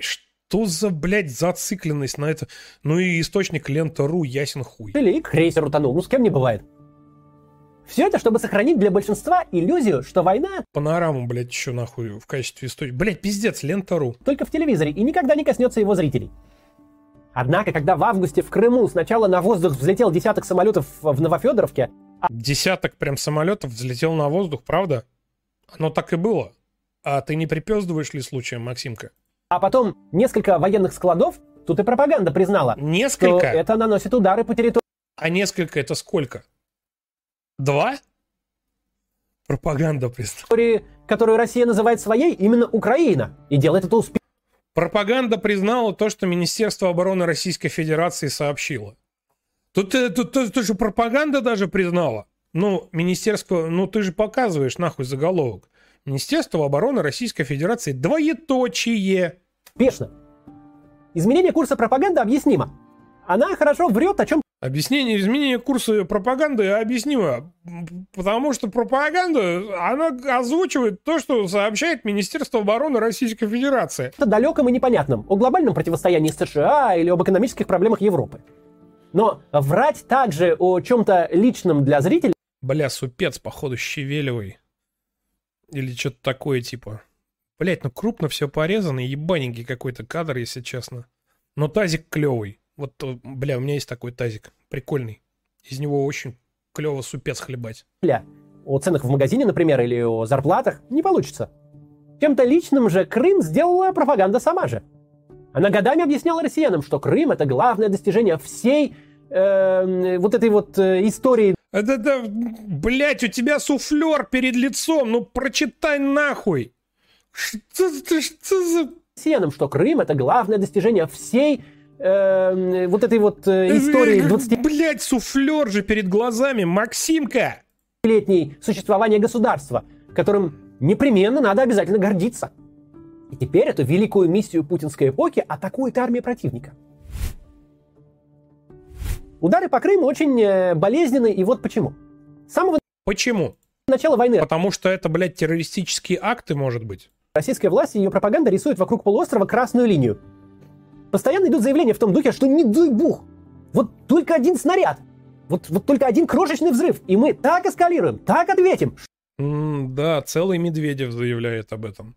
Что за, блядь, зацикленность на это? Ну и источник лента.ру ясен хуй. И крейсер утонул. Ну, с кем не бывает. Все это, чтобы сохранить для большинства иллюзию, что война Панораму, блядь, еще нахуй в качестве источника. Блядь, пиздец, лента.ру. только в телевизоре и никогда не коснется его зрителей. Однако, когда в августе в Крыму сначала на воздух взлетел десяток самолетов в Новофедоровке, Десяток прям самолетов взлетел на воздух, правда? Оно так и было. А ты не припездываешь ли случаем, Максимка? а потом несколько военных складов, тут и пропаганда признала, Несколько? что это наносит удары по территории А несколько это сколько? Два? Пропаганда признала. которую Россия называет своей, именно Украина. И делает это успешно. Пропаганда признала то, что Министерство обороны Российской Федерации сообщило. Тут, э, тут, тут, тут же пропаганда даже признала. Ну, Министерство, ну ты же показываешь нахуй заголовок. Министерство обороны Российской Федерации двоеточие. Успешно. Изменение курса пропаганды объяснимо. Она хорошо врет о чем Объяснение изменения курса пропаганды объяснимо, потому что пропаганда, она озвучивает то, что сообщает Министерство обороны Российской Федерации. то далеком и непонятном, о глобальном противостоянии с США или об экономических проблемах Европы. Но врать также о чем-то личном для зрителя Бля, супец, походу, щавелевый. Или что-то такое типа. Блять, ну крупно все порезано, ебаненький какой-то кадр, если честно. Но тазик клевый. Вот, э, бля, у меня есть такой тазик. Прикольный. Из него очень клево супец хлебать. о ценах в магазине, например, или о зарплатах не получится. Чем-то личным же Крым сделала пропаганда сама же. Она годами объясняла россиянам, что Крым это главное достижение всей э, вот этой вот э, истории Это, да, блять, у тебя суфлер перед лицом, ну прочитай нахуй. Что, ты- что за... россиянам, что Крым это главное достижение всей э, вот этой вот э, истории 20 Блять, суфлер же перед глазами, Максимка! летней существования государства, которым непременно надо обязательно гордиться. И теперь эту великую миссию путинской эпохи атакует армия противника. Удары по Крыму очень э, болезненны, и вот почему. С самого Почему? начала войны Потому что это, блядь, террористические акты, может быть. российская власть и ее пропаганда рисуют вокруг полуострова красную линию. Постоянно идут заявления в том духе, что не дай бог, вот только один снаряд, вот, вот только один крошечный взрыв, и мы так эскалируем, так ответим, М, да, целый Медведев заявляет об этом.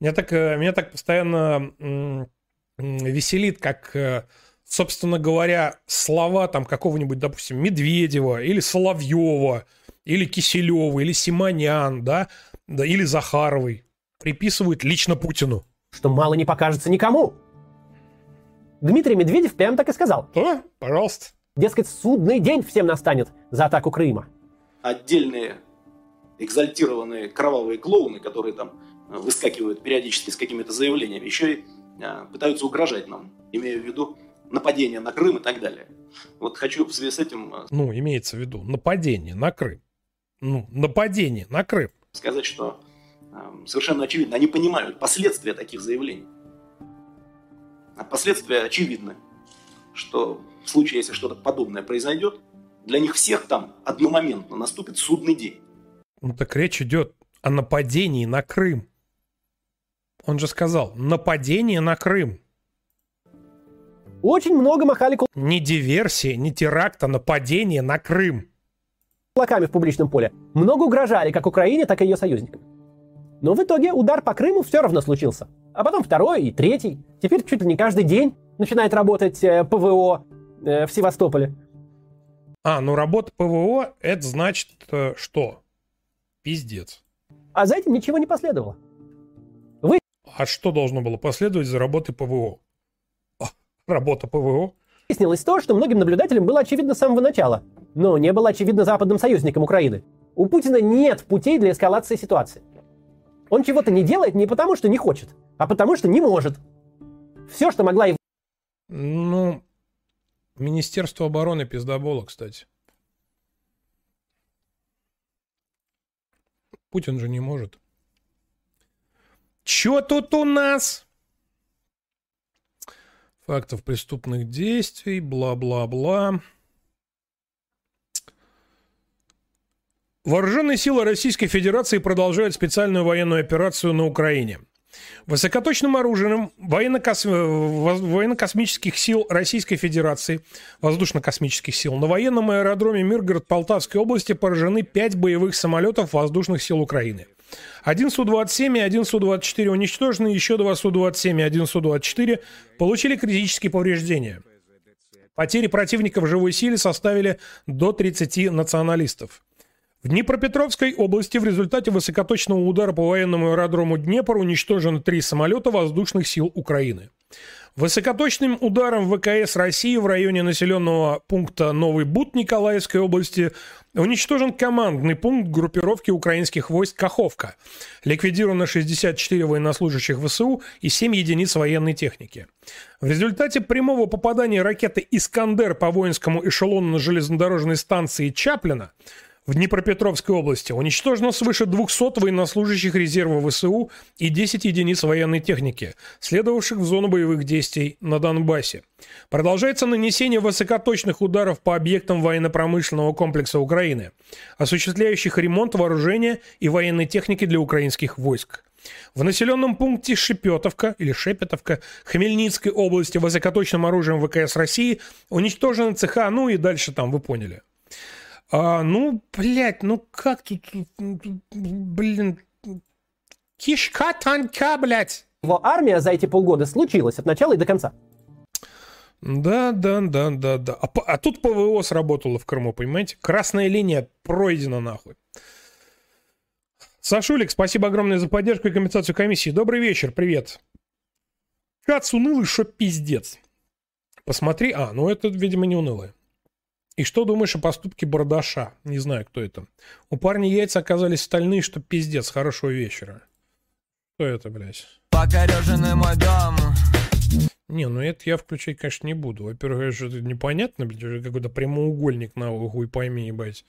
Меня так, э, меня так постоянно м, м, веселит, как э, собственно говоря, слова там какого-нибудь, допустим, Медведева или Соловьева, или Киселева, или Симонян, да, да, или Захаровой приписывают лично Путину. Что мало не покажется никому. Дмитрий Медведев прямо так и сказал. Да, пожалуйста. Дескать, судный день всем настанет за атаку Крыма. Отдельные экзальтированные кровавые клоуны, которые там э, выскакивают периодически с какими-то заявлениями, еще и э, пытаются угрожать нам, имея в виду нападение на Крым и так далее. Вот хочу в связи с этим... Э, ну, имеется в виду нападение на Крым. Ну, нападение на Крым. Сказать, что э, совершенно очевидно, они понимают последствия таких заявлений. А последствия очевидны, что в случае, если что-то подобное произойдет, для них всех там одномоментно наступит судный день. Ну так речь идет о нападении на Крым. Он же сказал, нападение на Крым. Очень много махали Не диверсия, не теракт, а нападение на Крым. Кулаками в публичном поле. Много угрожали как Украине, так и ее союзникам. Но в итоге удар по Крыму все равно случился. А потом второй и третий. Теперь чуть ли не каждый день начинает работать э, ПВО э, в Севастополе. А, ну работа ПВО, это значит э, что? Пиздец. А за этим ничего не последовало. Вы... А что должно было последовать за работой ПВО? Работа ПВО? Выяснилось то, что многим наблюдателям было очевидно с самого начала, но не было очевидно западным союзникам Украины. У Путина нет путей для эскалации ситуации. Он чего-то не делает не потому, что не хочет, а потому, что не может. Все, что могла его... Ну, Министерство обороны пиздобола, кстати. Путин же не может. Чё тут у нас? Фактов преступных действий, бла-бла-бла. Вооруженные силы Российской Федерации продолжают специальную военную операцию на Украине. Высокоточным оружием военно-кос... военно-космических сил Российской Федерации, воздушно-космических сил, на военном аэродроме Миргород Полтавской области поражены пять боевых самолетов воздушных сил Украины. Один Су-27 и один Су-24 уничтожены, еще два Су-27 и один Су-24 получили критические повреждения. Потери противника в живой силе составили до 30 националистов. В Днепропетровской области в результате высокоточного удара по военному аэродрому Днепр уничтожено три самолета воздушных сил Украины. Высокоточным ударом ВКС России в районе населенного пункта Новый Бут Николаевской области уничтожен командный пункт группировки украинских войск Каховка. Ликвидировано 64 военнослужащих ВСУ и 7 единиц военной техники. В результате прямого попадания ракеты «Искандер» по воинскому эшелону на железнодорожной станции Чаплина – в Днепропетровской области уничтожено свыше 200 военнослужащих резерва ВСУ и 10 единиц военной техники, следовавших в зону боевых действий на Донбассе. Продолжается нанесение высокоточных ударов по объектам военно-промышленного комплекса Украины, осуществляющих ремонт вооружения и военной техники для украинских войск. В населенном пункте Шепетовка или Шепетовка Хмельницкой области высокоточным оружием ВКС России уничтожены цеха, ну и дальше там вы поняли. А, ну, блядь, ну как тут, блин, кишка танка, блядь. Его армия за эти полгода случилась от начала и до конца. Да, да, да, да, да. А, а тут ПВО сработало в Крыму, понимаете? Красная линия пройдена нахуй. Сашулик, спасибо огромное за поддержку и компенсацию комиссии. Добрый вечер, привет. Кац унылый, что пиздец. Посмотри, а, ну это, видимо, не унылое. И что думаешь о поступке Бардаша? Не знаю, кто это. У парня яйца оказались стальные, что пиздец. Хорошего вечера. Что это, блядь? Покореженный мой дом. Не, ну это я включать, конечно, не буду. Во-первых, это непонятно, блядь, какой-то прямоугольник на хуй пойми, ебать.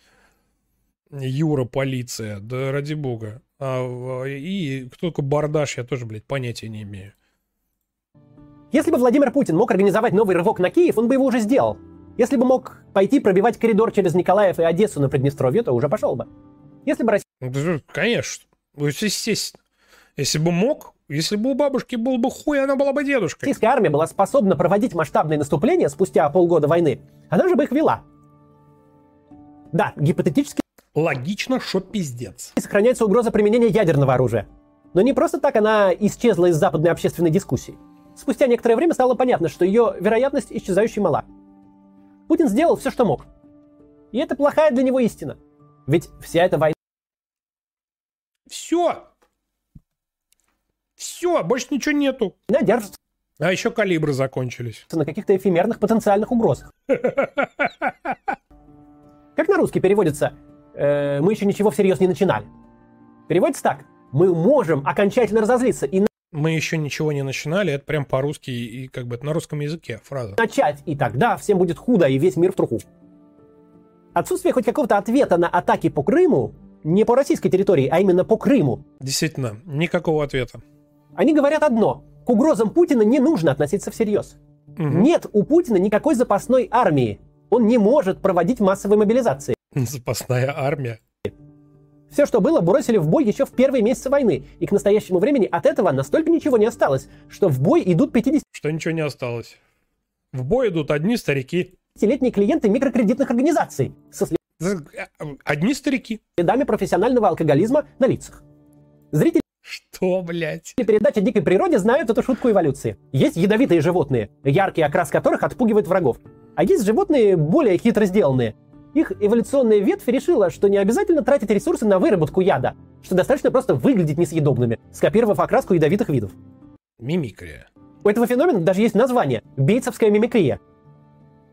Юра, полиция, да ради бога. А, и кто такой Бардаш, я тоже, блядь, понятия не имею. Если бы Владимир Путин мог организовать новый рывок на Киев, он бы его уже сделал. Если бы мог пойти пробивать коридор через Николаев и Одессу на Приднестровье, то уже пошел бы. Если бы Россия... Конечно. Естественно. Если бы мог, если бы у бабушки был бы хуй, она была бы дедушкой. Российская армия была способна проводить масштабные наступления спустя полгода войны. Она же бы их вела. Да, гипотетически... Логично, что пиздец. Сохраняется угроза применения ядерного оружия. Но не просто так она исчезла из западной общественной дискуссии. спустя некоторое время стало понятно, что ее вероятность исчезающей мала. Путин сделал все, что мог. И это плохая для него истина. Ведь вся эта война... Все. Все, больше ничего нету. Держится а еще калибры закончились. На каких-то эфемерных потенциальных угрозах. Как на русский переводится э, «мы еще ничего всерьез не начинали». Переводится так. Мы можем окончательно разозлиться и мы еще ничего не начинали, это прям по-русски и как бы это на русском языке фраза. Начать, и тогда всем будет худо, и весь мир в труху. Отсутствие хоть какого-то ответа на атаки по Крыму, не по российской территории, а именно по Крыму. Действительно, никакого ответа. Они говорят одно. К угрозам Путина не нужно относиться всерьез. Угу. Нет у Путина никакой запасной армии. Он не может проводить массовые мобилизации. Запасная армия. Все, что было, бросили в бой еще в первые месяцы войны. И к настоящему времени от этого настолько ничего не осталось, что в бой идут 50... Что ничего не осталось. В бой идут одни старики. Летние клиенты микрокредитных организаций. Со Одни старики. Следами профессионального алкоголизма на лицах. Зрители что, блядь? Передачи о дикой природе знают эту шутку эволюции. Есть ядовитые животные, яркий окрас которых отпугивает врагов. А есть животные более хитро сделанные. Их эволюционная ветвь решила, что не обязательно тратить ресурсы на выработку яда, что достаточно просто выглядеть несъедобными, скопировав окраску ядовитых видов. Мимикрия. У этого феномена даже есть название – бейтсовская мимикрия.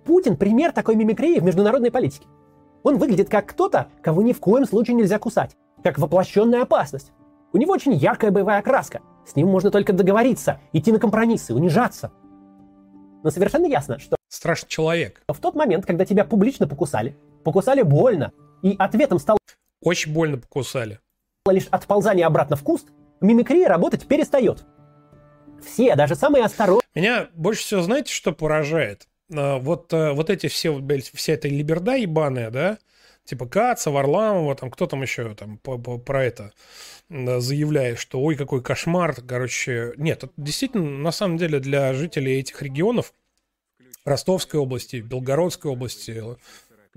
Путин – пример такой мимикрии в международной политике. Он выглядит как кто-то, кого ни в коем случае нельзя кусать, как воплощенная опасность. У него очень яркая боевая окраска. С ним можно только договориться, идти на компромиссы, унижаться. Но совершенно ясно, что... Страшный человек. В тот момент, когда тебя публично покусали, покусали больно, и ответом стал... Очень больно покусали. Лишь отползание обратно в куст, мимикрия работать перестает. Все, даже самые осторожные... Меня больше всего, знаете, что поражает? А, вот, э, вот эти все, вся эта либерда ебаная, да, типа Каца, Варламова, там кто там еще там по, по, про это заявляет, что ой, какой кошмар, короче, нет, это действительно, на самом деле, для жителей этих регионов, Ростовской области, Белгородской области,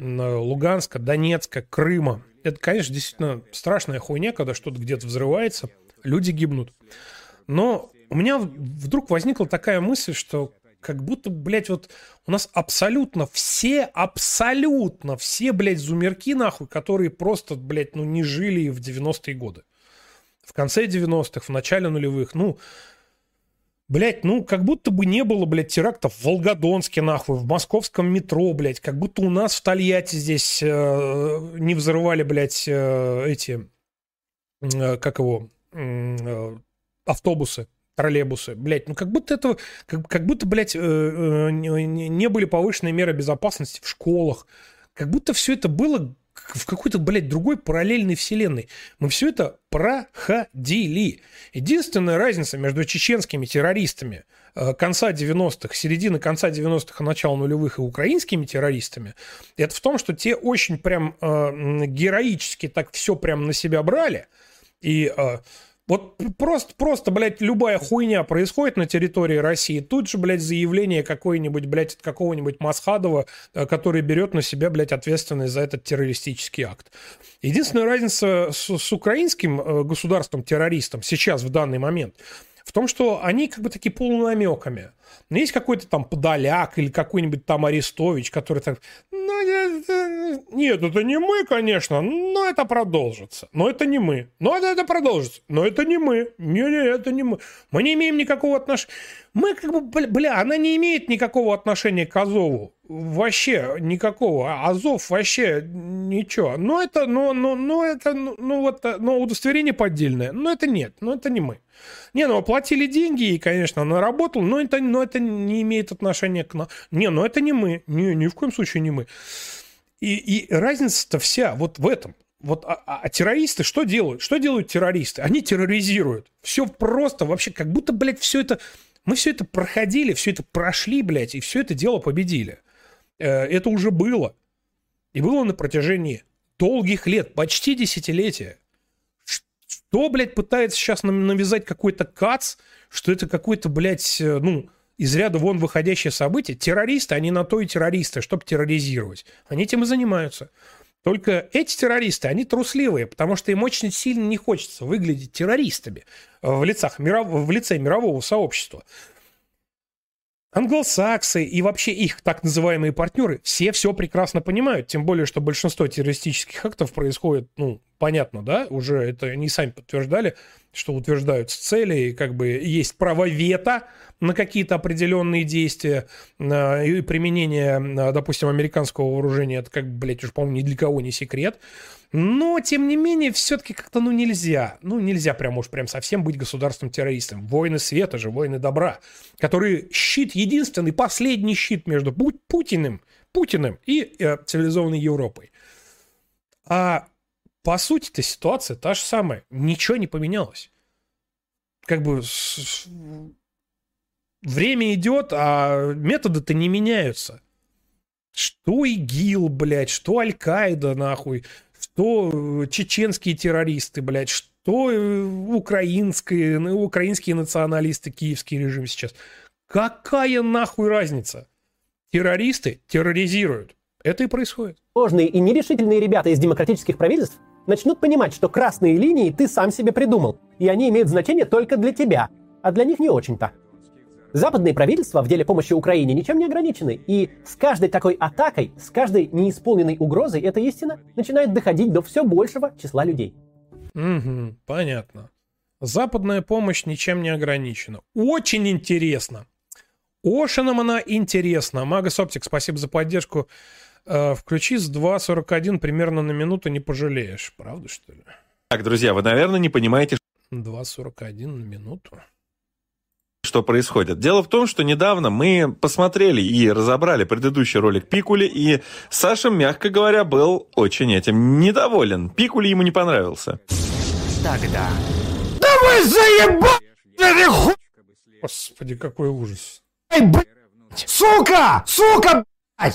Луганска, Донецка, Крыма, это, конечно, действительно страшная хуйня, когда что-то где-то взрывается, люди гибнут. Но у меня вдруг возникла такая мысль, что как будто, блядь, вот у нас абсолютно все, абсолютно все, блядь, зумерки, нахуй, которые просто, блядь, ну, не жили в 90-е годы. В конце 90-х, в начале нулевых, ну, Блять, ну, как будто бы не было, блядь, терактов в Волгодонске, нахуй, в московском метро, блядь. Как будто у нас в Тольятти здесь э, не взрывали, блядь, э, эти, э, как его, э, автобусы троллейбусы, блядь, ну как будто это, как, как будто, блядь, э, э, не были повышенные меры безопасности в школах, как будто все это было в какой-то, блядь, другой параллельной вселенной. Мы все это проходили. Единственная разница между чеченскими террористами э, конца 90-х, середины конца 90-х и начала нулевых и украинскими террористами, это в том, что те очень прям э, героически так все прям на себя брали. И э, вот просто, просто, блядь, любая хуйня происходит на территории России, тут же, блядь, заявление какое-нибудь, блядь, от какого-нибудь Масхадова, э, который берет на себя, блядь, ответственность за этот террористический акт. Единственная разница с, с украинским э, государством-террористом сейчас, в данный момент, в том, что они как бы такие полунамеками. Но есть какой-то там Подоляк или какой-нибудь там Арестович, который так, нет, это не мы, конечно, но это продолжится. Но это не мы. Но это, это продолжится. Но это не мы. Не, не, это не мы. Мы не имеем никакого отношения. Мы как бы, бля, она не имеет никакого отношения к Азову. Вообще никакого. А Азов вообще ничего. Но это, ну, ну, ну, это, ну, ну вот, ну, удостоверение поддельное. Но это нет. Но это не мы. Не, ну, оплатили деньги, и, конечно, она работала, но это, но это не имеет отношения к нам. Не, ну, это не мы. Не, ни в коем случае не мы. И, и разница-то вся вот в этом. Вот, а, а, а террористы что делают? Что делают террористы? Они терроризируют. Все просто, вообще, как будто, блядь, все это... Мы все это проходили, все это прошли, блядь, и все это дело победили. Э, это уже было. И было на протяжении долгих лет, почти десятилетия. Что, блядь, пытается сейчас нам навязать какой-то кац, что это какой-то, блядь, э, ну, из ряда вон выходящее событие. Террористы, они на то и террористы, чтобы терроризировать. Они этим и занимаются. Только эти террористы, они трусливые, потому что им очень сильно не хочется выглядеть террористами в, лицах, в лице мирового сообщества. англосаксы и вообще их так называемые партнеры все все прекрасно понимают, тем более, что большинство террористических актов происходит, ну, понятно, да, уже это они сами подтверждали, что утверждаются цели, и как бы есть право вето на какие-то определенные действия, и применение, допустим, американского вооружения, это как, блядь, уж, по-моему, ни для кого не секрет, но, тем не менее, все-таки как-то, ну, нельзя. Ну, нельзя прям уж прям совсем быть государством-террористом. Воины света же, воины добра, которые щит, единственный, последний щит между Пу- Путиным, Путиным и э, цивилизованной Европой. А по сути-то ситуация та же самая. Ничего не поменялось. Как бы время идет, а методы-то не меняются. Что ИГИЛ, блядь, что Аль-Каида, нахуй, что э, чеченские террористы, блядь, что э, украинские, ну, украинские националисты, киевский режим сейчас. Какая нахуй разница? Террористы терроризируют. Это и происходит. Сложные и нерешительные ребята из демократических правительств начнут понимать, что красные линии ты сам себе придумал, и они имеют значение только для тебя, а для них не очень-то. Западные правительства в деле помощи Украине ничем не ограничены, и с каждой такой атакой, с каждой неисполненной угрозой эта истина начинает доходить до все большего числа людей. Угу, понятно. Западная помощь ничем не ограничена. Очень интересно. Ошинам она интересна. Магас Оптик, спасибо за поддержку. Э, включи с 2.41 примерно на минуту, не пожалеешь. Правда, что ли? Так, друзья, вы, наверное, не понимаете, 2.41 на минуту. что происходит. Дело в том, что недавно мы посмотрели и разобрали предыдущий ролик Пикули, и Саша, мягко говоря, был очень этим недоволен. Пикули ему не понравился. Тогда. Да вы заебали! Господи, какой ужас. Ай, блядь! Сука! Сука!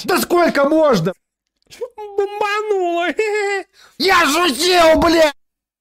Да сколько можно? Бомбануло! Я шутил, блядь!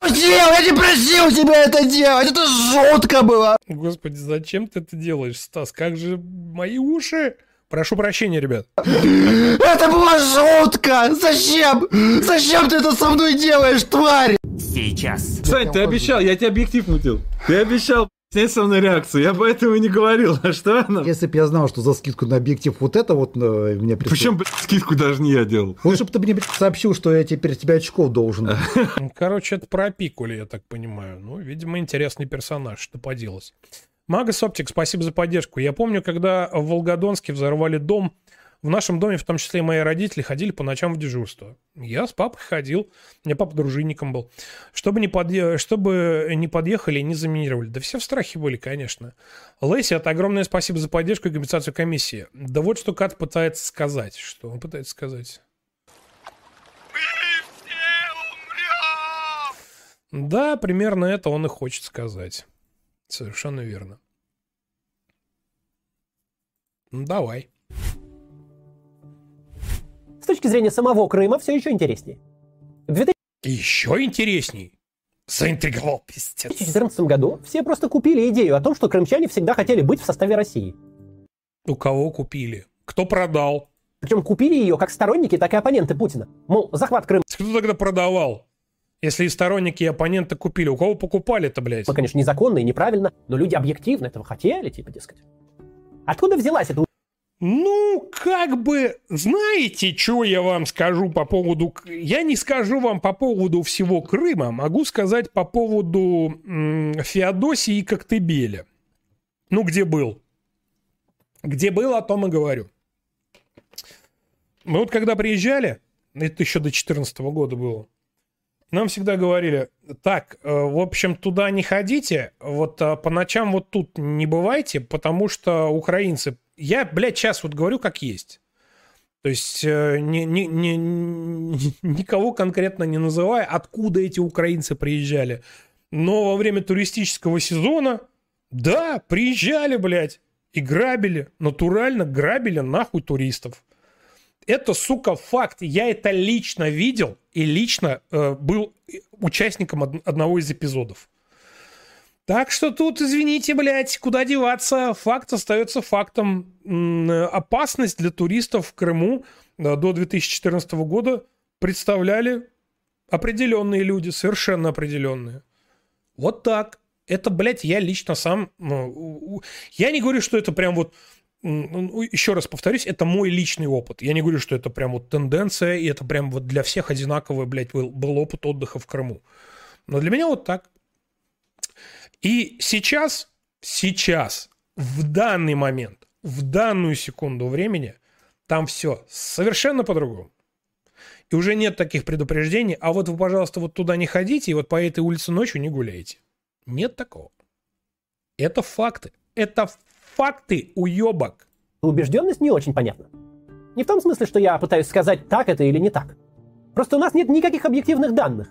Шутил! Я не просил тебя это делать! Это жутко было! Господи, зачем ты это делаешь, Стас? Как же мои уши? Прошу прощения, ребят. Это было жутко! Зачем? Зачем ты это со мной делаешь, тварь? Сейчас. Сань, ты обещал, я тебе объектив мутил. Ты обещал снять со мной реакцию, я поэтому и не говорил. А что она? Если бы я знал, что за скидку на объектив вот это вот э, мне прислали. Причем, блядь, скидку даже не я делал. Лучше бы ты мне блядь, сообщил, что я теперь тебе очков должен. Короче, это про Пикули, я так понимаю. Ну, видимо, интересный персонаж, что поделать. Магас Оптик, спасибо за поддержку. Я помню, когда в Волгодонске взорвали дом, в нашем доме, в том числе и мои родители, ходили по ночам в дежурство. Я с папой ходил, у меня папа дружинником был. Чтобы не, подъе... Чтобы не подъехали и не заминировали. Да все в страхе были, конечно. Лэйси, это огромное спасибо за поддержку и компенсацию комиссии. Да вот что Кат пытается сказать. Что он пытается сказать? Да, примерно это он и хочет сказать. Совершенно верно. Ну, давай. С точки зрения самого Крыма все еще интереснее. В Еще интересней. Заинтриговал, пиздец. 2014 году все просто купили идею о том, что крымчане всегда хотели быть в составе России. У кого купили? Кто продал? Причем купили ее как сторонники, так и оппоненты Путина. Мол, захват Крыма Кто тогда продавал? Если и сторонники, и оппоненты купили, у кого покупали-то, блядь? конечно, незаконно и неправильно, но люди объективно этого хотели, типа, дескать. Откуда взялась эта Ну, как бы, знаете, что я вам скажу по поводу... Я не скажу вам по поводу всего Крыма, могу сказать по поводу м, Феодосии и Коктебеля. Ну, где был? Где был, о том и говорю. Мы вот когда приезжали, это еще до 2014 года было, нам всегда говорили, так, э, в общем, туда не ходите, вот а, по ночам вот тут не бывайте, потому что украинцы... Я, блядь, сейчас вот говорю как есть. То есть э, ни- ни- ни- ни- никого конкретно не называя, откуда эти украинцы приезжали. Но во время туристического сезона, да, приезжали, блядь, и грабили, натурально грабили нахуй туристов. Это, сука, факт. Я это лично видел и лично э, был участником од- одного из эпизодов. Так что тут, извините, блядь, куда деваться, факт остается фактом. Э, Опасность для туристов в Крыму э, до 2014 года представляли определенные люди, совершенно определенные. Вот так. Это, блядь, я лично сам... у- Я не говорю, что это прям вот еще раз повторюсь, это мой личный опыт. Я не говорю, что это прям вот тенденция, и это прям вот для всех одинаковый, блядь, был, был опыт отдыха в Крыму. Но для меня вот так. И сейчас, сейчас, в данный момент, в данную секунду времени, там все совершенно по-другому. И уже нет таких предупреждений, а вот вы, пожалуйста, вот туда не ходите, и вот по этой улице ночью не гуляйте. Нет такого. Это факты. Это факты, уебок. Убежденность не очень понятна. Не в том смысле, что я пытаюсь сказать, так это или не так. Просто у нас нет никаких объективных данных.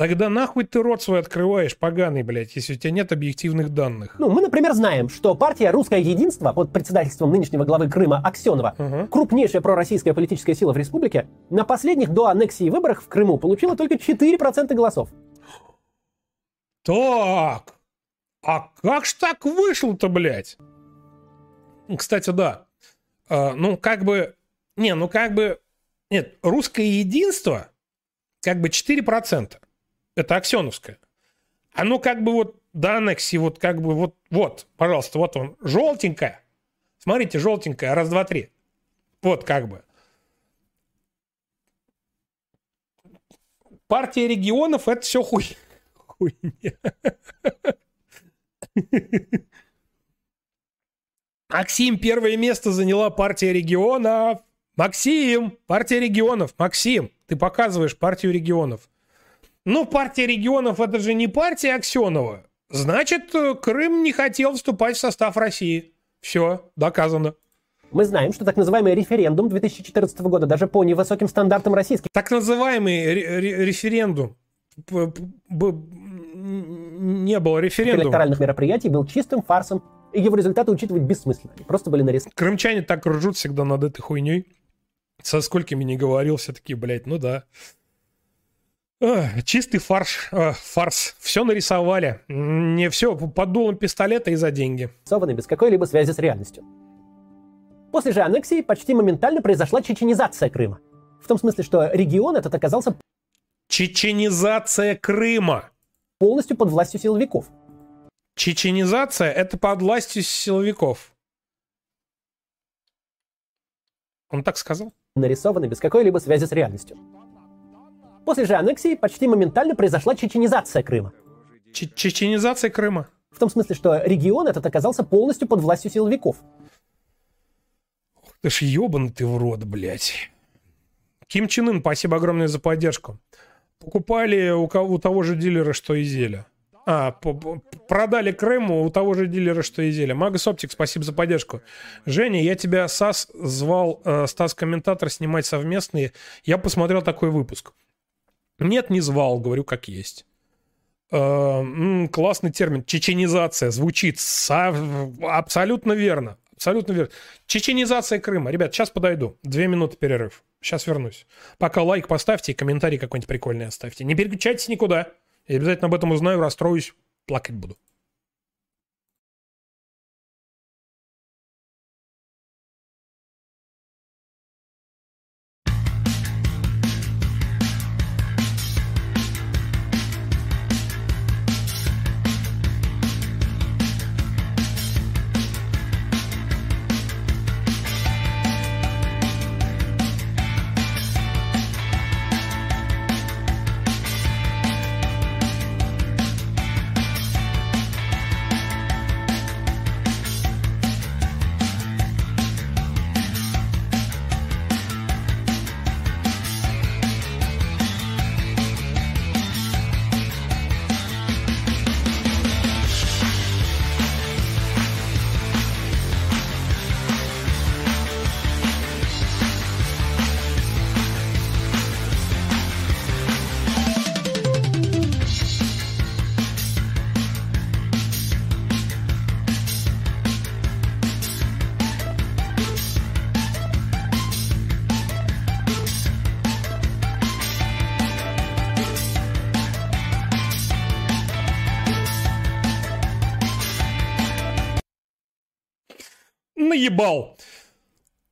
Тогда нахуй ты рот свой открываешь, поганый, блядь, если у тебя нет объективных данных. Ну, мы, например, знаем, что партия «Русское единство» под председательством нынешнего главы Крыма Аксенова, uh-huh. крупнейшая пророссийская политическая сила в республике, на последних до аннексии выборах в Крыму получила только 4% голосов. Так, а как ж так вышло-то, блядь? Кстати, да. А, ну, как бы... Не, ну как бы... Нет, русское единство как бы 4%. Это Аксеновское. Оно как бы вот до аннексии, вот как бы вот, вот, пожалуйста, вот он, желтенькое. Смотрите, желтенькое, раз, два, три. Вот как бы. Партия регионов это все хуй. хуйня. Максим, первое место заняла партия регионов. Максим, партия регионов. Максим, ты показываешь партию регионов. Ну, партия регионов это же не партия Аксенова. Значит, э, Крым не хотел вступать в состав России. Все, доказано. Мы знаем, что так называемый референдум 2014 года даже по невысоким стандартам российских... Так называемый ре- референдум не было референдума. электоральных мероприятий был чистым фарсом, и его результаты учитывать бессмысленно. Они просто были нарисованы. Крымчане так ржут всегда над этой хуйней. Со сколькими не говорил, все таки блядь, ну да. Чистый фарш, э, фарс. Все нарисовали. Не все под дулом пистолета и за деньги. Нарисованы без какой-либо связи с реальностью. После же аннексии почти моментально произошла чеченизация Крыма. В том смысле, что регион этот оказался... Чеченизация Крыма полностью под властью силовиков. Чеченизация – это под властью силовиков. Он так сказал? Нарисованы без какой-либо связи с реальностью. После же аннексии почти моментально произошла чеченизация Крыма. Ч чеченизация Крыма? В том смысле, что регион этот оказался полностью под властью силовиков. Ты ж ебаный ты в рот, блядь. Ким Чен Ын, спасибо огромное за поддержку покупали у, кого, у того же дилера, что и Зеля. А, продали Крыму у того же дилера, что и Зеля. Магас Оптик, спасибо за поддержку. Женя, я тебя, САС, звал, э, Стас Комментатор, снимать совместные. Я посмотрел такой выпуск. Нет, не звал, говорю, как есть. Э, классный термин. Чеченизация. Звучит со- абсолютно верно. Абсолютно верно. Чеченизация Крыма. Ребят, сейчас подойду. Две минуты перерыв. Сейчас вернусь. Пока лайк поставьте и комментарий какой-нибудь прикольный оставьте. Не переключайтесь никуда. Я обязательно об этом узнаю, расстроюсь, плакать буду. Наебал.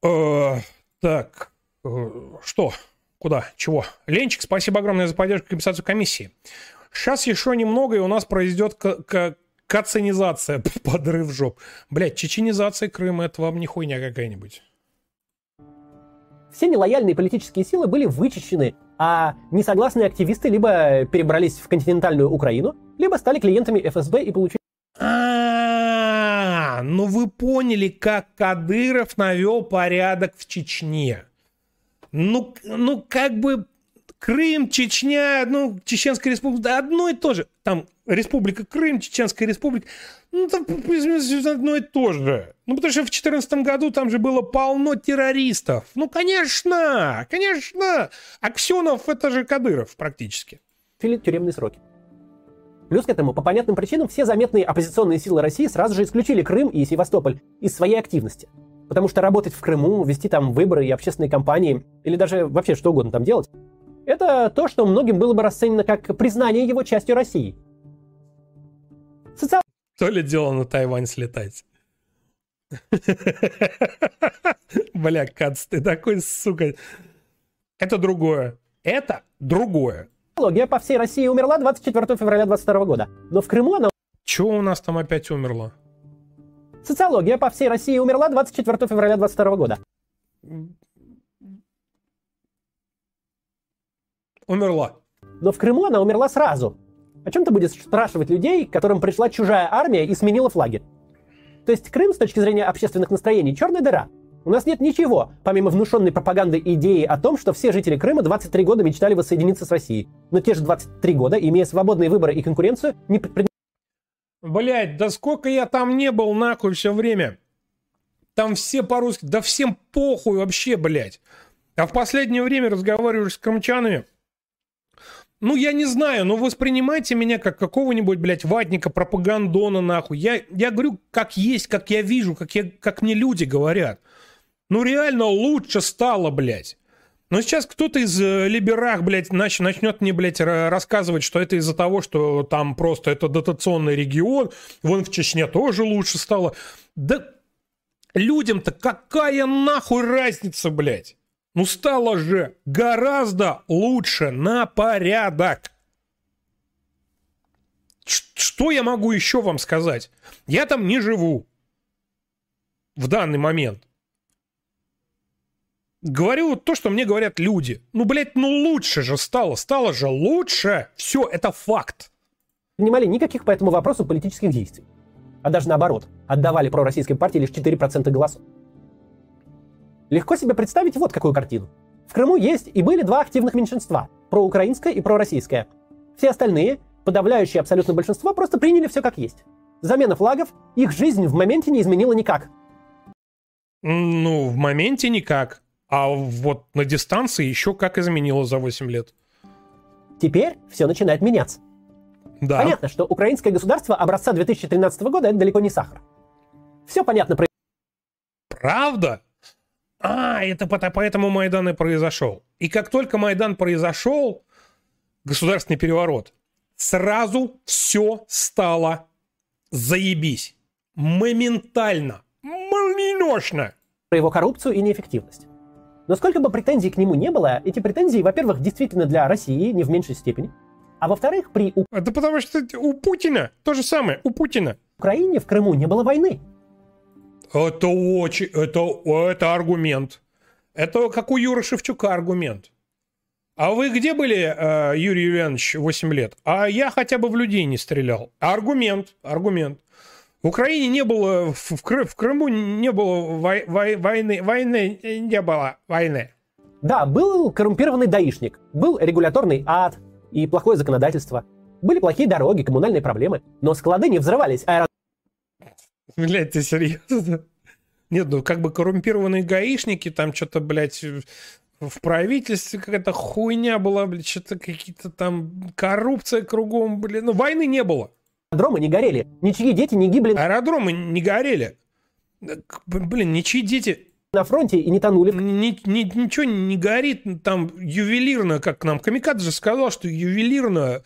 Э, так, э, что? Куда? Чего? Ленчик, спасибо огромное за поддержку и компенсацию комиссии. Сейчас еще немного, и у нас произойдет кацанизация, подрыв жоп. Блять, чеченизация Крыма, это вам не хуйня какая-нибудь. Все нелояльные политические силы были вычищены, а несогласные активисты либо перебрались в континентальную Украину, либо стали клиентами ФСБ и получили... Ну вы поняли, как Кадыров навел порядок в Чечне. Ну, ну как бы Крым, Чечня, ну, Чеченская республика, да одно и то же. Там Республика Крым, Чеченская республика, ну, там одно и то же. Ну, потому что в 2014 году там же было полно террористов. Ну, конечно, конечно. Аксенов это же Кадыров практически. тюремные сроки. Плюс к этому, по понятным причинам, все заметные оппозиционные силы России сразу же исключили Крым и Севастополь из своей активности. Потому что работать в Крыму, вести там выборы и общественные кампании, или даже вообще что угодно там делать, это то, что многим было бы расценено как признание его частью России. Социал... То ли дело на Тайвань слетать. Бля, Кац, ты такой, сука. Это другое. Это другое. Социология по всей России умерла 24 февраля 22 года. Но в Крыму она... Чего у нас там опять умерло? Социология по всей России умерла 24 февраля 22 года. Умерла. Но в Крыму она умерла сразу. О чем ты будешь спрашивать людей, которым пришла чужая армия и сменила флаги? То есть Крым, с точки зрения общественных настроений, черная дыра. У нас нет ничего, помимо внушенной пропаганды идеи о том, что все жители Крыма 23 года мечтали воссоединиться с Россией. Но те же 23 года, имея свободные выборы и конкуренцию, не предпринимали... Блять, да сколько я там не был, нахуй, все время. Там все по-русски, да всем похуй вообще, блядь. А в последнее время разговариваешь с крымчанами, ну, я не знаю, но воспринимайте меня как какого-нибудь, блядь, ватника, пропагандона, нахуй. Я, я говорю, как есть, как я вижу, как, я, как мне люди говорят. Ну, реально лучше стало, блядь. Но сейчас кто-то из э, либерах, блядь, нач, начнет мне, блядь, рассказывать, что это из-за того, что там просто это дотационный регион, вон в Чечне тоже лучше стало. Да людям-то какая нахуй разница, блядь? Ну стало же гораздо лучше на порядок. Что я могу еще вам сказать? Я там не живу в данный момент. Говорю то, что мне говорят люди. Ну, блядь, ну лучше же стало. Стало же лучше. Все, это факт. Принимали никаких по этому вопросу политических действий. А даже наоборот, отдавали пророссийской партии лишь 4% голосов. Легко себе представить вот какую картину. В Крыму есть и были два активных меньшинства – проукраинское и пророссийское. Все остальные, подавляющее абсолютное большинство, просто приняли все как есть. Замена флагов их жизнь в моменте не изменила никак. Ну, в моменте никак. А вот на дистанции еще как изменило за 8 лет. Теперь все начинает меняться. Да. Понятно, что украинское государство образца 2013 года – это далеко не сахар. Все понятно про... Правда? А, это поэтому Майдан и произошел. И как только Майдан произошел, государственный переворот, сразу все стало заебись. Моментально. Молниеношно. Про его коррупцию и неэффективность. Но сколько бы претензий к нему не было, эти претензии, во-первых, действительно для России, не в меньшей степени. А во-вторых, при... Это потому что у Путина то же самое, у Путина. В Украине, в Крыму не было войны. Это очень... Это, это аргумент. Это как у Юры Шевчука аргумент. А вы где были, э, Юрий Юрьевич, 8 лет? А я хотя бы в людей не стрелял. Аргумент, аргумент. В Украине не было, в, Кры, в Крыму не было вой, вой, войны, войны, не было войны. Да, был коррумпированный даишник, был регуляторный ад и плохое законодательство. Были плохие дороги, коммунальные проблемы, но склады не взрывались, аэро... Блять, ты серьезно? Нет, ну как бы коррумпированные гаишники, там что-то, блядь, в правительстве какая-то хуйня была, блядь, что-то какие-то там коррупция кругом, блин. Ну, войны не было. Аэродромы не горели, ничьи дети не гибли. Аэродромы не горели. Блин, ничьи дети... На фронте и не тонули. Ни, ни, ничего не горит там ювелирно, как нам Камикадзе же сказал, что ювелирно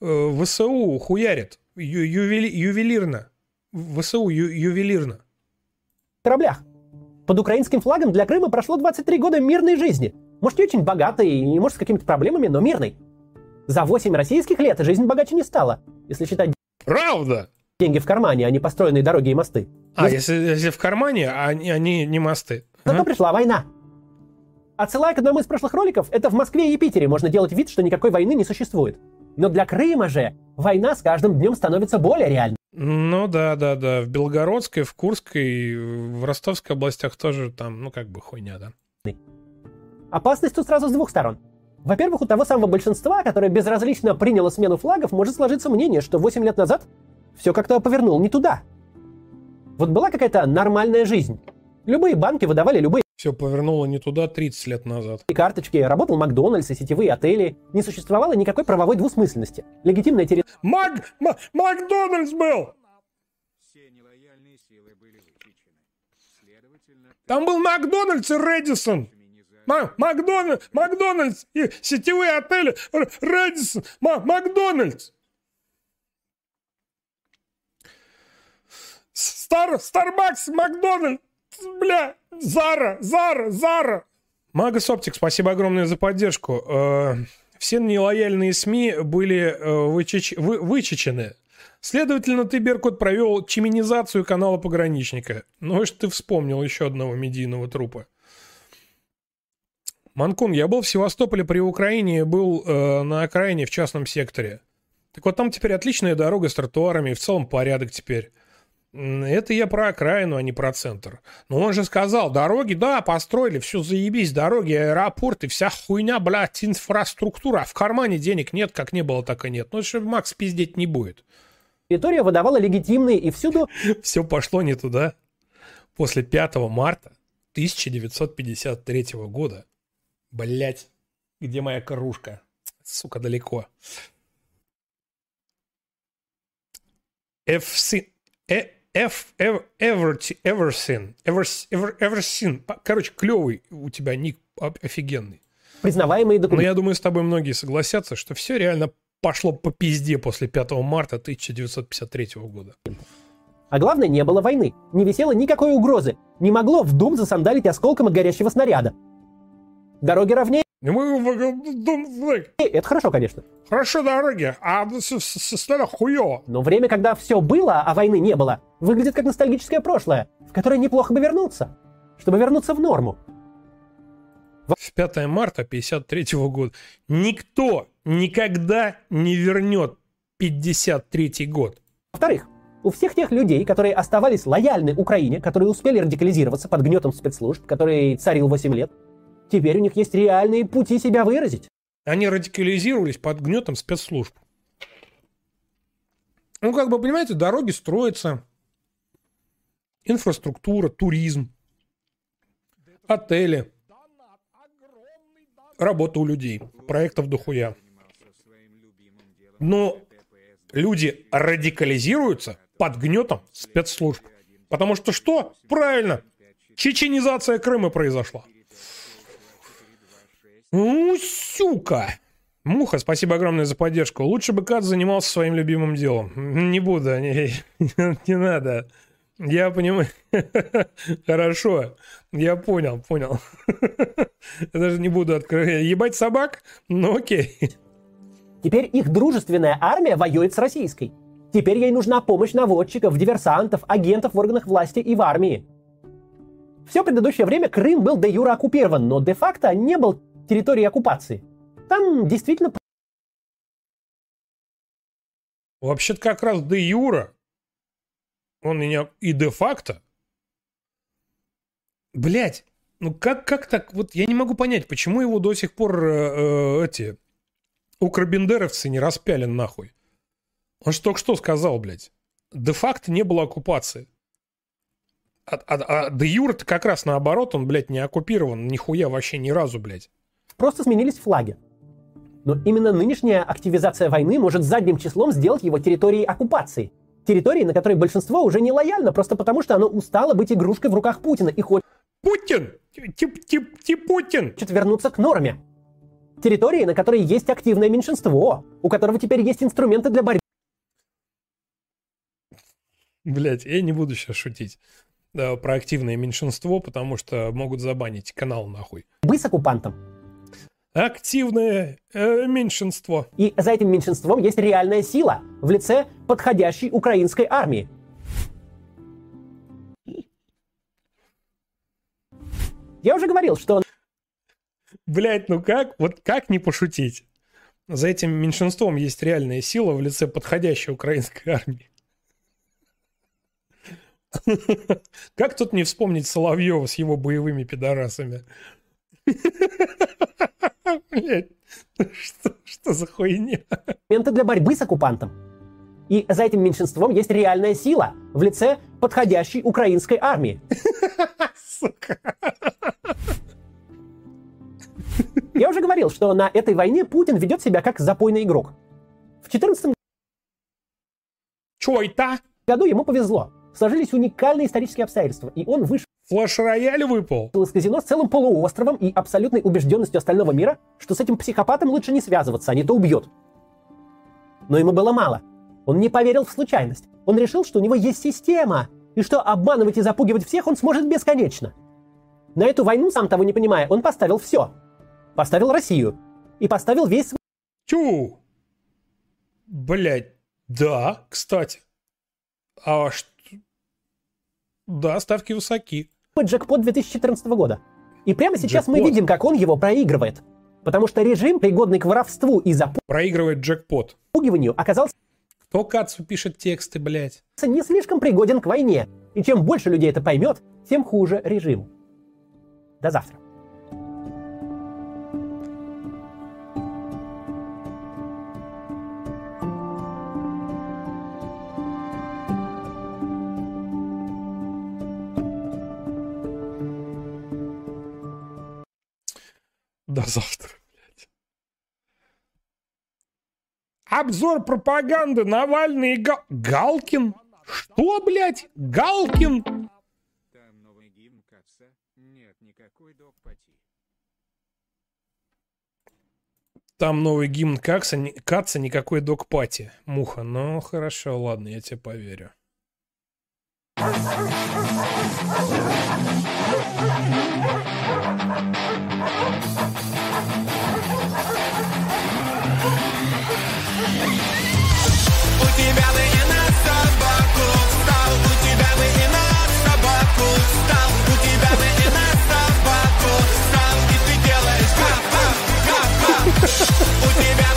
э, ВСУ хуярит. Ю, ювели, ювелирно. ВСУ ю, ювелирно. Кораблях. Под украинским флагом для Крыма прошло 23 года мирной жизни. Может, не очень богатой и может с какими-то проблемами, но мирной. За 8 российских лет жизнь богаче не стала, если считать... Правда? деньги в кармане, а не построенные дороги и мосты. А, если, если в кармане, а они, они не мосты. Зато пришла война. Отсылая к одному из прошлых роликов, это в Москве и Питере можно делать вид, что никакой войны не существует. Но для Крыма же война с каждым днем становится более реальной. Ну да, да, да. В Белгородской, в Курской, в Ростовской областях тоже там, ну как бы хуйня, да. Опасность тут сразу с двух сторон. Во-первых, у того самого большинства, которое безразлично приняло смену флагов, может сложиться мнение, что 8 лет назад все как-то повернул не туда. Вот была какая-то нормальная жизнь. Любые банки выдавали любые Все повернуло не туда 30 лет назад. карточки, работал Макдональдс и сетевые отели. Не существовало никакой правовой двусмысленности. Легитимная территория Мак... Ма- Макдональдс был! Там был Макдональдс и Редисон. Ма- Макдональдс, Макдональдс и сетевые отели Р- Редисон, Ма- Макдональдс. Стар, Старбакс, Макдональдс, бля, Зара, Зара, Зара. Магас Оптик, спасибо огромное за поддержку. Э, Все нелояльные СМИ были э, вычеч- вы- вычечены. Следовательно, ты, Беркут, провел чиминизацию канала Пограничника. Ну, и что ты вспомнил еще одного медийного трупа. Манкун, я был в Севастополе при Украине, был э, на окраине в частном секторе. Так вот там теперь отличная дорога с тротуарами, и в целом порядок теперь. Это я про окраину, а не про центр. Но он же сказал, дороги, да, построили, все заебись, дороги, аэропорты, вся хуйня, блядь, инфраструктура. А в кармане денег нет, как не было, так и нет. Ну, же Макс пиздеть не будет. территория выдавала легитимные и всюду Все пошло не туда. После 5 марта 1953 года. Блять, где моя кружка? Сука, далеко. Эвси- э- эв- Эверти- Эверсин. Эверс- Эвер- Эверсин. По- Короче, клевый у тебя ник офигенный. признаваемые Но документы. я думаю, с тобой многие согласятся, что все реально пошло по пизде после 5 марта 1953 года. А главное, не было войны. Не висело никакой угрозы. Не могло в дом засандалить осколком от горящего снаряда. Дороги ровнее. Это хорошо, конечно. Хорошо дороги, а с- с- с- снаряд хуёво. Но время, когда все было, а войны не было, выглядит как ностальгическое прошлое, в которое неплохо бы вернуться, чтобы вернуться в норму. В 5 марта 53 года никто никогда не вернет 53 год. Во-вторых, у всех тех людей, которые оставались лояльны Украине, которые успели радикализироваться под гнетом спецслужб, который царил 8 лет, теперь у них есть реальные пути себя выразить. Они радикализировались под гнетом спецслужб. Ну, как бы, понимаете, дороги строятся, инфраструктура, туризм, отели, работа у людей, проектов дохуя. Но люди радикализируются под гнетом спецслужб. Потому что что? Правильно, чеченизация Крыма произошла. Ну, сука! Муха, спасибо огромное за поддержку. Лучше бы Кат занимался своим любимым делом. Не буду, не, не надо. Я понимаю. Хорошо. Я понял, понял. Я даже не буду открывать. Ебать собак? Ну окей. Теперь их дружественная армия воюет с российской. Теперь ей нужна помощь наводчиков, диверсантов, агентов в органах власти и в армии. Все предыдущее время Крым был де юра оккупирован, но де-факто не был территорией оккупации. Там действительно Вообще-то как раз де юра, он меня и де-факто. Блять, ну как, как так? Вот я не могу понять, почему его до сих пор э, э, эти укробендеровцы не распяли нахуй. Он же только что сказал, блядь. Де-факто не было оккупации. А, а, а де юра-то как раз наоборот, он, блядь, не оккупирован нихуя вообще ни разу, блядь. Просто сменились флаги. Но именно нынешняя активизация войны может задним числом сделать его территорией оккупации. Территории, на которой большинство уже не лояльно, просто потому что оно устало быть игрушкой в руках Путина и хочет Путин! Тип, тип, тип Путин! вернуться к норме. Территории, на которой есть активное меньшинство, у которого теперь есть инструменты для борьбы Блять, я не буду сейчас шутить да, про активное меньшинство, потому что могут забанить канал нахуй. с оккупантом. Активное э, меньшинство. И за этим меньшинством есть реальная сила в лице подходящей украинской армии. Я уже говорил, что Блять, ну как? Вот как не пошутить? За этим меньшинством есть реальная сила в лице подходящей украинской армии. Как тут не вспомнить Соловьева с его боевыми пидорасами? Блять, что, что за хуйня? инструменты для борьбы с оккупантом. И за этим меньшинством есть реальная сила в лице подходящей украинской армии. Я уже говорил, что на этой войне Путин ведет себя как запойный игрок. В 14 Чё это? году ему повезло. Сложились уникальные исторические обстоятельства, и он вышел Флеш-рояль выпал. из казино с целым полуостровом и абсолютной убежденностью остального мира, что с этим психопатом лучше не связываться, а не то убьет. Но ему было мало. Он не поверил в случайность. Он решил, что у него есть система, и что обманывать и запугивать всех он сможет бесконечно. На эту войну, сам того не понимая, он поставил все. Поставил Россию. И поставил весь Тю. Блять, да, кстати. А что? Да, ставки высоки. Джекпот 2014 года. И прямо сейчас мы Джекпот. видим, как он его проигрывает. Потому что режим, пригодный к воровству и Проигрывает джекпот. оказался Кто Кацу пишет тексты, блять? не слишком пригоден к войне. И чем больше людей это поймет, тем хуже режиму. До завтра. Завтра, блядь. Обзор пропаганды Навальный и Гал... Галкин? Что, блядь? Галкин? Там новый гимн Каца. Нет никакой докпати. Там новый гимн Каца, ни- Каца никакой док-пати. Муха, ну хорошо, ладно, я тебе поверю. У тебя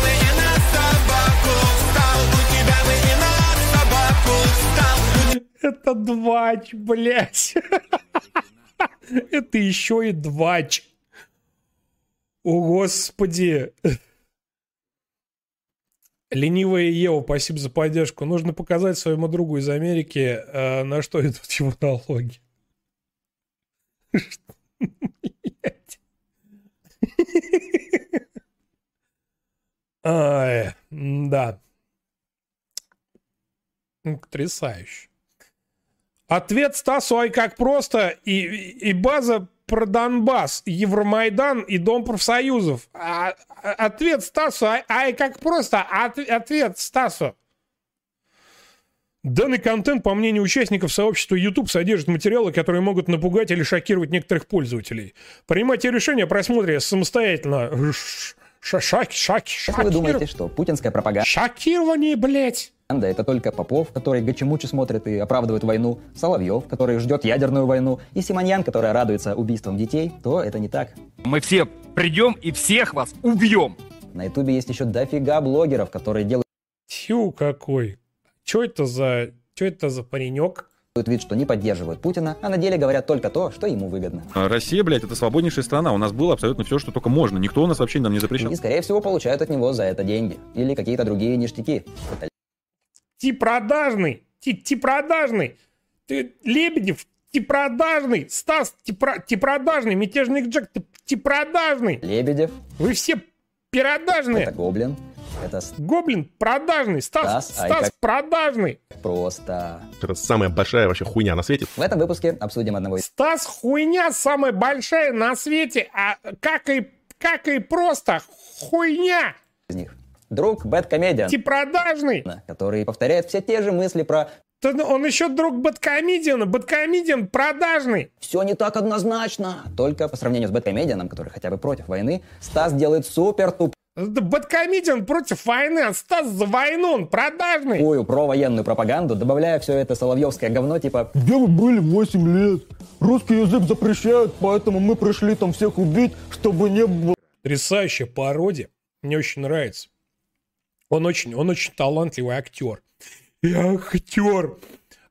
бы и на Это двач, блядь. Это еще и двач. О, господи. Ленивая Ева, спасибо за поддержку. Нужно показать своему другу из Америки, э, на что идут его налоги. Ай, да. Потрясающе. Ответ Стасу, ай как просто, и, и база про Донбасс, Евромайдан и Дом профсоюзов. А- а- ответ Стасу, ай, ай как просто, От- ответ Стасу. Данный контент, по мнению участников сообщества YouTube, содержит материалы, которые могут напугать или шокировать некоторых пользователей. Принимайте решение о просмотре самостоятельно. Ш- шак- шак- Если вы думаете, что путинская пропаганда Шокирование, блядь. Это только Попов, который Гачемучи смотрит и оправдывает войну, Соловьев, который ждет ядерную войну, и Симоньян, которая радуется убийствам детей, то это не так. Мы все придем и всех вас убьем. На Ютубе есть еще дофига блогеров, которые делают Тьфу, какой. Че это за... Че это за паренек? вид, что не поддерживают Путина, а на деле говорят только то, что ему выгодно. А Россия, блядь, это свободнейшая страна. У нас было абсолютно все, что только можно. Никто у нас вообще нам не запрещал. И, скорее всего, получают от него за это деньги. Или какие-то другие ништяки. Это Ти продажный. Ти, ти продажный. Ты, Лебедев, ти продажный. Стас, ти, про- ти продажный. Мятежник Джек, ты ти продажный. Лебедев. Вы все пиродажные. Это Гоблин. Это Гоблин продажный. Стас, Стас, ай, Стас как- продажный. просто... Это самая большая вообще хуйня на свете. В этом выпуске обсудим одного из Стас хуйня самая большая на свете. А как и, как и просто хуйня. них. Друг Бэткомедиан, Ти продажный. который повторяет все те же мысли про Да ну, Он еще друг Бэткомедиана. Бэткомедиан продажный. «все не так однозначно». Только по сравнению с Бэткомедианом, который хотя бы против войны, Стас делает супер Да Бэткомедиан против войны. А Стас за войну. Он продажный. провоенную пропаганду, добавляя все это соловьевское говно типа Где вы были 8 лет? Русский язык запрещают, поэтому мы пришли там всех убить, чтобы не было... Потрясающая пародия. Мне очень нравится. Он очень, он очень талантливый актер. И актер.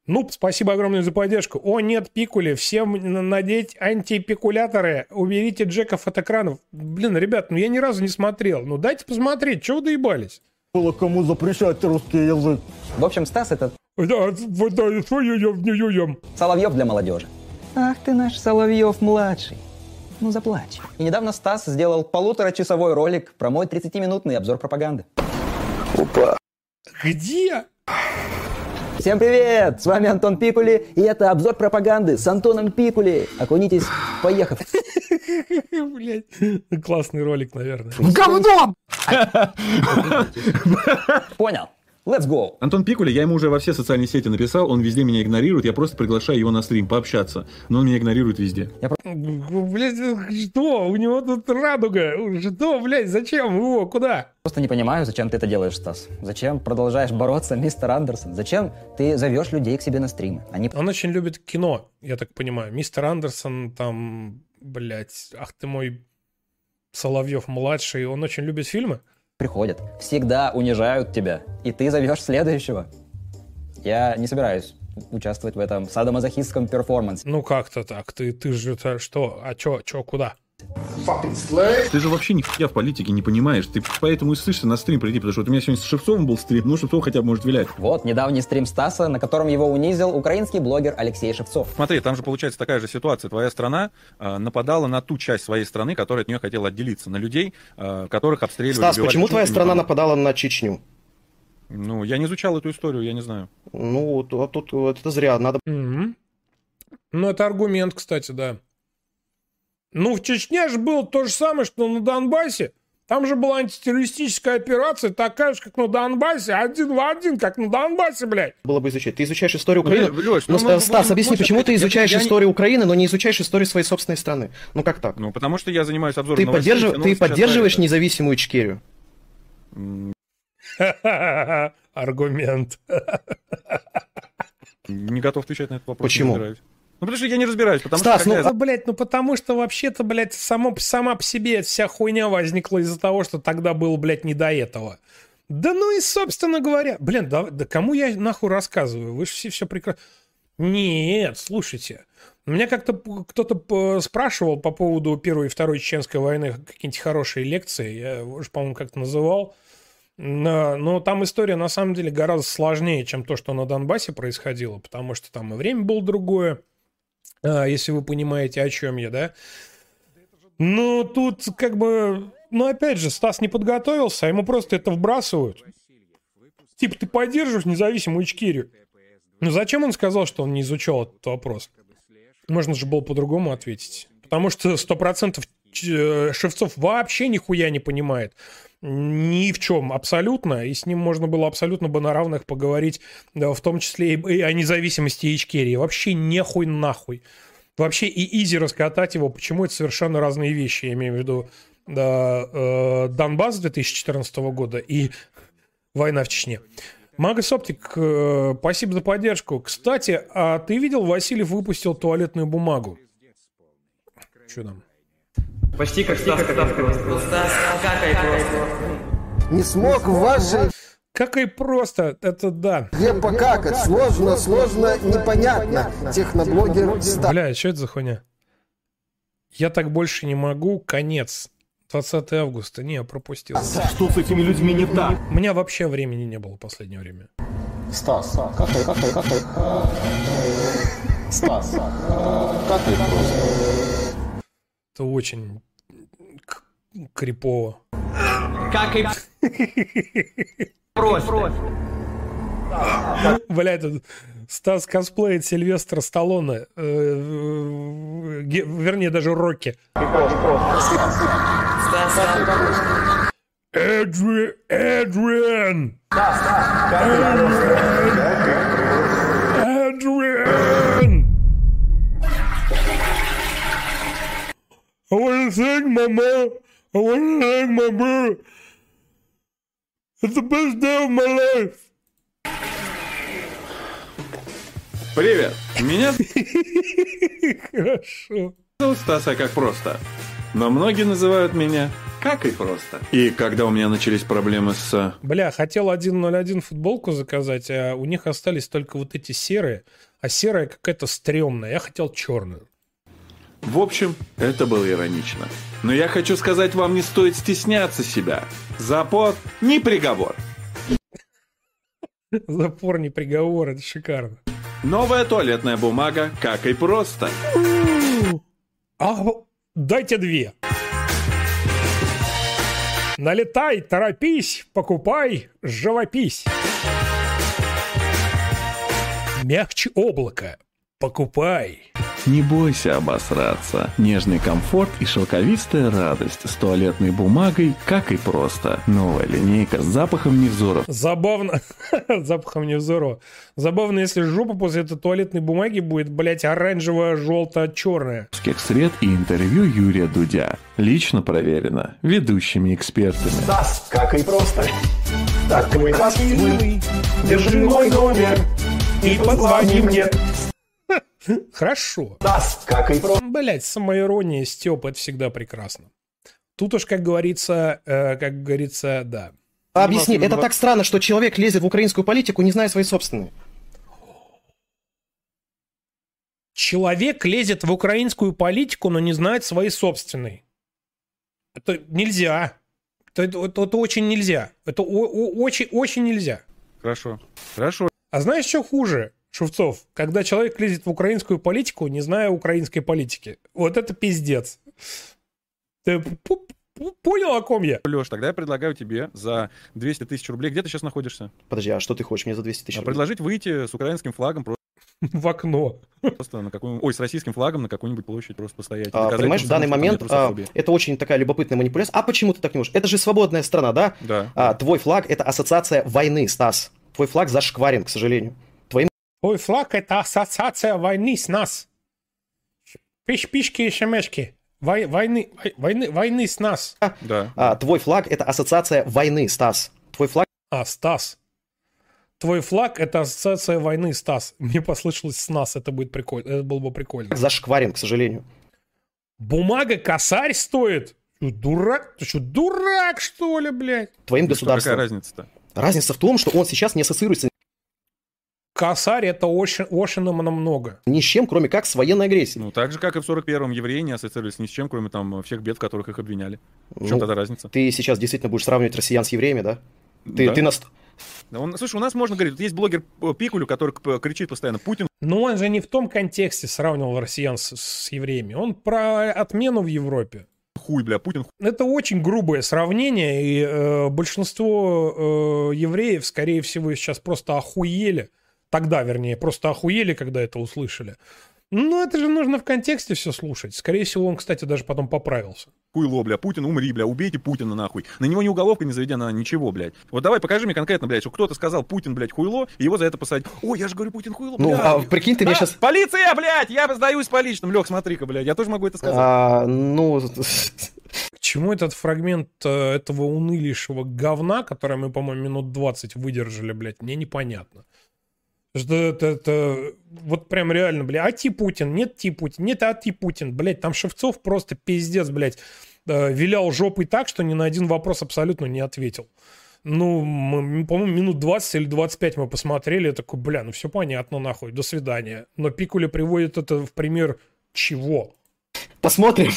Ну, спасибо огромное за поддержку. О, нет, пикули, всем на- надеть антипикуляторы, уберите Джеков от экранов. Блин, ребят, ну я ни разу не смотрел. Ну дайте посмотреть, чего вы доебались? Было кому запрещать русский язык. В общем, Стас это Да, да, не. Соловьев для молодежи. Ах ты наш Соловьев-младший. Ну заплачь. И недавно Стас сделал полуторачасовой ролик про мой 30-минутный обзор пропаганды. Опа. Где? Всем привет! С вами Антон Пикули, и это обзор пропаганды с Антоном Пикули. Окунитесь, поехав. Блять, классный ролик, наверное. Говно! Понял. Let's go. Антон Пикуля, я ему уже во все социальные сети написал, он везде меня игнорирует, я просто приглашаю его на стрим пообщаться, но он меня игнорирует везде. Блять, что? У него тут радуга. Что, блядь, зачем его? Куда? Просто не понимаю, зачем ты это делаешь, Стас. Зачем продолжаешь бороться, мистер Андерсон? Зачем ты зовешь людей к себе на стримы? Они Он очень любит кино, я так понимаю. Мистер Андерсон, там, блядь, ах ты мой Соловьев младший, он очень любит фильмы. Приходят, всегда унижают тебя, и ты зовешь следующего. Я не собираюсь участвовать в этом садомазохистском перформансе. Ну как-то так. Ты, ты же что? А чё, чё, куда? Ты же вообще нихуя в политике не понимаешь, ты поэтому и слышишься на стрим прийти, потому что вот у меня сегодня с Шевцовым был стрим, ну Шевцов хотя бы может вилять. Вот недавний стрим Стаса, на котором его унизил украинский блогер Алексей Шевцов. Смотри, там же получается такая же ситуация. Твоя страна э, нападала на ту часть своей страны, которая от нее хотела отделиться, на людей, э, которых обстреливали. Стас, убивали почему твоя страна нападала на Чечню? Ну, я не изучал эту историю, я не знаю. Ну, вот, тут вот это зря. Надо Мгм. Ну, это аргумент, кстати, да. Ну, в Чечне же было то же самое, что на Донбассе. Там же была антитеррористическая операция, такая же, как на Донбассе, один в один, как на Донбассе, блядь. было бы изучать. Ты изучаешь историю Украины. Лё- Лёш, Ну, ну, Стас, объясни, мы- почему ты я- изучаешь я историю Украины, но не изучаешь историю своей собственной страны? Ну как так? Ну, потому что я занимаюсь обзором Ты, новостей, поддержив- ты поддерживаешь независимую Ичкерию? Аргумент. Не готов отвечать на этот вопрос. Почему? Ну, потому что я не разбираюсь, потому Стас, что... ну, я Ну, блядь, ну потому что вообще-то, блядь, само, сама по себе вся хуйня возникла из-за того, что тогда было, блядь, не до этого. Да ну и, собственно говоря, блин, да, да кому я нахуй рассказываю? Вы же все все прекрасно... Нет, слушайте. Меня как-то кто-то спрашивал по поводу Первой и Второй Чеченской войны какие-нибудь хорошие лекции. Я уже, по-моему, как-то называл. Но, там история на самом деле гораздо сложнее, чем то, что на Донбассе происходило, потому что там и время было другое, а, если вы понимаете, о чем я, да. Ну, тут как бы... Ну, опять же, Стас не подготовился, а ему просто это вбрасывают. Типа, ты поддерживаешь независимую Ичкерию. Ну, зачем он сказал, что он не изучал этот вопрос? Можно же было по-другому ответить. Потому что сто процентов Ч- Шевцов вообще нихуя не понимает. Ни в чем абсолютно. И с ним можно было абсолютно бы на равных поговорить, да, в том числе и о независимости Ичкерии. Вообще нехуй нахуй. Вообще и изи раскатать его. Почему это совершенно разные вещи? Я имею в виду да, э, Донбасс 2014 года и война в Чечне. Магас Оптик, э, спасибо за поддержку. Кстати, а ты видел, Васильев выпустил туалетную бумагу? Что там? Почти как Стас Стас, какай просто. Не смог в вашей Как и просто, это да. где покакать. Сложно, сложно, непонятно. Техноблогер Стас. Бля, что это за хуйня? Я так больше не могу, конец. 20 августа. Не, я пропустил. Что с этими людьми не так? У меня вообще времени не было в последнее время. Стас, какай, какай, какай. Стас, какай просто. Это очень крипово. как и профи. Бля, тут Стас косплеит Сильвестра Сталлоне. э, э, Вернее, даже Рокки. Эдри... Эдриан! Эдриан! I wanna thank my mom. I wanna thank my brother. It's the best day of my life. Привет, меня Хорошо. зовут Стас, а как просто. Но многие называют меня как и просто. И когда у меня начались проблемы с... Бля, хотел 1.01 футболку заказать, а у них остались только вот эти серые, а серая какая-то стрёмная. Я хотел черную. В общем, это было иронично. Но я хочу сказать вам, не стоит стесняться себя. Запор не приговор. Запор не приговор, это шикарно. Новая туалетная бумага, как и просто. А, дайте две. Налетай, торопись, покупай, живопись. Мягче облака, покупай. Не бойся обосраться. Нежный комфорт и шелковистая радость с туалетной бумагой, как и просто. Новая линейка с запахом невзоров. Забавно. Запахом невзорова. Забавно, если жопа после этой туалетной бумаги будет, блядь, оранжево-желто-черная. Русских сред и интервью Юрия Дудя. Лично проверено ведущими экспертами. Стас, как и просто. Так, мой Стас, милый, держи мой номер и позвони мне. Хорошо. Как и. Блять, самоирония, Степ, это всегда прекрасно. Тут уж, как говорится, э, как говорится, да. Объясни, это так странно, что человек лезет в украинскую политику, не зная своей собственной. Человек лезет в украинскую политику, но не знает своей собственной. Это нельзя. Это, это- это очень нельзя. Это о- о- очень, очень нельзя. Хорошо. Хорошо. А знаешь, что хуже, Шевцов? Когда человек лезет в украинскую политику, не зная украинской политики. Вот это пиздец. Ты понял, о ком я? Леш, тогда я предлагаю тебе за 200 тысяч рублей, где ты сейчас находишься? Подожди, а что ты хочешь мне за 200 тысяч А рублей? предложить выйти с украинским флагом просто В окно. Просто на какую ой, с российским флагом на какую-нибудь площадь просто постоять. А, доказать понимаешь, в данный момент а, это очень такая любопытная манипуляция. А почему ты так не можешь? Это же свободная страна, да? Да. А, твой флаг это ассоциация войны, Стас. Твой флаг зашкварен, к сожалению. Твой флаг — это ассоциация войны с нас. Пиш-пишки и шемешки. Вой- войны, вой- войны, войны с нас. Да. а, твой флаг это ассоциация войны, Стас. Твой флаг А, Стас. Твой флаг — это ассоциация войны, Стас. Мне послышалось с нас, это будет прикольно. Это было бы прикольно. зашкварен, к сожалению. Бумага косарь стоит? Ты дурак? Ты что, дурак, что ли, блядь? Твоим Да что, какая государством. разница-то? Разница в том, что он сейчас не ассоциируется Косарь — это очень, очень много. ни с чем, кроме как с военной агрессией. Ну, так же, как и в 41-м евреи не ассоциировались ни с чем, кроме там всех бед, в которых их обвиняли. В чем Ну, тогда разница? Ты сейчас действительно будешь сравнивать россиян с евреями, да? Ты, Да. ты нас... Да он- слушай, у нас можно говорить, вот есть блогер Пикулю, который кричит постоянно «Путин Но он же не в том контексте сравнивал россиян с, с евреями. Он про отмену в Европе. хуй, бля, Путин Это очень грубое сравнение, и э, большинство э, евреев, скорее всего, сейчас просто охуели. Тогда, вернее, просто охуели, когда это услышали. Ну, это же нужно в контексте все слушать. Скорее всего, он, кстати, даже потом поправился. хуйло, бля, Путин, умри, бля, убейте Путина нахуй. На него ни уголовка не заведена, ничего, блядь. Вот давай покажи мне конкретно, блядь, что кто-то сказал Путин, блядь, хуйло, и его за это посадить. Ой, я же говорю, Путин хуйло, Ну, бля. а прикинь, ты меня А, сейчас... Полиция, блядь, я сдаюсь по личным. Лег, смотри-ка, блядь, я тоже могу это сказать. А, ну, К чему этот фрагмент э, этого унылейшего говна, который мы, по-моему, минут 20 выдержали, блядь, мне непонятно. Что это, это вот прям реально, блядь, а ти Путин, нет ти Путин, нет а ти Путин, блядь, там Шевцов просто пиздец, блядь, э, вилял жопой так, что ни на один вопрос абсолютно не ответил. Ну, по-моему, минут 20 или 25 мы посмотрели, я такой, бля, ну все понятно, нахуй, до свидания. Но Пикуля приводит это в пример чего? Посмотрим.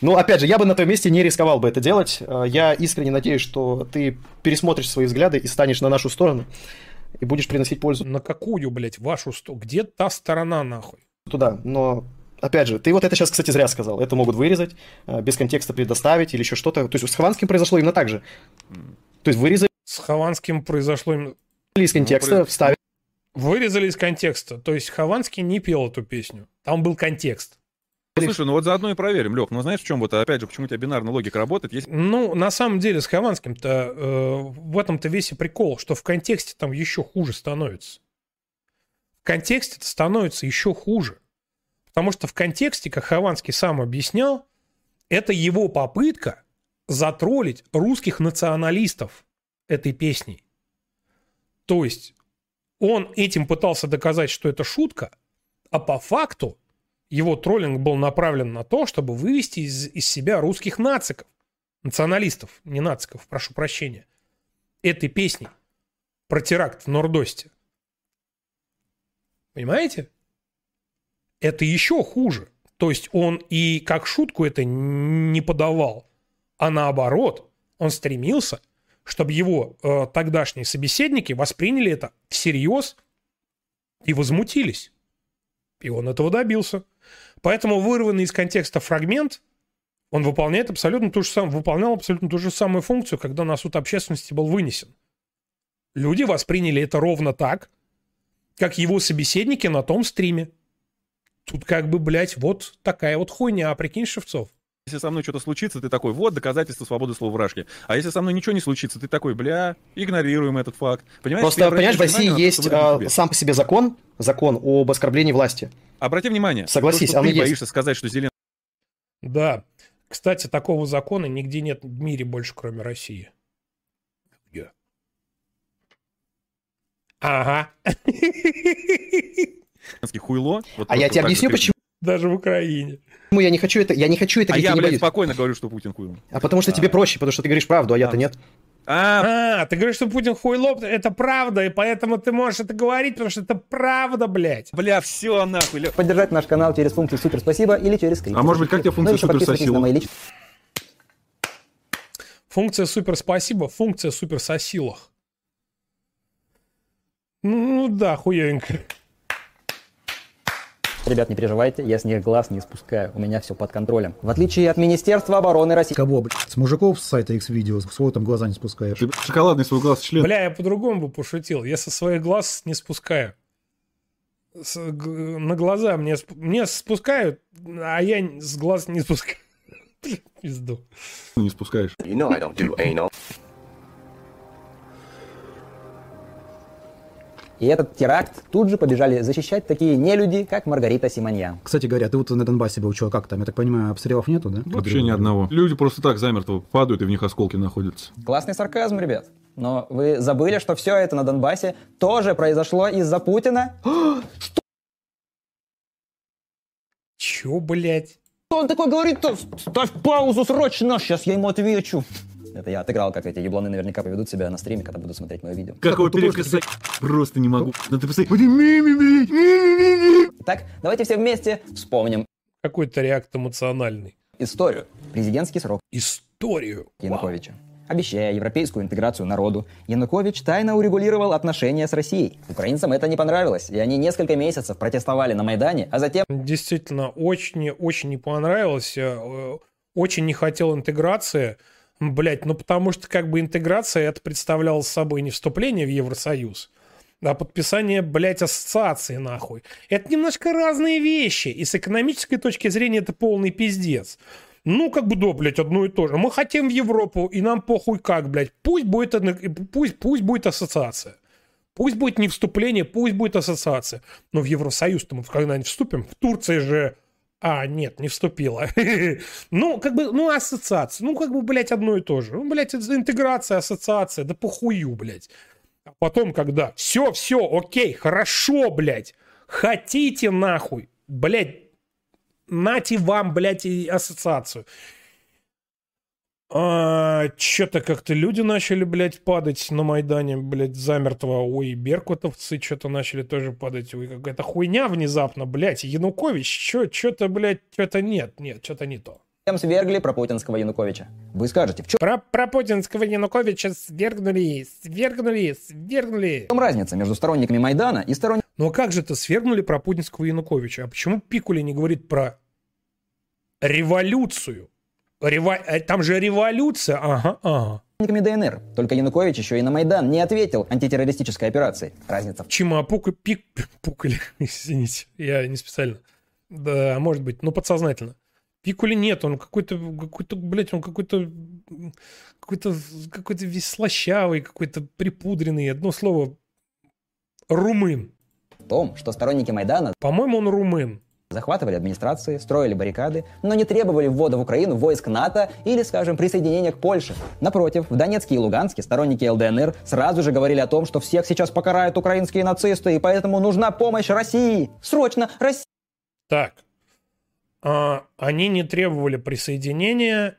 Ну, опять же, я бы на твоем месте не рисковал бы это делать. Э, Я искренне надеюсь, что ты пересмотришь свои взгляды и станешь на нашу сторону и будешь приносить пользу На какую, блядь, вашу сто? Где та сторона, нахуй? туда. Но опять же, ты вот это сейчас, кстати, зря сказал. Это могут вырезать, э, без контекста предоставить или еще что-то. То есть с Хованским произошло именно так же. То есть вырезали С Хованским произошло именно... из контекста, вставили. Вырезали из контекста. То есть Хованский не пел эту песню. Там был контекст. Слушай, ну вот заодно и проверим, Лех. Ну знаешь, в чем вот, опять же, почему у тебя бинарная логика работает? Есть... Ну, на самом деле, с Хованским-то э, в этом-то весь и прикол, что в контексте там еще хуже становится. В контексте это становится еще хуже. Потому что в контексте, как Хованский сам объяснял, это его попытка затроллить русских националистов этой песней. То есть он этим пытался доказать, что это шутка, а по факту его троллинг был направлен на то, чтобы вывести из, из себя русских нациков, националистов, не нациков, прошу прощения, этой песней про теракт в Нордосте. Понимаете? Это еще хуже. То есть он и как шутку это не подавал, а наоборот, он стремился, чтобы его э, тогдашние собеседники восприняли это всерьез и возмутились. И он этого добился. Поэтому вырванный из контекста фрагмент, он выполняет абсолютно ту же самую, выполнял абсолютно ту же самую функцию, когда на суд общественности был вынесен. Люди восприняли это ровно так, как его собеседники на том стриме. Тут как бы, блядь, вот такая вот хуйня, прикинь, Шевцов. Если со мной что-то случится, ты такой, вот доказательство свободы слова в Рашке. А если со мной ничего не случится, ты такой, бля, игнорируем этот факт. Понимаешь, Просто, я понимаешь, в России есть а, сам по себе закон, закон об оскорблении власти. Обрати внимание, Согласись, то, что ты есть. боишься сказать, что Зеленский Да. Кстати, такого закона нигде нет в мире больше, кроме России. Где? Ага. хуйло. вот А я тебе объясню, почему. Даже в Украине. Почему я не хочу это, я не хочу это А говорить, я, блядь, спокойно говорю, что Путин хуйло. А потому что тебе проще, потому что ты говоришь правду, а я-то нет. А, ты говоришь, что Путин хуйло, это правда, и поэтому ты можешь это говорить, потому что это правда, блядь. Бля, все нахуй. Лё- Поддержать наш канал через функцию супер спасибо или через скрипт. А может быть, как тебе функция Ну, «Супер Сосила»? Функция супер спасибо, функция супер сосилах. Ну да, хуевенько. Ребят, не переживайте, я с них глаз не спускаю, у меня все под контролем. В отличие от Министерства обороны России. Кого, блядь? С мужиков с сайта X-Video, свой там глаза не спускаешь. Ты шоколадный свой глаз член. Бля, я по-другому бы пошутил. Я со своих глаз не спускаю. С- г- на глаза мне, сп- мне спускают, а я с глаз не спускаю. Пизду. Не спускаешь. You know I don't do anal. И этот теракт тут же побежали защищать такие нелюди, как Маргарита Симоньян. Кстати говоря, ты вот на Донбассе был, что, как там? Я так понимаю, обстрелов нету, да? Вообще ни одного. Люди просто так замертво падают, и в них осколки находятся. Классный сарказм, ребят. Но вы забыли, что все это на Донбассе тоже произошло из-за Путина? Чё, блядь? Он такой говорит-то, ставь паузу срочно, сейчас я ему отвечу. Это я отыграл, как эти ебланы наверняка поведут себя на стриме, когда будут смотреть мое видео. Как его перекосать? Просто не могу. Ну ты посмотри. Так, давайте все вместе вспомним Какой-то реакт эмоциональный. историю. Президентский срок Историю. Януковича. Обещая европейскую интеграцию народу, Янукович тайно урегулировал отношения с Россией. Украинцам это не понравилось, и они несколько месяцев протестовали на Майдане, а затем... Действительно, очень-очень не понравилось. э, Очень не хотел интеграции. Блять, ну потому что как бы интеграция это представляло собой не вступление в Евросоюз, а подписание, блядь, ассоциации нахуй. Это немножко разные вещи. И с экономической точки зрения это полный пиздец. Ну, как бы, да, блядь, одно и то же. Мы хотим в Европу, и нам похуй как, блядь. Пусть будет, пусть, пусть будет ассоциация. Пусть будет не вступление, пусть будет ассоциация. Но в Евросоюз-то мы когда-нибудь вступим. В Турции же... А, нет, не вступила. Ну, как бы, ну, ассоциация. Ну, как бы, блядь, одно и то же. Ну, блядь, интеграция, ассоциация. Да похую, блядь. А потом, когда все, все, окей, хорошо, блядь. Хотите нахуй, блядь, нате вам, блядь, и ассоциацию. А, что-то как-то люди начали, блядь, падать на Майдане, блядь, замертво. Ой, беркутовцы что-то начали тоже падать. Ой, какая-то хуйня внезапно, блядь. Янукович, что-то, блядь, что-то нет, нет, что-то не то. свергли пропутинского Януковича. Вы скажете, в чем Про, про путинского Януковича свергнули, свергнули, свергнули. разница между сторонниками Майдана и сторонниками Ну а как же это свергнули про путинского Януковича? А почему Пикули не говорит про революцию? Рева- э, Там же революция, ага, ага. ДНР? Только Янукович еще и на Майдан не ответил антитеррористической операции. Разница Чима Пука, пик, Пукали, извините, я не специально. Да, может быть, ну подсознательно. Пикули нет, он какой-то, какой-то, блядь, он какой-то, какой-то, какой-то весь слащавый, какой-то припудренный, одно слово, румын. в том, что сторонники Майдана По-моему, он румын. Захватывали администрации, строили баррикады, но не требовали ввода в Украину войск НАТО или, скажем, присоединения к Польше. Напротив, в Донецке и Луганске сторонники ЛДНР сразу же говорили о том, что всех сейчас покарают украинские нацисты, и поэтому нужна помощь России. Срочно, Россия! Так, а, они не требовали присоединения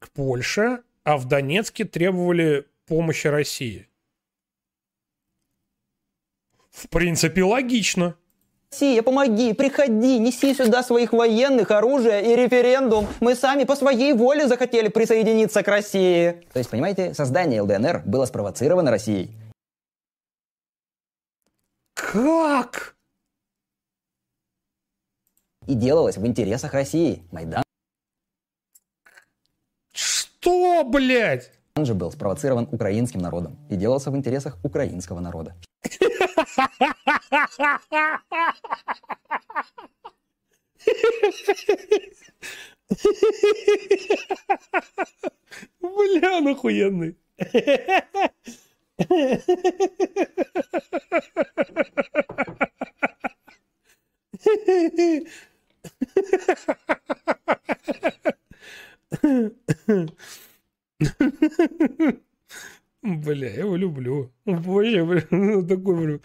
к Польше, а в Донецке требовали помощи России. В принципе, логично. Россия, помоги, приходи, неси сюда своих военных, оружие и референдум. Мы сами по своей воле захотели присоединиться к России. То есть, понимаете, создание ЛДНР было спровоцировано Россией. Как? И делалось в интересах России. Майдан Что, блядь? же был спровоцирован украинским народом и делался в интересах украинского народа. Бля, он охуенный. Бля, я его люблю. Вообще, бля, ну, такой, бля,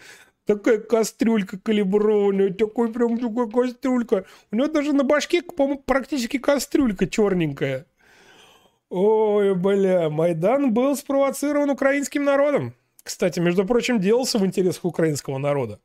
такая кастрюлька калиброванная, такой прям такая кастрюлька. У него даже на башке, по-моему, практически кастрюлька черненькая. Ой, бля, Майдан был спровоцирован украинским народом. Кстати, между прочим, делался в интересах украинского народа.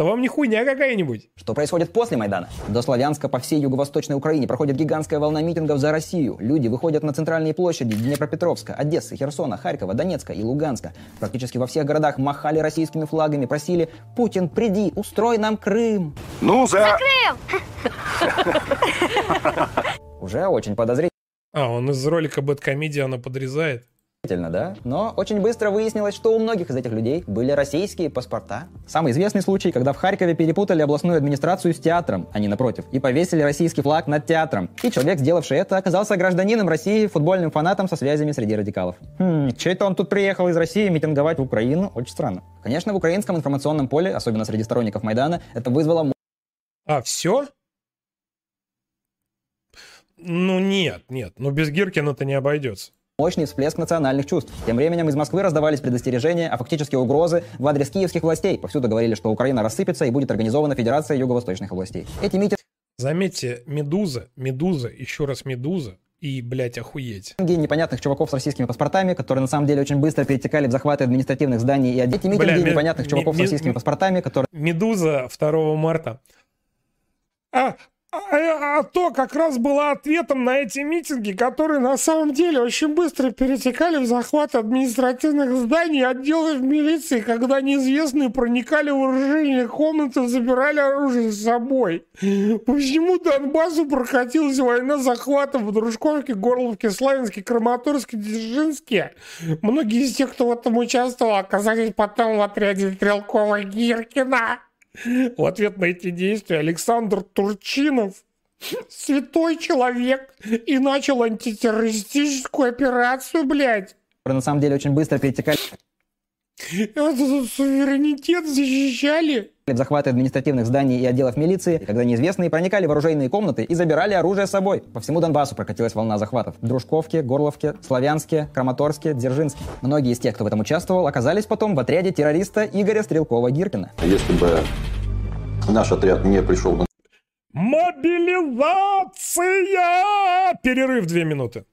Да вам не хуйня какая-нибудь. Что происходит после Майдана? До Славянска по всей юго-восточной Украине проходит гигантская волна митингов за Россию. Люди выходят на центральные площади Днепропетровска, Одессы, Херсона, Харькова, Донецка и Луганска. Практически во всех городах махали российскими флагами, просили «Путин, приди, устрой нам Крым». Ну, за... Уже очень подозрительно. А, он из ролика Бэткомедиана подрезает. Да? Но очень быстро выяснилось, что у многих из этих людей были российские паспорта. Самый известный случай, когда в Харькове перепутали областную администрацию с театром, а не напротив, и повесили российский флаг над театром. И человек, сделавший это, оказался гражданином России, футбольным фанатом со связями среди радикалов. Хм, че это он тут приехал из России митинговать в Украину? Очень странно. Конечно, в украинском информационном поле, особенно среди сторонников Майдана, это вызвало А, все? Ну нет, нет. Ну без Гиркина-то не обойдется. Мощный всплеск национальных чувств. Тем временем из Москвы раздавались предостережения, а фактически угрозы в адрес киевских властей. Повсюду говорили, что Украина рассыпется и будет организована Федерация юго-восточных областей. Эти митинги Заметьте, Медуза, Медуза, еще раз Медуза и, блядь, охуеть. непонятных чуваков с российскими паспортами, которые на самом деле очень быстро перетекали в захваты административных зданий и эти митинги Бля, непонятных чуваков с российскими паспортами, которые Медуза 2 марта. А, а, а то как раз была ответом на эти митинги, которые на самом деле очень быстро перетекали в захват административных зданий и отделов милиции, когда неизвестные проникали в оружейные комнаты и забирали оружие с собой. По всему Донбассу прокатилась война захватов в Дружковке, Горловке, Славянске, Краматорске, Дзержинске. Многие из тех, кто в этом участвовал, оказались потом в отряде Стрелкова-Гиркина. В ответ на эти действия Александр Турчинов, святой человек, и начал антитеррористическую операцию, блядь. на самом деле очень быстро перетекали суверенитет защищали. Захваты административных зданий и отделов милиции, когда неизвестные проникали в оружейные комнаты и забирали оружие с собой. По всему Донбассу прокатилась волна захватов. В Дружковке, Горловке, Славянске, Краматорске, Дзержинске. Многие из тех, кто в этом участвовал, оказались потом в отряде террориста Игоря Стрелкова-Гиркина. Если бы наш отряд не пришел на Мобилизация! Перерыв две минуты.